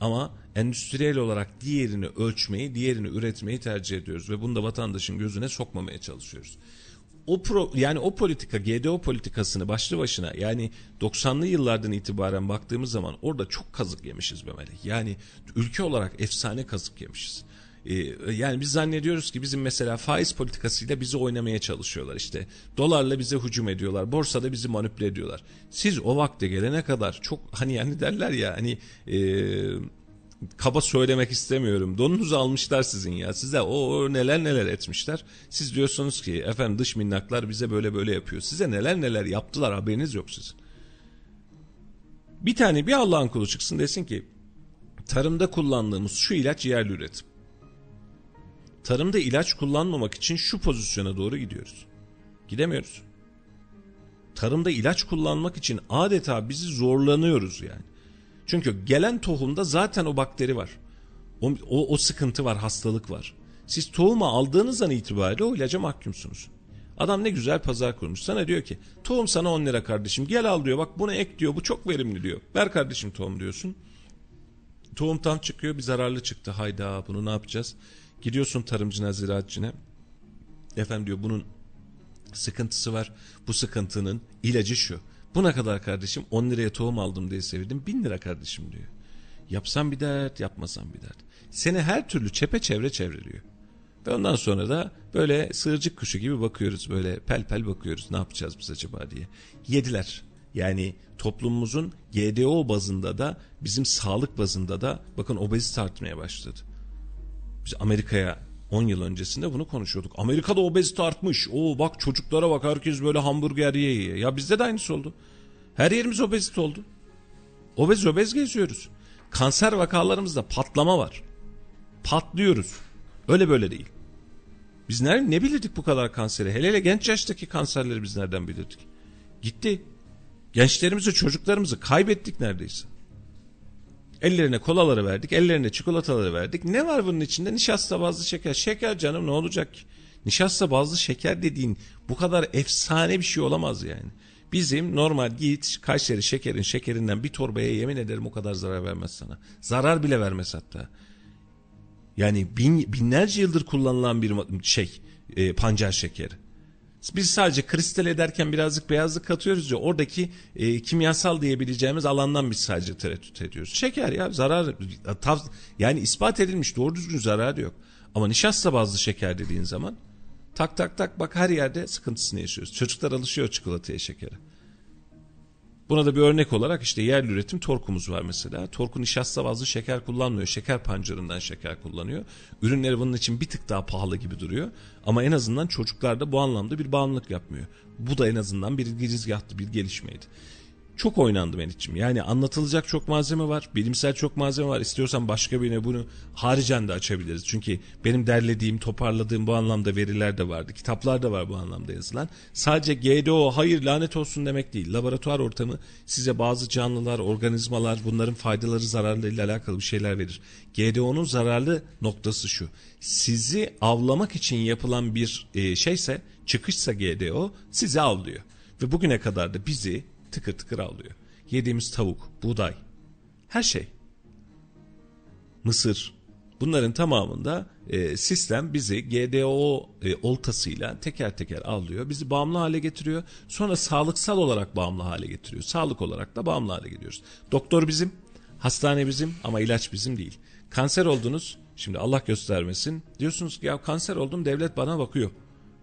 Ama endüstriyel olarak diğerini ölçmeyi, diğerini üretmeyi tercih ediyoruz ve bunu da vatandaşın gözüne sokmamaya çalışıyoruz. O pro, yani o politika GDO politikasını başlı başına yani 90'lı yıllardan itibaren baktığımız zaman orada çok kazık yemişiz be Melek. Yani ülke olarak efsane kazık yemişiz. Ee, yani biz zannediyoruz ki bizim mesela faiz politikasıyla bizi oynamaya çalışıyorlar işte. Dolarla bize hücum ediyorlar. Borsada bizi manipüle ediyorlar. Siz o vakte gelene kadar çok hani yani derler ya hani e, kaba söylemek istemiyorum. Donunuzu almışlar sizin ya. Size o, o neler neler etmişler. Siz diyorsunuz ki efendim dış minnaklar bize böyle böyle yapıyor. Size neler neler yaptılar haberiniz yok sizin. Bir tane bir Allah'ın kulu çıksın desin ki tarımda kullandığımız şu ilaç yerli üretim. Tarımda ilaç kullanmamak için şu pozisyona doğru gidiyoruz. Gidemiyoruz. Tarımda ilaç kullanmak için adeta bizi zorlanıyoruz yani. Çünkü gelen tohumda zaten o bakteri var. O, o, o sıkıntı var, hastalık var. Siz tohumu aldığınız an itibariyle o ilaca mahkumsunuz. Adam ne güzel pazar kurmuş. Sana diyor ki tohum sana 10 lira kardeşim gel al diyor. Bak bunu ek diyor bu çok verimli diyor. Ver kardeşim tohum diyorsun. Tohum tam çıkıyor bir zararlı çıktı. Hayda bunu ne yapacağız? Gidiyorsun tarımcına ziraatçine. Efendim diyor bunun sıkıntısı var. Bu sıkıntının ilacı şu. Bu ne kadar kardeşim? 10 liraya tohum aldım diye sevindim. 1000 lira kardeşim diyor. Yapsam bir dert, yapmasam bir dert. Seni her türlü çepeçevre çevreliyor. Ve ondan sonra da böyle sığırcık kuşu gibi bakıyoruz. Böyle pel pel bakıyoruz. Ne yapacağız biz acaba diye. Yediler. Yani toplumumuzun GDO bazında da bizim sağlık bazında da bakın obezite artmaya başladı. Biz Amerika'ya 10 yıl öncesinde bunu konuşuyorduk. Amerika'da obezite artmış. Oo bak çocuklara bak herkes böyle hamburger yiye yiye. Ya bizde de aynısı oldu. Her yerimiz obezite oldu. Obez obez geziyoruz. Kanser vakalarımızda patlama var. Patlıyoruz. Öyle böyle değil. Biz ne, ne bilirdik bu kadar kanseri? Hele hele genç yaştaki kanserleri biz nereden bilirdik? Gitti. Gençlerimizi, çocuklarımızı kaybettik neredeyse. Ellerine kolaları verdik, ellerine çikolataları verdik. Ne var bunun içinde? Nişasta bazlı şeker. Şeker canım ne olacak? Nişasta bazlı şeker dediğin bu kadar efsane bir şey olamaz yani. Bizim normal git Kayseri şekerin şekerinden bir torbaya yemin ederim o kadar zarar vermez sana. Zarar bile vermez hatta. Yani bin, binlerce yıldır kullanılan bir şey e, pancar şekeri. Biz sadece kristal ederken birazcık beyazlık katıyoruz ya oradaki e, kimyasal diyebileceğimiz alandan biz sadece tereddüt ediyoruz. Şeker ya zarar tav, yani ispat edilmiş doğru düzgün zararı yok. Ama nişasta bazlı şeker dediğin zaman tak tak tak bak her yerde sıkıntısını yaşıyoruz. Çocuklar alışıyor çikolataya şekere. Buna da bir örnek olarak işte yerli üretim torkumuz var mesela. Torku nişasta bazlı şeker kullanmıyor. Şeker pancarından şeker kullanıyor. Ürünleri bunun için bir tık daha pahalı gibi duruyor. Ama en azından çocuklarda bu anlamda bir bağımlılık yapmıyor. Bu da en azından bir girizgahtı, bir gelişmeydi. Çok oynandı Meriç'im. Yani anlatılacak çok malzeme var. Bilimsel çok malzeme var. İstiyorsan başka birine bunu haricen de açabiliriz. Çünkü benim derlediğim, toparladığım bu anlamda veriler de vardı. Kitaplar da var bu anlamda yazılan. Sadece GDO hayır lanet olsun demek değil. Laboratuvar ortamı size bazı canlılar, organizmalar bunların faydaları zararlarıyla alakalı bir şeyler verir. GDO'nun zararlı noktası şu. Sizi avlamak için yapılan bir e, şeyse, çıkışsa GDO sizi avlıyor. Ve bugüne kadar da bizi tıkır tıkır avlıyor. Yediğimiz tavuk, buğday, her şey. Mısır. Bunların tamamında e, sistem bizi GDO e, oltasıyla teker teker avlıyor. Bizi bağımlı hale getiriyor. Sonra sağlıksal olarak bağımlı hale getiriyor. Sağlık olarak da bağımlı hale geliyoruz. Doktor bizim, hastane bizim ama ilaç bizim değil. Kanser oldunuz. Şimdi Allah göstermesin. Diyorsunuz ki ya kanser oldum devlet bana bakıyor.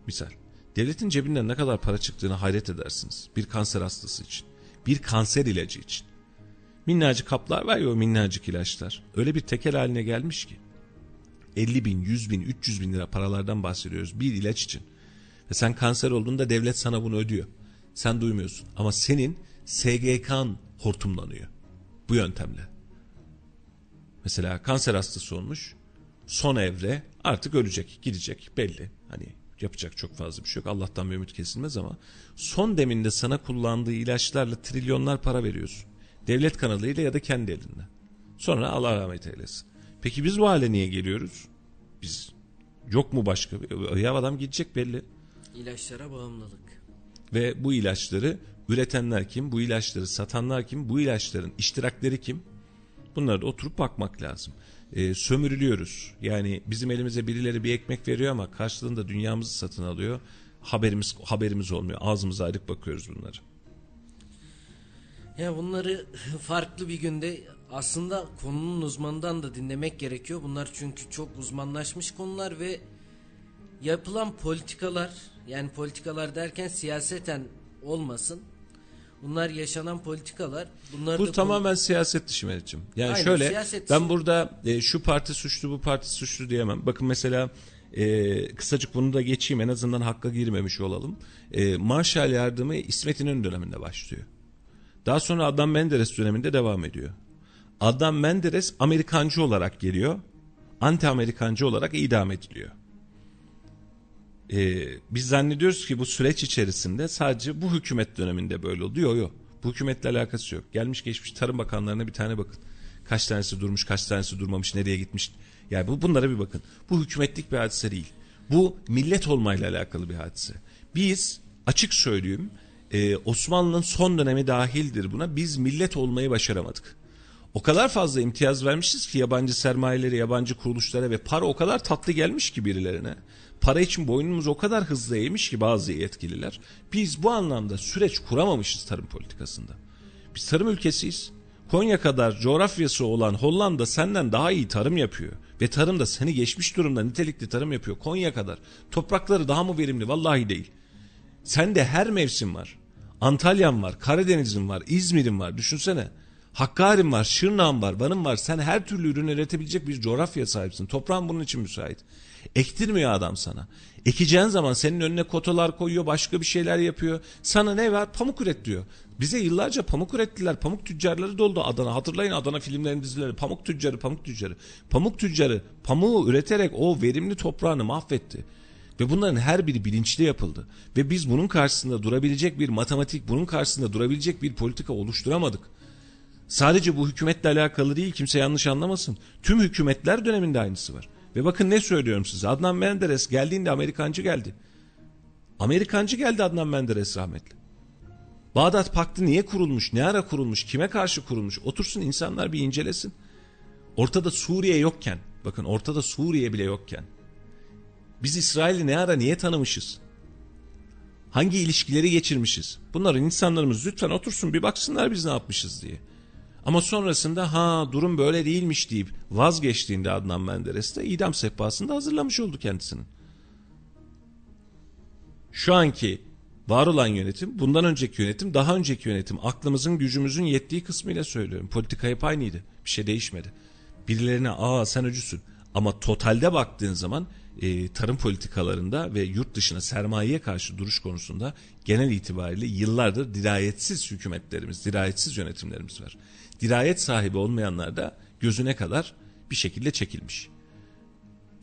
Misal. Devletin cebinden ne kadar para çıktığını hayret edersiniz. Bir kanser hastası için. Bir kanser ilacı için. Minnacık kaplar var ya o minnacık ilaçlar. Öyle bir tekel haline gelmiş ki. 50 bin, 100 bin, 300 bin lira paralardan bahsediyoruz bir ilaç için. Ve sen kanser olduğunda devlet sana bunu ödüyor. Sen duymuyorsun. Ama senin SGK'n hortumlanıyor. Bu yöntemle. Mesela kanser hastası olmuş. Son evre artık ölecek, gidecek belli. Hani yapacak çok fazla bir şey yok. Allah'tan bir ümit kesilmez ama son deminde sana kullandığı ilaçlarla trilyonlar para veriyorsun. Devlet kanalıyla ya da kendi elinden. Sonra Allah rahmet eylesin. Peki biz bu hale niye geliyoruz? Biz yok mu başka? Ya adam gidecek belli. İlaçlara bağımlılık. Ve bu ilaçları üretenler kim? Bu ilaçları satanlar kim? Bu ilaçların iştirakleri kim? Bunlara da oturup bakmak lazım. Ee, sömürülüyoruz. Yani bizim elimize birileri bir ekmek veriyor ama karşılığında dünyamızı satın alıyor. Haberimiz haberimiz olmuyor. Ağzımıza ayrık bakıyoruz bunları. Ya bunları *laughs* farklı bir günde aslında konunun uzmanından da dinlemek gerekiyor. Bunlar çünkü çok uzmanlaşmış konular ve yapılan politikalar yani politikalar derken siyaseten olmasın. Bunlar yaşanan politikalar. Bunlar Bu da tamamen siyaset dışı Meriç'im. Yani Aynen, şöyle siyaset ben dışı. burada e, şu parti suçlu bu parti suçlu diyemem. Bakın mesela e, kısacık bunu da geçeyim en azından hakka girmemiş olalım. E, Marshall yardımı İsmet İnönü döneminde başlıyor. Daha sonra Adnan Menderes döneminde devam ediyor. Adnan Menderes Amerikancı olarak geliyor. Anti Amerikancı olarak idam ediliyor. Ee, biz zannediyoruz ki bu süreç içerisinde sadece bu hükümet döneminde böyle oldu. Yok yok. Bu hükümetle alakası yok. Gelmiş geçmiş Tarım Bakanlarına bir tane bakın. Kaç tanesi durmuş, kaç tanesi durmamış, nereye gitmiş. Yani bu bunlara bir bakın. Bu hükümetlik bir hadise değil. Bu millet olmayla alakalı bir hadise. Biz açık söyleyeyim e, Osmanlı'nın son dönemi dahildir buna biz millet olmayı başaramadık. O kadar fazla imtiyaz vermişiz ki yabancı sermayelere, yabancı kuruluşlara ve para o kadar tatlı gelmiş ki birilerine. Para için boynumuz o kadar hızlı eğmiş ki bazı yetkililer. Biz bu anlamda süreç kuramamışız tarım politikasında. Biz tarım ülkesiyiz. Konya kadar coğrafyası olan Hollanda senden daha iyi tarım yapıyor. Ve tarımda seni geçmiş durumda nitelikli tarım yapıyor. Konya kadar. Toprakları daha mı verimli? Vallahi değil. Sende her mevsim var. Antalya'm var, Karadeniz'im var, İzmir'im var. Düşünsene. Hakkari'm var, Şırnak'ım var, Van'ım var. Sen her türlü ürün üretebilecek bir coğrafya sahipsin. Toprağın bunun için müsait. Ektirmiyor adam sana. Ekeceğin zaman senin önüne kotalar koyuyor, başka bir şeyler yapıyor. Sana ne var? Pamuk üret diyor. Bize yıllarca pamuk ürettiler. Pamuk tüccarları doldu Adana. Hatırlayın Adana filmlerin dizileri. Pamuk tüccarı, pamuk tüccarı. Pamuk tüccarı pamuğu üreterek o verimli toprağını mahvetti. Ve bunların her biri bilinçli yapıldı. Ve biz bunun karşısında durabilecek bir matematik, bunun karşısında durabilecek bir politika oluşturamadık. Sadece bu hükümetle alakalı değil kimse yanlış anlamasın. Tüm hükümetler döneminde aynısı var. Ve bakın ne söylüyorum size. Adnan Menderes geldiğinde Amerikancı geldi. Amerikancı geldi Adnan Menderes rahmetli. Bağdat Paktı niye kurulmuş, ne ara kurulmuş, kime karşı kurulmuş otursun insanlar bir incelesin. Ortada Suriye yokken, bakın ortada Suriye bile yokken. Biz İsrail'i ne ara niye tanımışız? Hangi ilişkileri geçirmişiz? Bunların insanlarımız lütfen otursun bir baksınlar biz ne yapmışız diye. Ama sonrasında ha durum böyle değilmiş deyip vazgeçtiğinde Adnan Menderes de idam sehpasında hazırlamış oldu kendisini. Şu anki var olan yönetim, bundan önceki yönetim, daha önceki yönetim aklımızın gücümüzün yettiği kısmıyla söylüyorum. Politika hep aynıydı. Bir şey değişmedi. Birilerine aa sen öcüsün. Ama totalde baktığın zaman e, tarım politikalarında ve yurt dışına sermayeye karşı duruş konusunda genel itibariyle yıllardır dirayetsiz hükümetlerimiz, dirayetsiz yönetimlerimiz var. Dirayet sahibi olmayanlar da gözüne kadar bir şekilde çekilmiş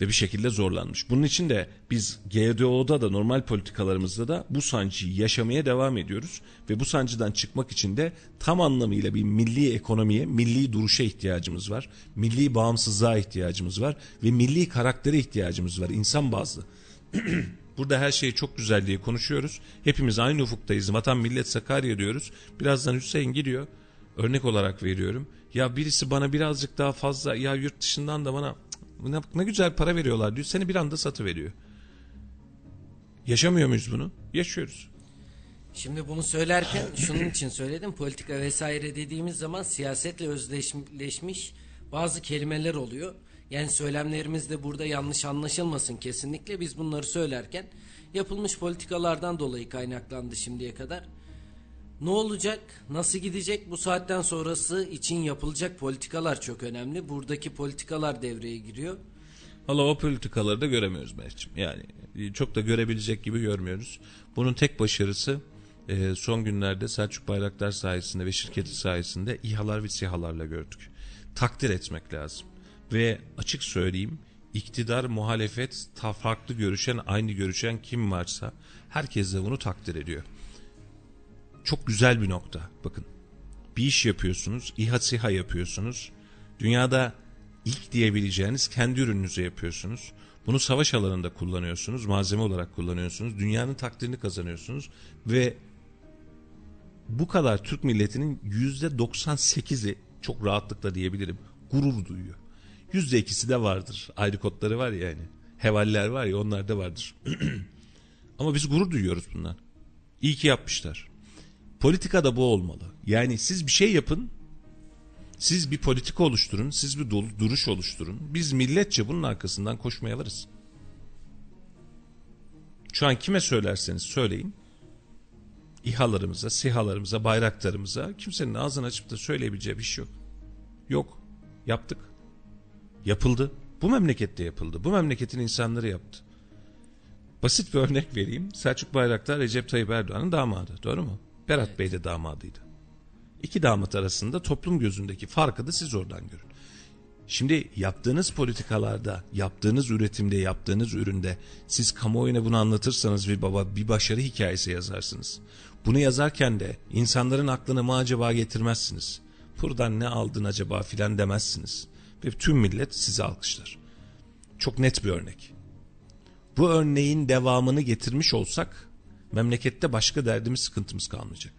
ve bir şekilde zorlanmış. Bunun için de biz GDO'da da normal politikalarımızda da bu sancıyı yaşamaya devam ediyoruz ve bu sancıdan çıkmak için de tam anlamıyla bir milli ekonomiye, milli duruşa ihtiyacımız var. Milli bağımsızlığa ihtiyacımız var ve milli karaktere ihtiyacımız var insan bazlı. *clears throat* Burada her şeyi çok güzel diye konuşuyoruz. Hepimiz aynı ufuktayız. Vatan millet Sakarya diyoruz. Birazdan Hüseyin gidiyor. Örnek olarak veriyorum. Ya birisi bana birazcık daha fazla ya yurt dışından da bana ne, ne güzel para veriyorlar diyor. Seni bir anda satı veriyor. Yaşamıyor muyuz bunu? Yaşıyoruz. Şimdi bunu söylerken şunun için söyledim. Politika vesaire dediğimiz zaman siyasetle özdeşleşmiş bazı kelimeler oluyor. Yani söylemlerimiz de burada yanlış anlaşılmasın kesinlikle. Biz bunları söylerken yapılmış politikalardan dolayı kaynaklandı şimdiye kadar. Ne olacak? Nasıl gidecek? Bu saatten sonrası için yapılacak politikalar çok önemli. Buradaki politikalar devreye giriyor. Valla o politikaları da göremiyoruz Mehmetciğim. Yani çok da görebilecek gibi görmüyoruz. Bunun tek başarısı e, son günlerde Selçuk Bayraktar sayesinde ve şirketi sayesinde İHA'lar ve SİHA'larla gördük. Takdir etmek lazım. Ve açık söyleyeyim iktidar, muhalefet, farklı görüşen, aynı görüşen kim varsa herkes de bunu takdir ediyor çok güzel bir nokta. Bakın bir iş yapıyorsunuz, İHA SİHA yapıyorsunuz. Dünyada ilk diyebileceğiniz kendi ürününüzü yapıyorsunuz. Bunu savaş alanında kullanıyorsunuz, malzeme olarak kullanıyorsunuz. Dünyanın takdirini kazanıyorsunuz ve bu kadar Türk milletinin yüzde 98'i çok rahatlıkla diyebilirim gurur duyuyor. Yüzde ikisi de vardır. Ayrı kodları var ya yani. Hevaller var ya onlar da vardır. *clears throat* Ama biz gurur duyuyoruz bundan. İyi ki yapmışlar. Politika da bu olmalı. Yani siz bir şey yapın, siz bir politika oluşturun, siz bir duruş oluşturun. Biz milletçe bunun arkasından koşmaya varız. Şu an kime söylerseniz söyleyin. İHA'larımıza, SİHA'larımıza, bayraklarımıza kimsenin ağzını açıp da söyleyebileceği bir şey yok. Yok. Yaptık. Yapıldı. Bu memlekette yapıldı. Bu memleketin insanları yaptı. Basit bir örnek vereyim. Selçuk Bayraktar Recep Tayyip Erdoğan'ın damadı. Doğru mu? Berat evet. Bey de damadıydı. İki damat arasında toplum gözündeki farkı da siz oradan görün. Şimdi yaptığınız politikalarda, yaptığınız üretimde, yaptığınız üründe siz kamuoyuna bunu anlatırsanız bir baba bir başarı hikayesi yazarsınız. Bunu yazarken de insanların aklına mı acaba getirmezsiniz. Buradan ne aldın acaba filan demezsiniz. Ve tüm millet sizi alkışlar. Çok net bir örnek. Bu örneğin devamını getirmiş olsak Memlekette başka derdimiz sıkıntımız kalmayacak.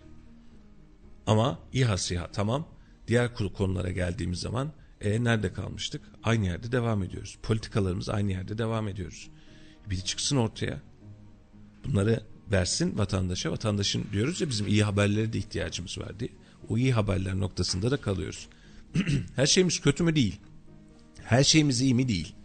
Ama İHA SİHA tamam. Diğer konulara geldiğimiz zaman e, nerede kalmıştık? Aynı yerde devam ediyoruz. Politikalarımız aynı yerde devam ediyoruz. Biri çıksın ortaya. Bunları versin vatandaşa. Vatandaşın diyoruz ya bizim iyi haberlere de ihtiyacımız var diye. O iyi haberler noktasında da kalıyoruz. *clears throat* Her şeyimiz kötü mü değil. Her şeyimiz iyi mi değil.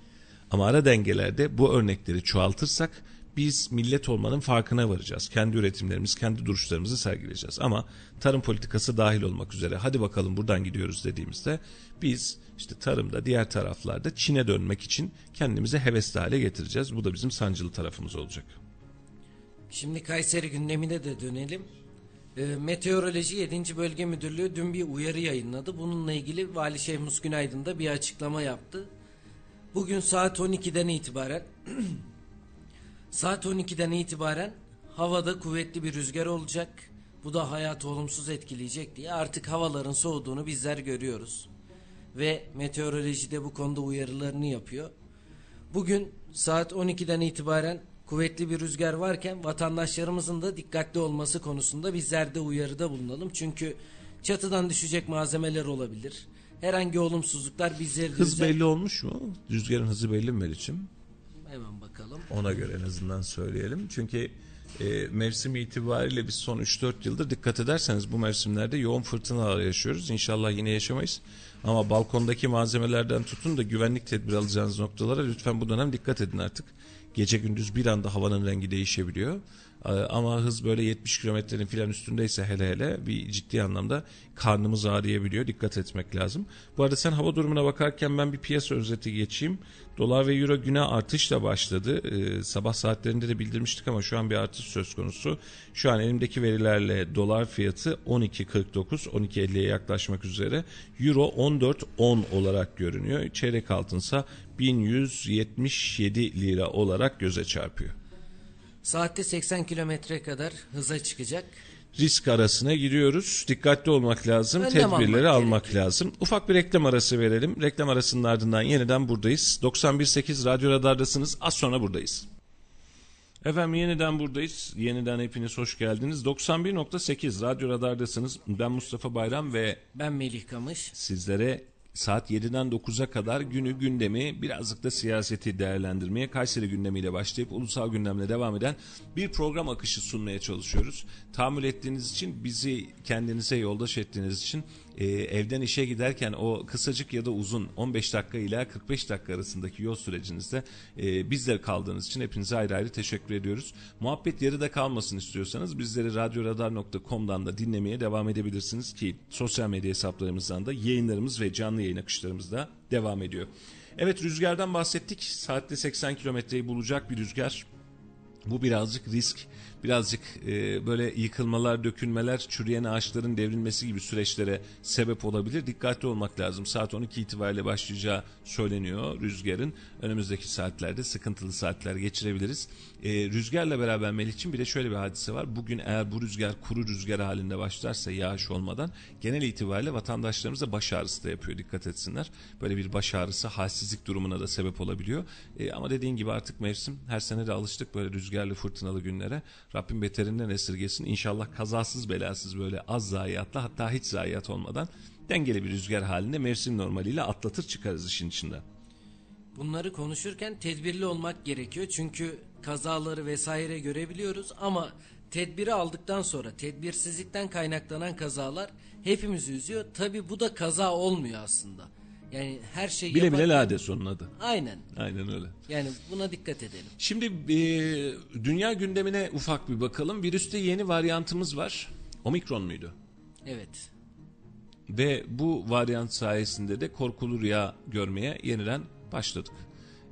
Ama ara dengelerde bu örnekleri çoğaltırsak biz millet olmanın farkına varacağız. Kendi üretimlerimiz, kendi duruşlarımızı sergileyeceğiz. Ama tarım politikası dahil olmak üzere hadi bakalım buradan gidiyoruz dediğimizde biz işte tarımda diğer taraflarda Çin'e dönmek için kendimizi hevesli hale getireceğiz. Bu da bizim sancılı tarafımız olacak. Şimdi Kayseri gündemine de dönelim. E, Meteoroloji 7. Bölge Müdürlüğü dün bir uyarı yayınladı. Bununla ilgili Vali Şehmus Günaydın da bir açıklama yaptı. Bugün saat 12'den itibaren *clears throat* saat 12'den itibaren havada kuvvetli bir rüzgar olacak. Bu da hayatı olumsuz etkileyecek diye artık havaların soğuduğunu bizler görüyoruz. Ve meteoroloji de bu konuda uyarılarını yapıyor. Bugün saat 12'den itibaren kuvvetli bir rüzgar varken vatandaşlarımızın da dikkatli olması konusunda bizler de uyarıda bulunalım. Çünkü çatıdan düşecek malzemeler olabilir. Herhangi olumsuzluklar bizleri Hız üzer. belli olmuş mu? Rüzgarın hızı belli mi Meriç'im? Hemen bakalım. Ona göre en azından söyleyelim. Çünkü e, mevsim itibariyle biz son 3-4 yıldır dikkat ederseniz bu mevsimlerde yoğun fırtınalar yaşıyoruz. İnşallah yine yaşamayız. Ama balkondaki malzemelerden tutun da güvenlik tedbiri alacağınız noktalara lütfen bu dönem dikkat edin artık. Gece gündüz bir anda havanın rengi değişebiliyor. Ee, Ama hız böyle 70 kilometrenin filan üstündeyse hele hele bir ciddi anlamda karnımız ağrıyabiliyor. Dikkat etmek lazım. Bu arada sen hava durumuna bakarken ben bir piyasa özeti geçeyim. Dolar ve euro güne artışla başladı. Ee, sabah saatlerinde de bildirmiştik ama şu an bir artış söz konusu. Şu an elimdeki verilerle dolar fiyatı 12.49, 12.50'ye yaklaşmak üzere. Euro 14.10 olarak görünüyor. Çeyrek altınsa 1177 lira olarak göze çarpıyor. Saatte 80 kilometre kadar hıza çıkacak. risk arasına giriyoruz. Dikkatli olmak lazım. Önlem tedbirleri almak almak gerekiyor. lazım. Ufak bir reklam arası verelim. Reklam arasının ardından yeniden buradayız. 91.8 Radyo Radar'dasınız. Az sonra buradayız. Efendim yeniden buradayız. Yeniden hepiniz hoş geldiniz. 91.8 Radyo Radar'dasınız. Ben Mustafa Bayram ve Ben Melih Kamış. sizlere saat 7'den 9'a kadar günü gündemi birazcık da siyaseti değerlendirmeye Kayseri gündemiyle başlayıp ulusal gündemle devam eden bir program akışı sunmaya çalışıyoruz. Tahammül ettiğiniz için bizi kendinize yoldaş ettiğiniz için e, evden işe giderken o kısacık ya da uzun 15 dakika ile 45 dakika arasındaki yol sürecinizde e, bizler kaldığınız için hepinize ayrı ayrı teşekkür ediyoruz. Muhabbet yarıda kalmasın istiyorsanız bizleri radyoradar.com'dan da dinlemeye devam edebilirsiniz ki sosyal medya hesaplarımızdan da yayınlarımız ve canlı yayın akışlarımız da devam ediyor. Evet rüzgardan bahsettik. Saatte 80 kilometreyi bulacak bir rüzgar. Bu birazcık risk, birazcık e, böyle yıkılmalar, dökülmeler, çürüyen ağaçların devrilmesi gibi süreçlere sebep olabilir. Dikkatli olmak lazım. Saat 12 itibariyle başlayacağı söyleniyor rüzgarın. Önümüzdeki saatlerde sıkıntılı saatler geçirebiliriz. E, rüzgarla beraber Melih'ciğim bir de şöyle bir hadise var. Bugün eğer bu rüzgar kuru rüzgar halinde başlarsa yağış olmadan genel itibariyle vatandaşlarımıza baş ağrısı da yapıyor. Dikkat etsinler. Böyle bir baş ağrısı halsizlik durumuna da sebep olabiliyor. E, ama dediğin gibi artık mevsim her sene de alıştık böyle rüzgarlı fırtınalı günlere. Rabbim beterinden esirgesin. İnşallah kazasız belasız böyle az zayiatla hatta hiç zayiat olmadan dengeli bir rüzgar halinde mevsim normaliyle atlatır çıkarız işin içinden. Bunları konuşurken tedbirli olmak gerekiyor. Çünkü kazaları vesaire görebiliyoruz ama tedbiri aldıktan sonra tedbirsizlikten kaynaklanan kazalar hepimizi üzüyor. Tabi bu da kaza olmuyor aslında. Yani her şey Bile bile yaparken- lades onun adı. Aynen. Aynen öyle. Yani buna dikkat edelim. Şimdi e, dünya gündemine ufak bir bakalım. Virüste yeni varyantımız var. Omikron muydu? Evet. Ve bu varyant sayesinde de korkulu rüya görmeye yeniden başladık.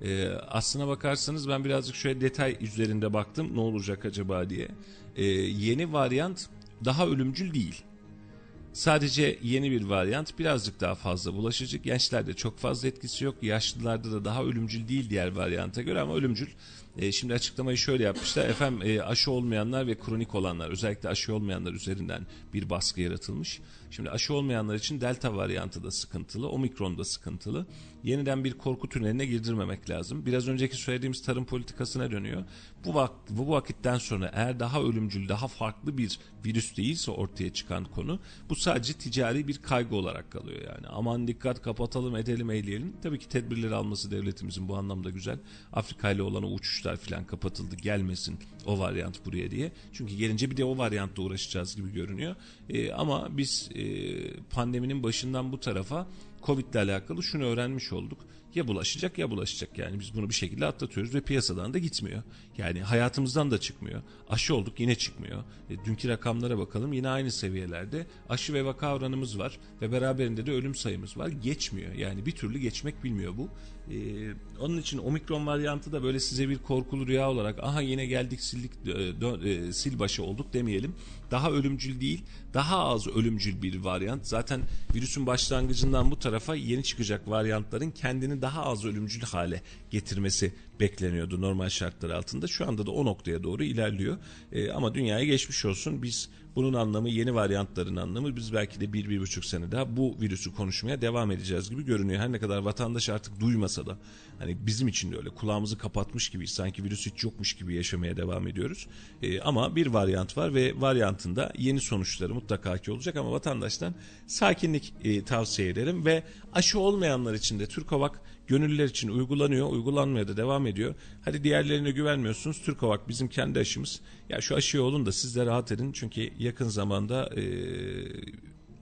Ee, aslına bakarsanız ben birazcık şöyle detay üzerinde baktım ne olacak acaba diye. Ee, yeni varyant daha ölümcül değil. Sadece yeni bir varyant birazcık daha fazla bulaşıcı. Gençlerde çok fazla etkisi yok. Yaşlılarda da daha ölümcül değil diğer varyanta göre ama ölümcül. E, şimdi açıklamayı şöyle yapmışlar. Efendim e, aşı olmayanlar ve kronik olanlar özellikle aşı olmayanlar üzerinden bir baskı yaratılmış. Şimdi aşı olmayanlar için delta varyantı da sıkıntılı, omikron da sıkıntılı. Yeniden bir korku tüneline girdirmemek lazım. Biraz önceki söylediğimiz tarım politikasına dönüyor. Bu, vak bu vakitten sonra eğer daha ölümcül, daha farklı bir virüs değilse ortaya çıkan konu bu sadece ticari bir kaygı olarak kalıyor yani. Aman dikkat kapatalım edelim eyleyelim. Tabii ki tedbirleri alması devletimizin bu anlamda güzel. Afrika ile olan uçuşlar falan kapatıldı gelmesin o varyant buraya diye. Çünkü gelince bir de o varyantla uğraşacağız gibi görünüyor. Ee, ama biz e, pandeminin başından bu tarafa Covid ile alakalı şunu öğrenmiş olduk. Ya bulaşacak ya bulaşacak yani biz bunu bir şekilde atlatıyoruz ve piyasadan da gitmiyor. Yani hayatımızdan da çıkmıyor. Aşı olduk yine çıkmıyor. E, dünkü rakamlara bakalım yine aynı seviyelerde. Aşı ve vaka oranımız var ve beraberinde de ölüm sayımız var. Geçmiyor yani bir türlü geçmek bilmiyor bu. E, onun için omikron varyantı da böyle size bir korkulu rüya olarak aha yine geldik sildik e, e, sil başı olduk demeyelim. Daha ölümcül değil daha az ölümcül bir varyant. Zaten virüsün başlangıcından bu tarafa yeni çıkacak varyantların kendini daha az ölümcül hale getirmesi bekleniyordu normal şartlar altında. Şu anda da o noktaya doğru ilerliyor. E, ama dünyaya geçmiş olsun. Biz bunun anlamı yeni varyantların anlamı biz belki de bir, bir buçuk sene daha bu virüsü konuşmaya devam edeceğiz gibi görünüyor. Her ne kadar vatandaş artık duymasa da hani bizim için de öyle kulağımızı kapatmış gibi sanki virüs hiç yokmuş gibi yaşamaya devam ediyoruz. E, ama bir varyant var ve varyantında yeni sonuçları mutlaka ki olacak ama vatandaştan sakinlik e, tavsiye ederim ve aşı olmayanlar için de Türkovak gönüllüler için uygulanıyor, uygulanmaya da devam ediyor. Hadi diğerlerine güvenmiyorsunuz. Türkovak bizim kendi aşımız. Ya şu aşıyı olun da siz de rahat edin. Çünkü yakın zamanda e,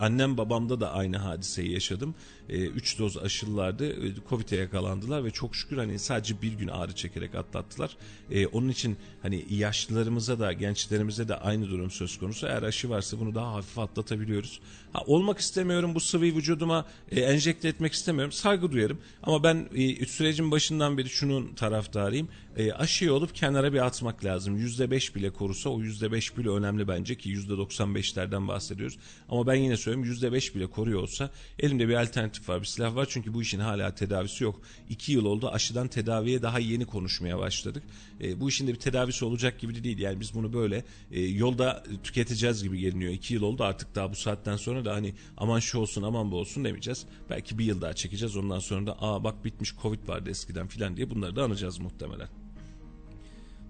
Annem babamda da aynı hadiseyi yaşadım. 3 e, doz aşılılardı. E, Covid'e yakalandılar ve çok şükür hani sadece bir gün ağrı çekerek atlattılar. E, onun için hani yaşlılarımıza da gençlerimize de aynı durum söz konusu. Eğer aşı varsa bunu daha hafif atlatabiliyoruz. Ha, olmak istemiyorum bu sıvıyı vücuduma e, enjekte etmek istemiyorum. Saygı duyarım. Ama ben e, sürecin başından beri şunun taraftarıyım. E, aşıyı olup kenara bir atmak lazım. %5 bile korusa o %5 bile önemli bence ki %95'lerden bahsediyoruz. Ama ben yine söylüyorum %5 bile koruyor olsa elimde bir alternatif var bir silah var. Çünkü bu işin hala tedavisi yok. 2 yıl oldu aşıdan tedaviye daha yeni konuşmaya başladık. E, bu işin de bir tedavisi olacak gibi de değil. Yani biz bunu böyle e, yolda tüketeceğiz gibi geliniyor. 2 yıl oldu artık daha bu saatten sonra da hani aman şu olsun aman bu olsun demeyeceğiz. Belki bir yıl daha çekeceğiz. Ondan sonra da aa bak bitmiş Covid vardı eskiden filan diye bunları da anacağız muhtemelen.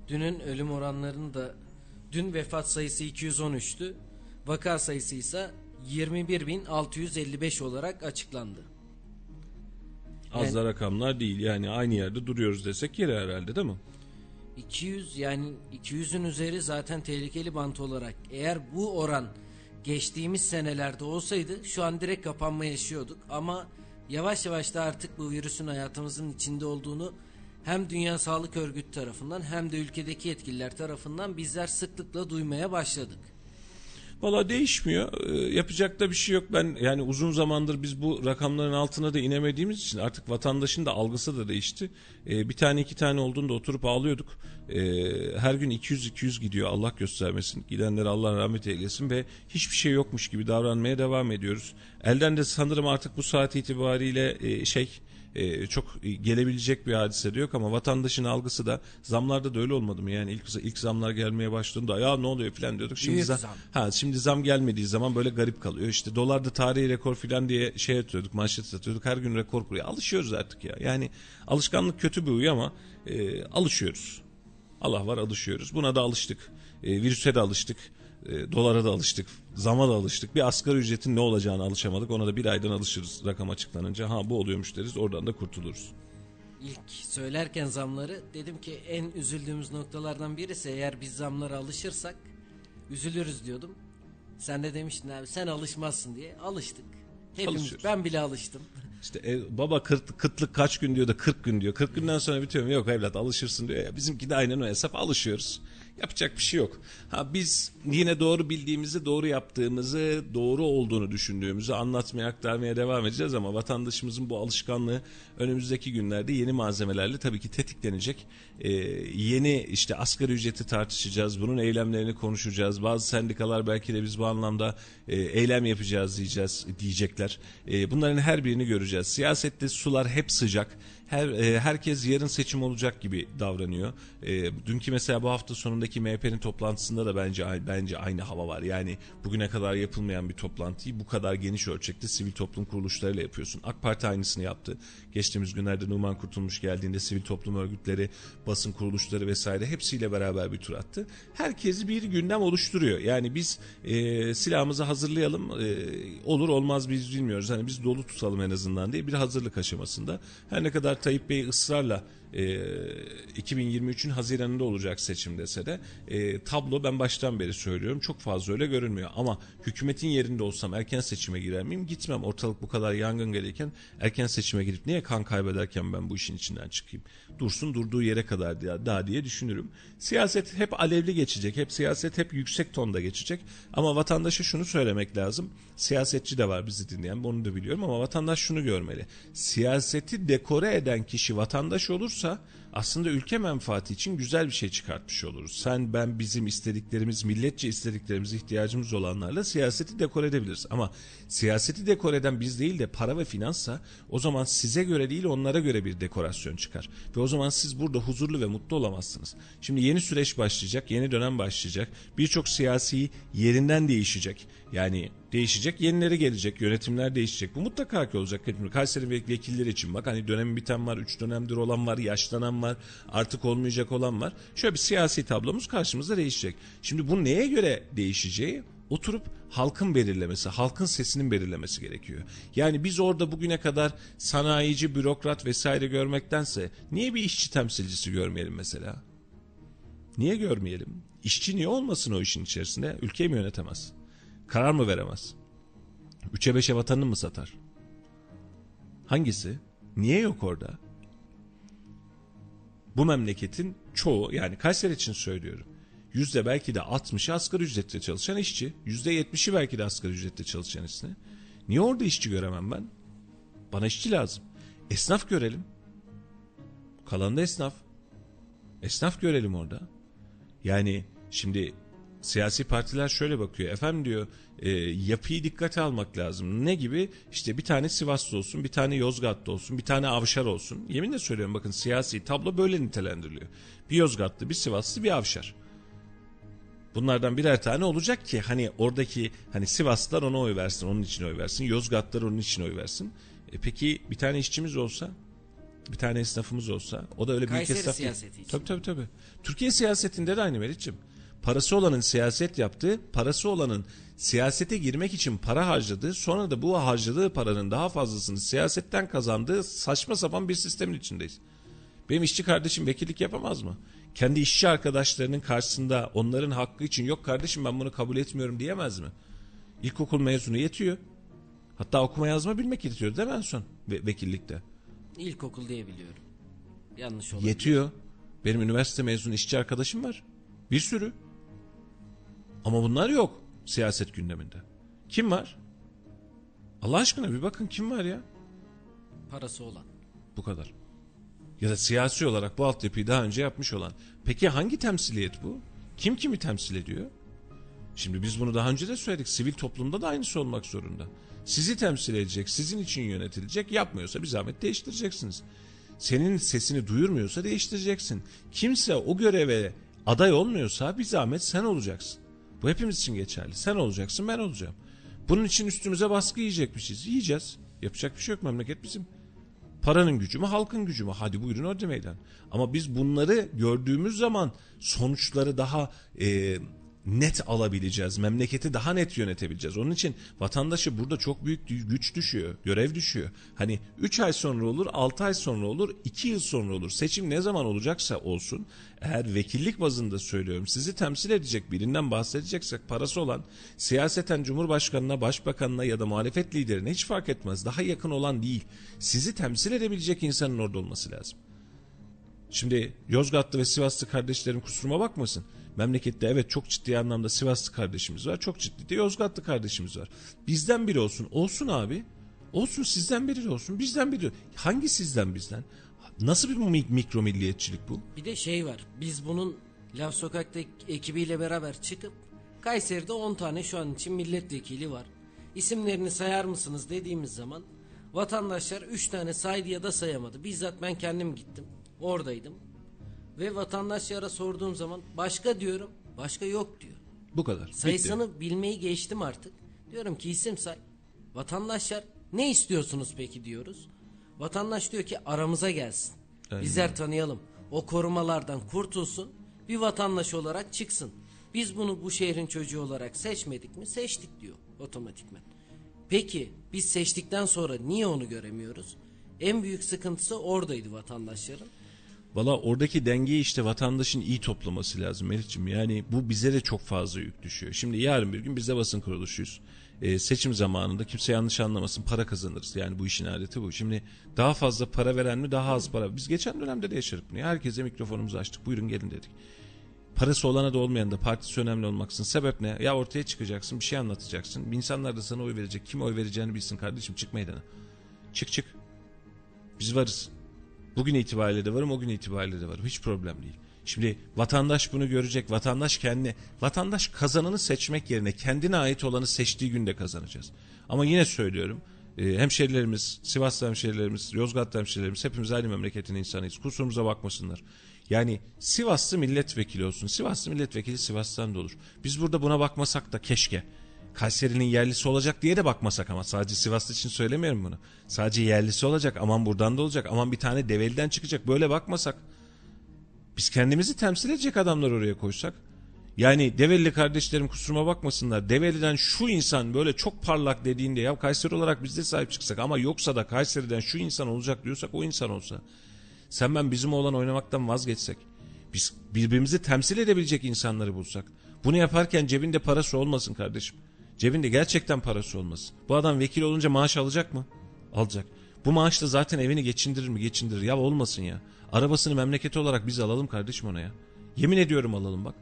Dünün ölüm oranlarını da dün vefat sayısı 213'tü. Vaka sayısı ise 21.655 olarak açıklandı. Az da rakamlar değil yani aynı yerde duruyoruz desek yeri herhalde değil mi? 200 yani 200'ün üzeri zaten tehlikeli bant olarak eğer bu oran geçtiğimiz senelerde olsaydı şu an direkt kapanma yaşıyorduk ama yavaş yavaş da artık bu virüsün hayatımızın içinde olduğunu hem Dünya Sağlık Örgütü tarafından hem de ülkedeki yetkililer tarafından bizler sıklıkla duymaya başladık. Valla değişmiyor. E, yapacak da bir şey yok. Ben yani uzun zamandır biz bu rakamların altına da inemediğimiz için artık vatandaşın da algısı da değişti. E, bir tane iki tane olduğunda oturup ağlıyorduk. E, her gün 200-200 gidiyor Allah göstermesin. Gidenlere Allah rahmet eylesin ve hiçbir şey yokmuş gibi davranmaya devam ediyoruz. Elden de sanırım artık bu saat itibariyle e, şey e, çok gelebilecek bir hadise de yok ama vatandaşın algısı da zamlarda da öyle olmadı mı? Yani ilk ilk zamlar gelmeye başladığında ya ne oluyor falan diyorduk. Şimdi zam, zam. Ha şimdi zam gelmediği zaman böyle garip kalıyor. İşte dolarda tarihi rekor falan diye şey atıyorduk, manşet atıyorduk. Her gün rekor kuruyor. Alışıyoruz artık ya. Yani alışkanlık kötü bir uyu ama e, alışıyoruz. Allah var alışıyoruz. Buna da alıştık. E, virüse de alıştık. E, dolara da alıştık. Zama da alıştık. Bir asgari ücretin ne olacağını alışamadık. Ona da bir aydan alışırız rakam açıklanınca. Ha bu oluyormuş deriz. Oradan da kurtuluruz. İlk söylerken zamları dedim ki en üzüldüğümüz noktalardan birisi eğer biz zamlara alışırsak üzülürüz diyordum. Sen de demiştin abi sen alışmazsın diye alıştık. Hepimiz ben bile alıştım. İşte e, baba kıt, kıtlık kaç gün diyor da 40 gün diyor. 40 günden sonra bitiyor mu? Yok evlat alışırsın diyor. Ya, bizimki de aynen o hesap alışıyoruz. Yapacak bir şey yok. Ha biz yine doğru bildiğimizi, doğru yaptığımızı, doğru olduğunu düşündüğümüzü anlatmaya, aktarmaya devam edeceğiz ama vatandaşımızın bu alışkanlığı önümüzdeki günlerde yeni malzemelerle tabii ki tetiklenecek. Ee, yeni işte asgari ücreti tartışacağız, bunun eylemlerini konuşacağız. Bazı sendikalar belki de biz bu anlamda e, eylem yapacağız diyeceğiz diyecekler. E, bunların her birini göreceğiz. Siyasette sular hep sıcak her e, herkes yarın seçim olacak gibi davranıyor. E, dünkü mesela bu hafta sonundaki MHP'nin toplantısında da bence bence aynı hava var. Yani bugüne kadar yapılmayan bir toplantıyı bu kadar geniş ölçekte sivil toplum kuruluşlarıyla yapıyorsun. AK Parti aynısını yaptı. Geçtiğimiz günlerde Numan Kurtulmuş geldiğinde sivil toplum örgütleri, basın kuruluşları vesaire hepsiyle beraber bir tur attı. Herkes bir gündem oluşturuyor. Yani biz e, silahımızı hazırlayalım. E, olur olmaz biz bilmiyoruz. Hani biz dolu tutalım en azından diye bir hazırlık aşamasında. Her ne kadar Tayyip Bey ısrarla e, 2023'ün Haziran'ında olacak seçim dese de e, tablo ben baştan beri söylüyorum çok fazla öyle görünmüyor. Ama hükümetin yerinde olsam erken seçime girer miyim? Gitmem. Ortalık bu kadar yangın gelirken erken seçime girip niye kan kaybederken ben bu işin içinden çıkayım? Dursun durduğu yere kadar daha diye düşünürüm. Siyaset hep alevli geçecek. Hep siyaset hep yüksek tonda geçecek. Ama vatandaşa şunu söylemek lazım. Siyasetçi de var bizi dinleyen onu da biliyorum ama vatandaş şunu görmeli. Siyaseti dekore eden kişi vatandaş olursa aslında ülke menfaati için güzel bir şey çıkartmış oluruz. Sen, ben, bizim istediklerimiz, milletçe istediklerimiz, ihtiyacımız olanlarla siyaseti dekor edebiliriz. Ama siyaseti dekor eden biz değil de para ve finanssa o zaman size göre değil onlara göre bir dekorasyon çıkar. Ve o zaman siz burada huzurlu ve mutlu olamazsınız. Şimdi yeni süreç başlayacak, yeni dönem başlayacak. Birçok siyasi yerinden değişecek. Yani değişecek, yenileri gelecek, yönetimler değişecek. Bu mutlaka ki olacak. Kayseri vekilleri için bak hani dönemi biten var, üç dönemdir olan var, yaşlanan var, artık olmayacak olan var. Şöyle bir siyasi tablomuz karşımızda değişecek. Şimdi bu neye göre değişeceği oturup halkın belirlemesi, halkın sesinin belirlemesi gerekiyor. Yani biz orada bugüne kadar sanayici, bürokrat vesaire görmektense niye bir işçi temsilcisi görmeyelim mesela? Niye görmeyelim? İşçi niye olmasın o işin içerisinde? Ülkeyi mi yönetemez? Karar mı veremez? Üçe beşe vatanını mı satar? Hangisi? Niye yok orada? Bu memleketin çoğu yani Kayseri için söylüyorum. Yüzde belki de 60'ı asgari ücretle çalışan işçi. Yüzde 70'i belki de asgari ücretle çalışan işçi. Niye orada işçi göremem ben? Bana işçi lazım. Esnaf görelim. Kalan da esnaf. Esnaf görelim orada. Yani şimdi siyasi partiler şöyle bakıyor. Efendim diyor e, yapıyı dikkate almak lazım. Ne gibi? İşte bir tane Sivaslı olsun, bir tane Yozgatlı olsun, bir tane Avşar olsun. Yeminle söylüyorum bakın siyasi tablo böyle nitelendiriliyor. Bir Yozgatlı, bir Sivaslı, bir Avşar. Bunlardan birer tane olacak ki hani oradaki hani Sivaslılar ona oy versin, onun için oy versin. Yozgatlılar onun için oy versin. E peki bir tane işçimiz olsa, bir tane esnafımız olsa, o da öyle büyük Kayseri esnaf siyaseti için. Tabii tabii tabii. Türkiye siyasetinde de aynı Meriç'ciğim. Parası olanın siyaset yaptığı, parası olanın siyasete girmek için para harcadığı, sonra da bu harcadığı paranın daha fazlasını siyasetten kazandığı saçma sapan bir sistemin içindeyiz. Benim işçi kardeşim vekillik yapamaz mı? Kendi işçi arkadaşlarının karşısında onların hakkı için yok kardeşim ben bunu kabul etmiyorum diyemez mi? İlkokul mezunu yetiyor. Hatta okuma yazma bilmek yetiyor değil mi en son ve vekillikte? İlkokul diye biliyorum. Yanlış olabilir. Yetiyor. Benim üniversite mezunu işçi arkadaşım var. Bir sürü. Ama bunlar yok siyaset gündeminde. Kim var? Allah aşkına bir bakın kim var ya? Parası olan. Bu kadar. Ya da siyasi olarak bu altyapıyı daha önce yapmış olan. Peki hangi temsiliyet bu? Kim kimi temsil ediyor? Şimdi biz bunu daha önce de söyledik. Sivil toplumda da aynısı olmak zorunda. Sizi temsil edecek, sizin için yönetilecek. Yapmıyorsa bir zahmet değiştireceksiniz. Senin sesini duyurmuyorsa değiştireceksin. Kimse o göreve aday olmuyorsa bir zahmet sen olacaksın. Bu hepimiz için geçerli. Sen olacaksın, ben olacağım. Bunun için üstümüze baskı yiyecekmişiz. Yiyeceğiz. Yapacak bir şey yok. Memleket bizim. Paranın gücü mü, halkın gücü mü? Hadi buyurun orada meydan. Ama biz bunları gördüğümüz zaman sonuçları daha e, net alabileceğiz. Memleketi daha net yönetebileceğiz. Onun için vatandaşı burada çok büyük güç düşüyor. Görev düşüyor. Hani 3 ay sonra olur, 6 ay sonra olur, 2 yıl sonra olur. Seçim ne zaman olacaksa olsun. Eğer vekillik bazında söylüyorum sizi temsil edecek birinden bahsedeceksek parası olan siyaseten Cumhurbaşkanına, Başbakanına ya da muhalefet liderine hiç fark etmez. Daha yakın olan değil. Sizi temsil edebilecek insanın orada olması lazım. Şimdi Yozgatlı ve Sivaslı kardeşlerim kusuruma bakmasın. Memlekette evet çok ciddi anlamda Sivaslı kardeşimiz var. Çok ciddi de Yozgatlı kardeşimiz var. Bizden biri olsun. Olsun abi. Olsun sizden biri olsun. Bizden biri. Hangi sizden bizden? Nasıl bir mi- mikro milliyetçilik bu? Bir de şey var. Biz bunun Lav Sokak'ta ekibiyle beraber çıkıp Kayseri'de 10 tane şu an için milletvekili var. İsimlerini sayar mısınız dediğimiz zaman vatandaşlar 3 tane saydı ya da sayamadı. Bizzat ben kendim gittim. Oradaydım. Ve vatandaşlara sorduğum zaman başka diyorum. Başka yok diyor. Bu kadar. Bitti. Sayısını bilmeyi geçtim artık. Diyorum ki isim say. Vatandaşlar ne istiyorsunuz peki diyoruz. Vatandaş diyor ki aramıza gelsin. Aynen. Bizler tanıyalım. O korumalardan kurtulsun. Bir vatandaş olarak çıksın. Biz bunu bu şehrin çocuğu olarak seçmedik mi? Seçtik diyor otomatikmen. Peki biz seçtikten sonra niye onu göremiyoruz? En büyük sıkıntısı oradaydı vatandaşların. Valla oradaki dengeyi işte vatandaşın iyi toplaması lazım Melih'ciğim. Yani bu bize de çok fazla yük düşüyor. Şimdi yarın bir gün biz de basın kuruluşuyuz. Ee, seçim zamanında kimse yanlış anlamasın para kazanırız. Yani bu işin adeti bu. Şimdi daha fazla para veren mi daha az para. Biz geçen dönemde de yaşadık bunu. Herkese mikrofonumuzu açtık. Buyurun gelin dedik. Parası olana da olmayan da partisi önemli olmaksın. Sebep ne? Ya ortaya çıkacaksın bir şey anlatacaksın. İnsanlar da sana oy verecek. Kim oy vereceğini bilsin kardeşim çık meydana. Çık çık. Biz varız. Bugün itibariyle de varım, o gün itibariyle de varım. Hiç problem değil. Şimdi vatandaş bunu görecek. Vatandaş kendi, vatandaş kazananı seçmek yerine kendine ait olanı seçtiği günde kazanacağız. Ama yine söylüyorum. e, hemşerilerimiz, Sivaslı hemşerilerimiz, Yozgatlı hemşerilerimiz hepimiz aynı memleketin insanıyız. Kusurumuza bakmasınlar. Yani Sivaslı milletvekili olsun. Sivaslı milletvekili Sivas'tan da olur. Biz burada buna bakmasak da keşke. Kayseri'nin yerlisi olacak diye de bakmasak ama sadece Sivaslı için söylemiyorum bunu. Sadece yerlisi olacak aman buradan da olacak aman bir tane Develi'den çıkacak böyle bakmasak. Biz kendimizi temsil edecek adamlar oraya koysak. Yani Develi kardeşlerim kusuruma bakmasınlar. Develi'den şu insan böyle çok parlak dediğinde ya Kayseri olarak biz de sahip çıksak ama yoksa da Kayseri'den şu insan olacak diyorsak o insan olsa. Sen ben bizim olan oynamaktan vazgeçsek. Biz birbirimizi temsil edebilecek insanları bulsak. Bunu yaparken cebinde parası olmasın kardeşim. Cebinde gerçekten parası olmasın. Bu adam vekil olunca maaş alacak mı? Alacak. Bu maaşla zaten evini geçindirir mi? Geçindirir. Ya olmasın ya. Arabasını memleketi olarak biz alalım kardeşim ona ya. Yemin ediyorum alalım bak.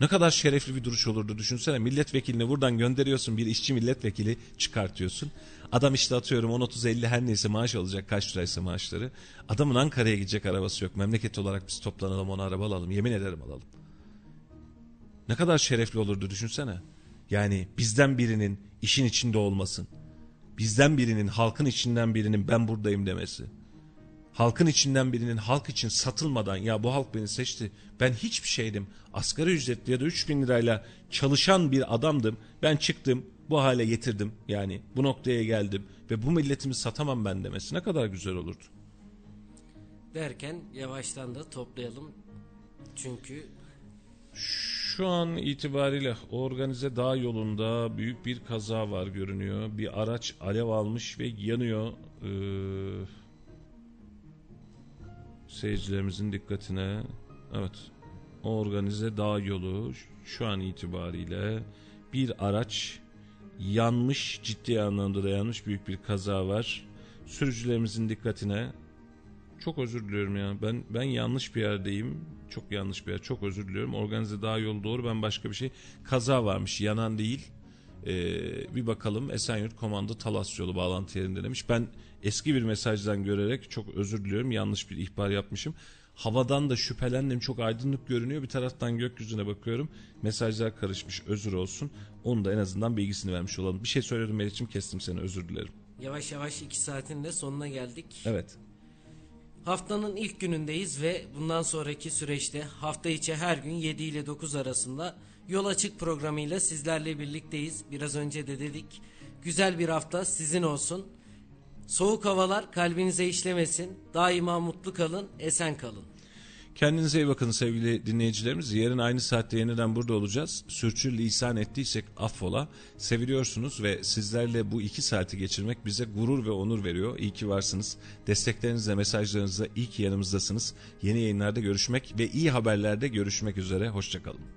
Ne kadar şerefli bir duruş olurdu düşünsene. Milletvekilini buradan gönderiyorsun bir işçi milletvekili çıkartıyorsun. Adam işte atıyorum 10-30-50 her neyse maaş alacak kaç liraysa maaşları. Adamın Ankara'ya gidecek arabası yok. Memleket olarak biz toplanalım ona araba alalım. Yemin ederim alalım. Ne kadar şerefli olurdu düşünsene. Yani bizden birinin işin içinde olmasın. Bizden birinin halkın içinden birinin ben buradayım demesi. Halkın içinden birinin halk için satılmadan ya bu halk beni seçti. Ben hiçbir şeydim. Asgari ücretli ya da 3000 lirayla çalışan bir adamdım. Ben çıktım bu hale getirdim. Yani bu noktaya geldim. Ve bu milletimi satamam ben demesi ne kadar güzel olurdu. Derken yavaştan da toplayalım. Çünkü Şu an itibariyle organize dağ yolunda büyük bir kaza var görünüyor. Bir araç alev almış ve yanıyor. Ee, seyircilerimizin dikkatine. Evet. Organize dağ yolu şu an itibariyle bir araç yanmış ciddi anlamda da yanmış büyük bir kaza var. Sürücülerimizin dikkatine çok özür diliyorum ya. Ben ben yanlış bir yerdeyim. Çok yanlış bir yer. Çok özür diliyorum. Organize daha yol doğru. Ben başka bir şey. Kaza varmış. Yanan değil. Ee, bir bakalım. Esenyurt Komando Talas yolu bağlantı yerinde demiş. Ben eski bir mesajdan görerek çok özür diliyorum. Yanlış bir ihbar yapmışım. Havadan da şüphelendim. Çok aydınlık görünüyor. Bir taraftan gökyüzüne bakıyorum. Mesajlar karışmış. Özür olsun. Onu da en azından bilgisini vermiş olalım. Bir şey söylüyordum Melih'ciğim. Kestim seni. Özür dilerim. yavaş yavaş iki saatin de sonuna geldik. Evet. Haftanın ilk günündeyiz ve bundan sonraki süreçte hafta içi her gün 7 ile 9 arasında Yol Açık programıyla sizlerle birlikteyiz. Biraz önce de dedik. Güzel bir hafta sizin olsun. Soğuk havalar kalbinize işlemesin. Daima mutlu kalın, esen kalın. Kendinize iyi bakın sevgili dinleyicilerimiz. Yarın aynı saatte yeniden burada olacağız. Sürçü lisan ettiysek affola. Seviliyorsunuz ve sizlerle bu iki saati geçirmek bize gurur ve onur veriyor. İyi ki varsınız. Desteklerinizle, mesajlarınızla iyi ki yanımızdasınız. Yeni yayınlarda görüşmek ve iyi haberlerde görüşmek üzere. Hoşçakalın.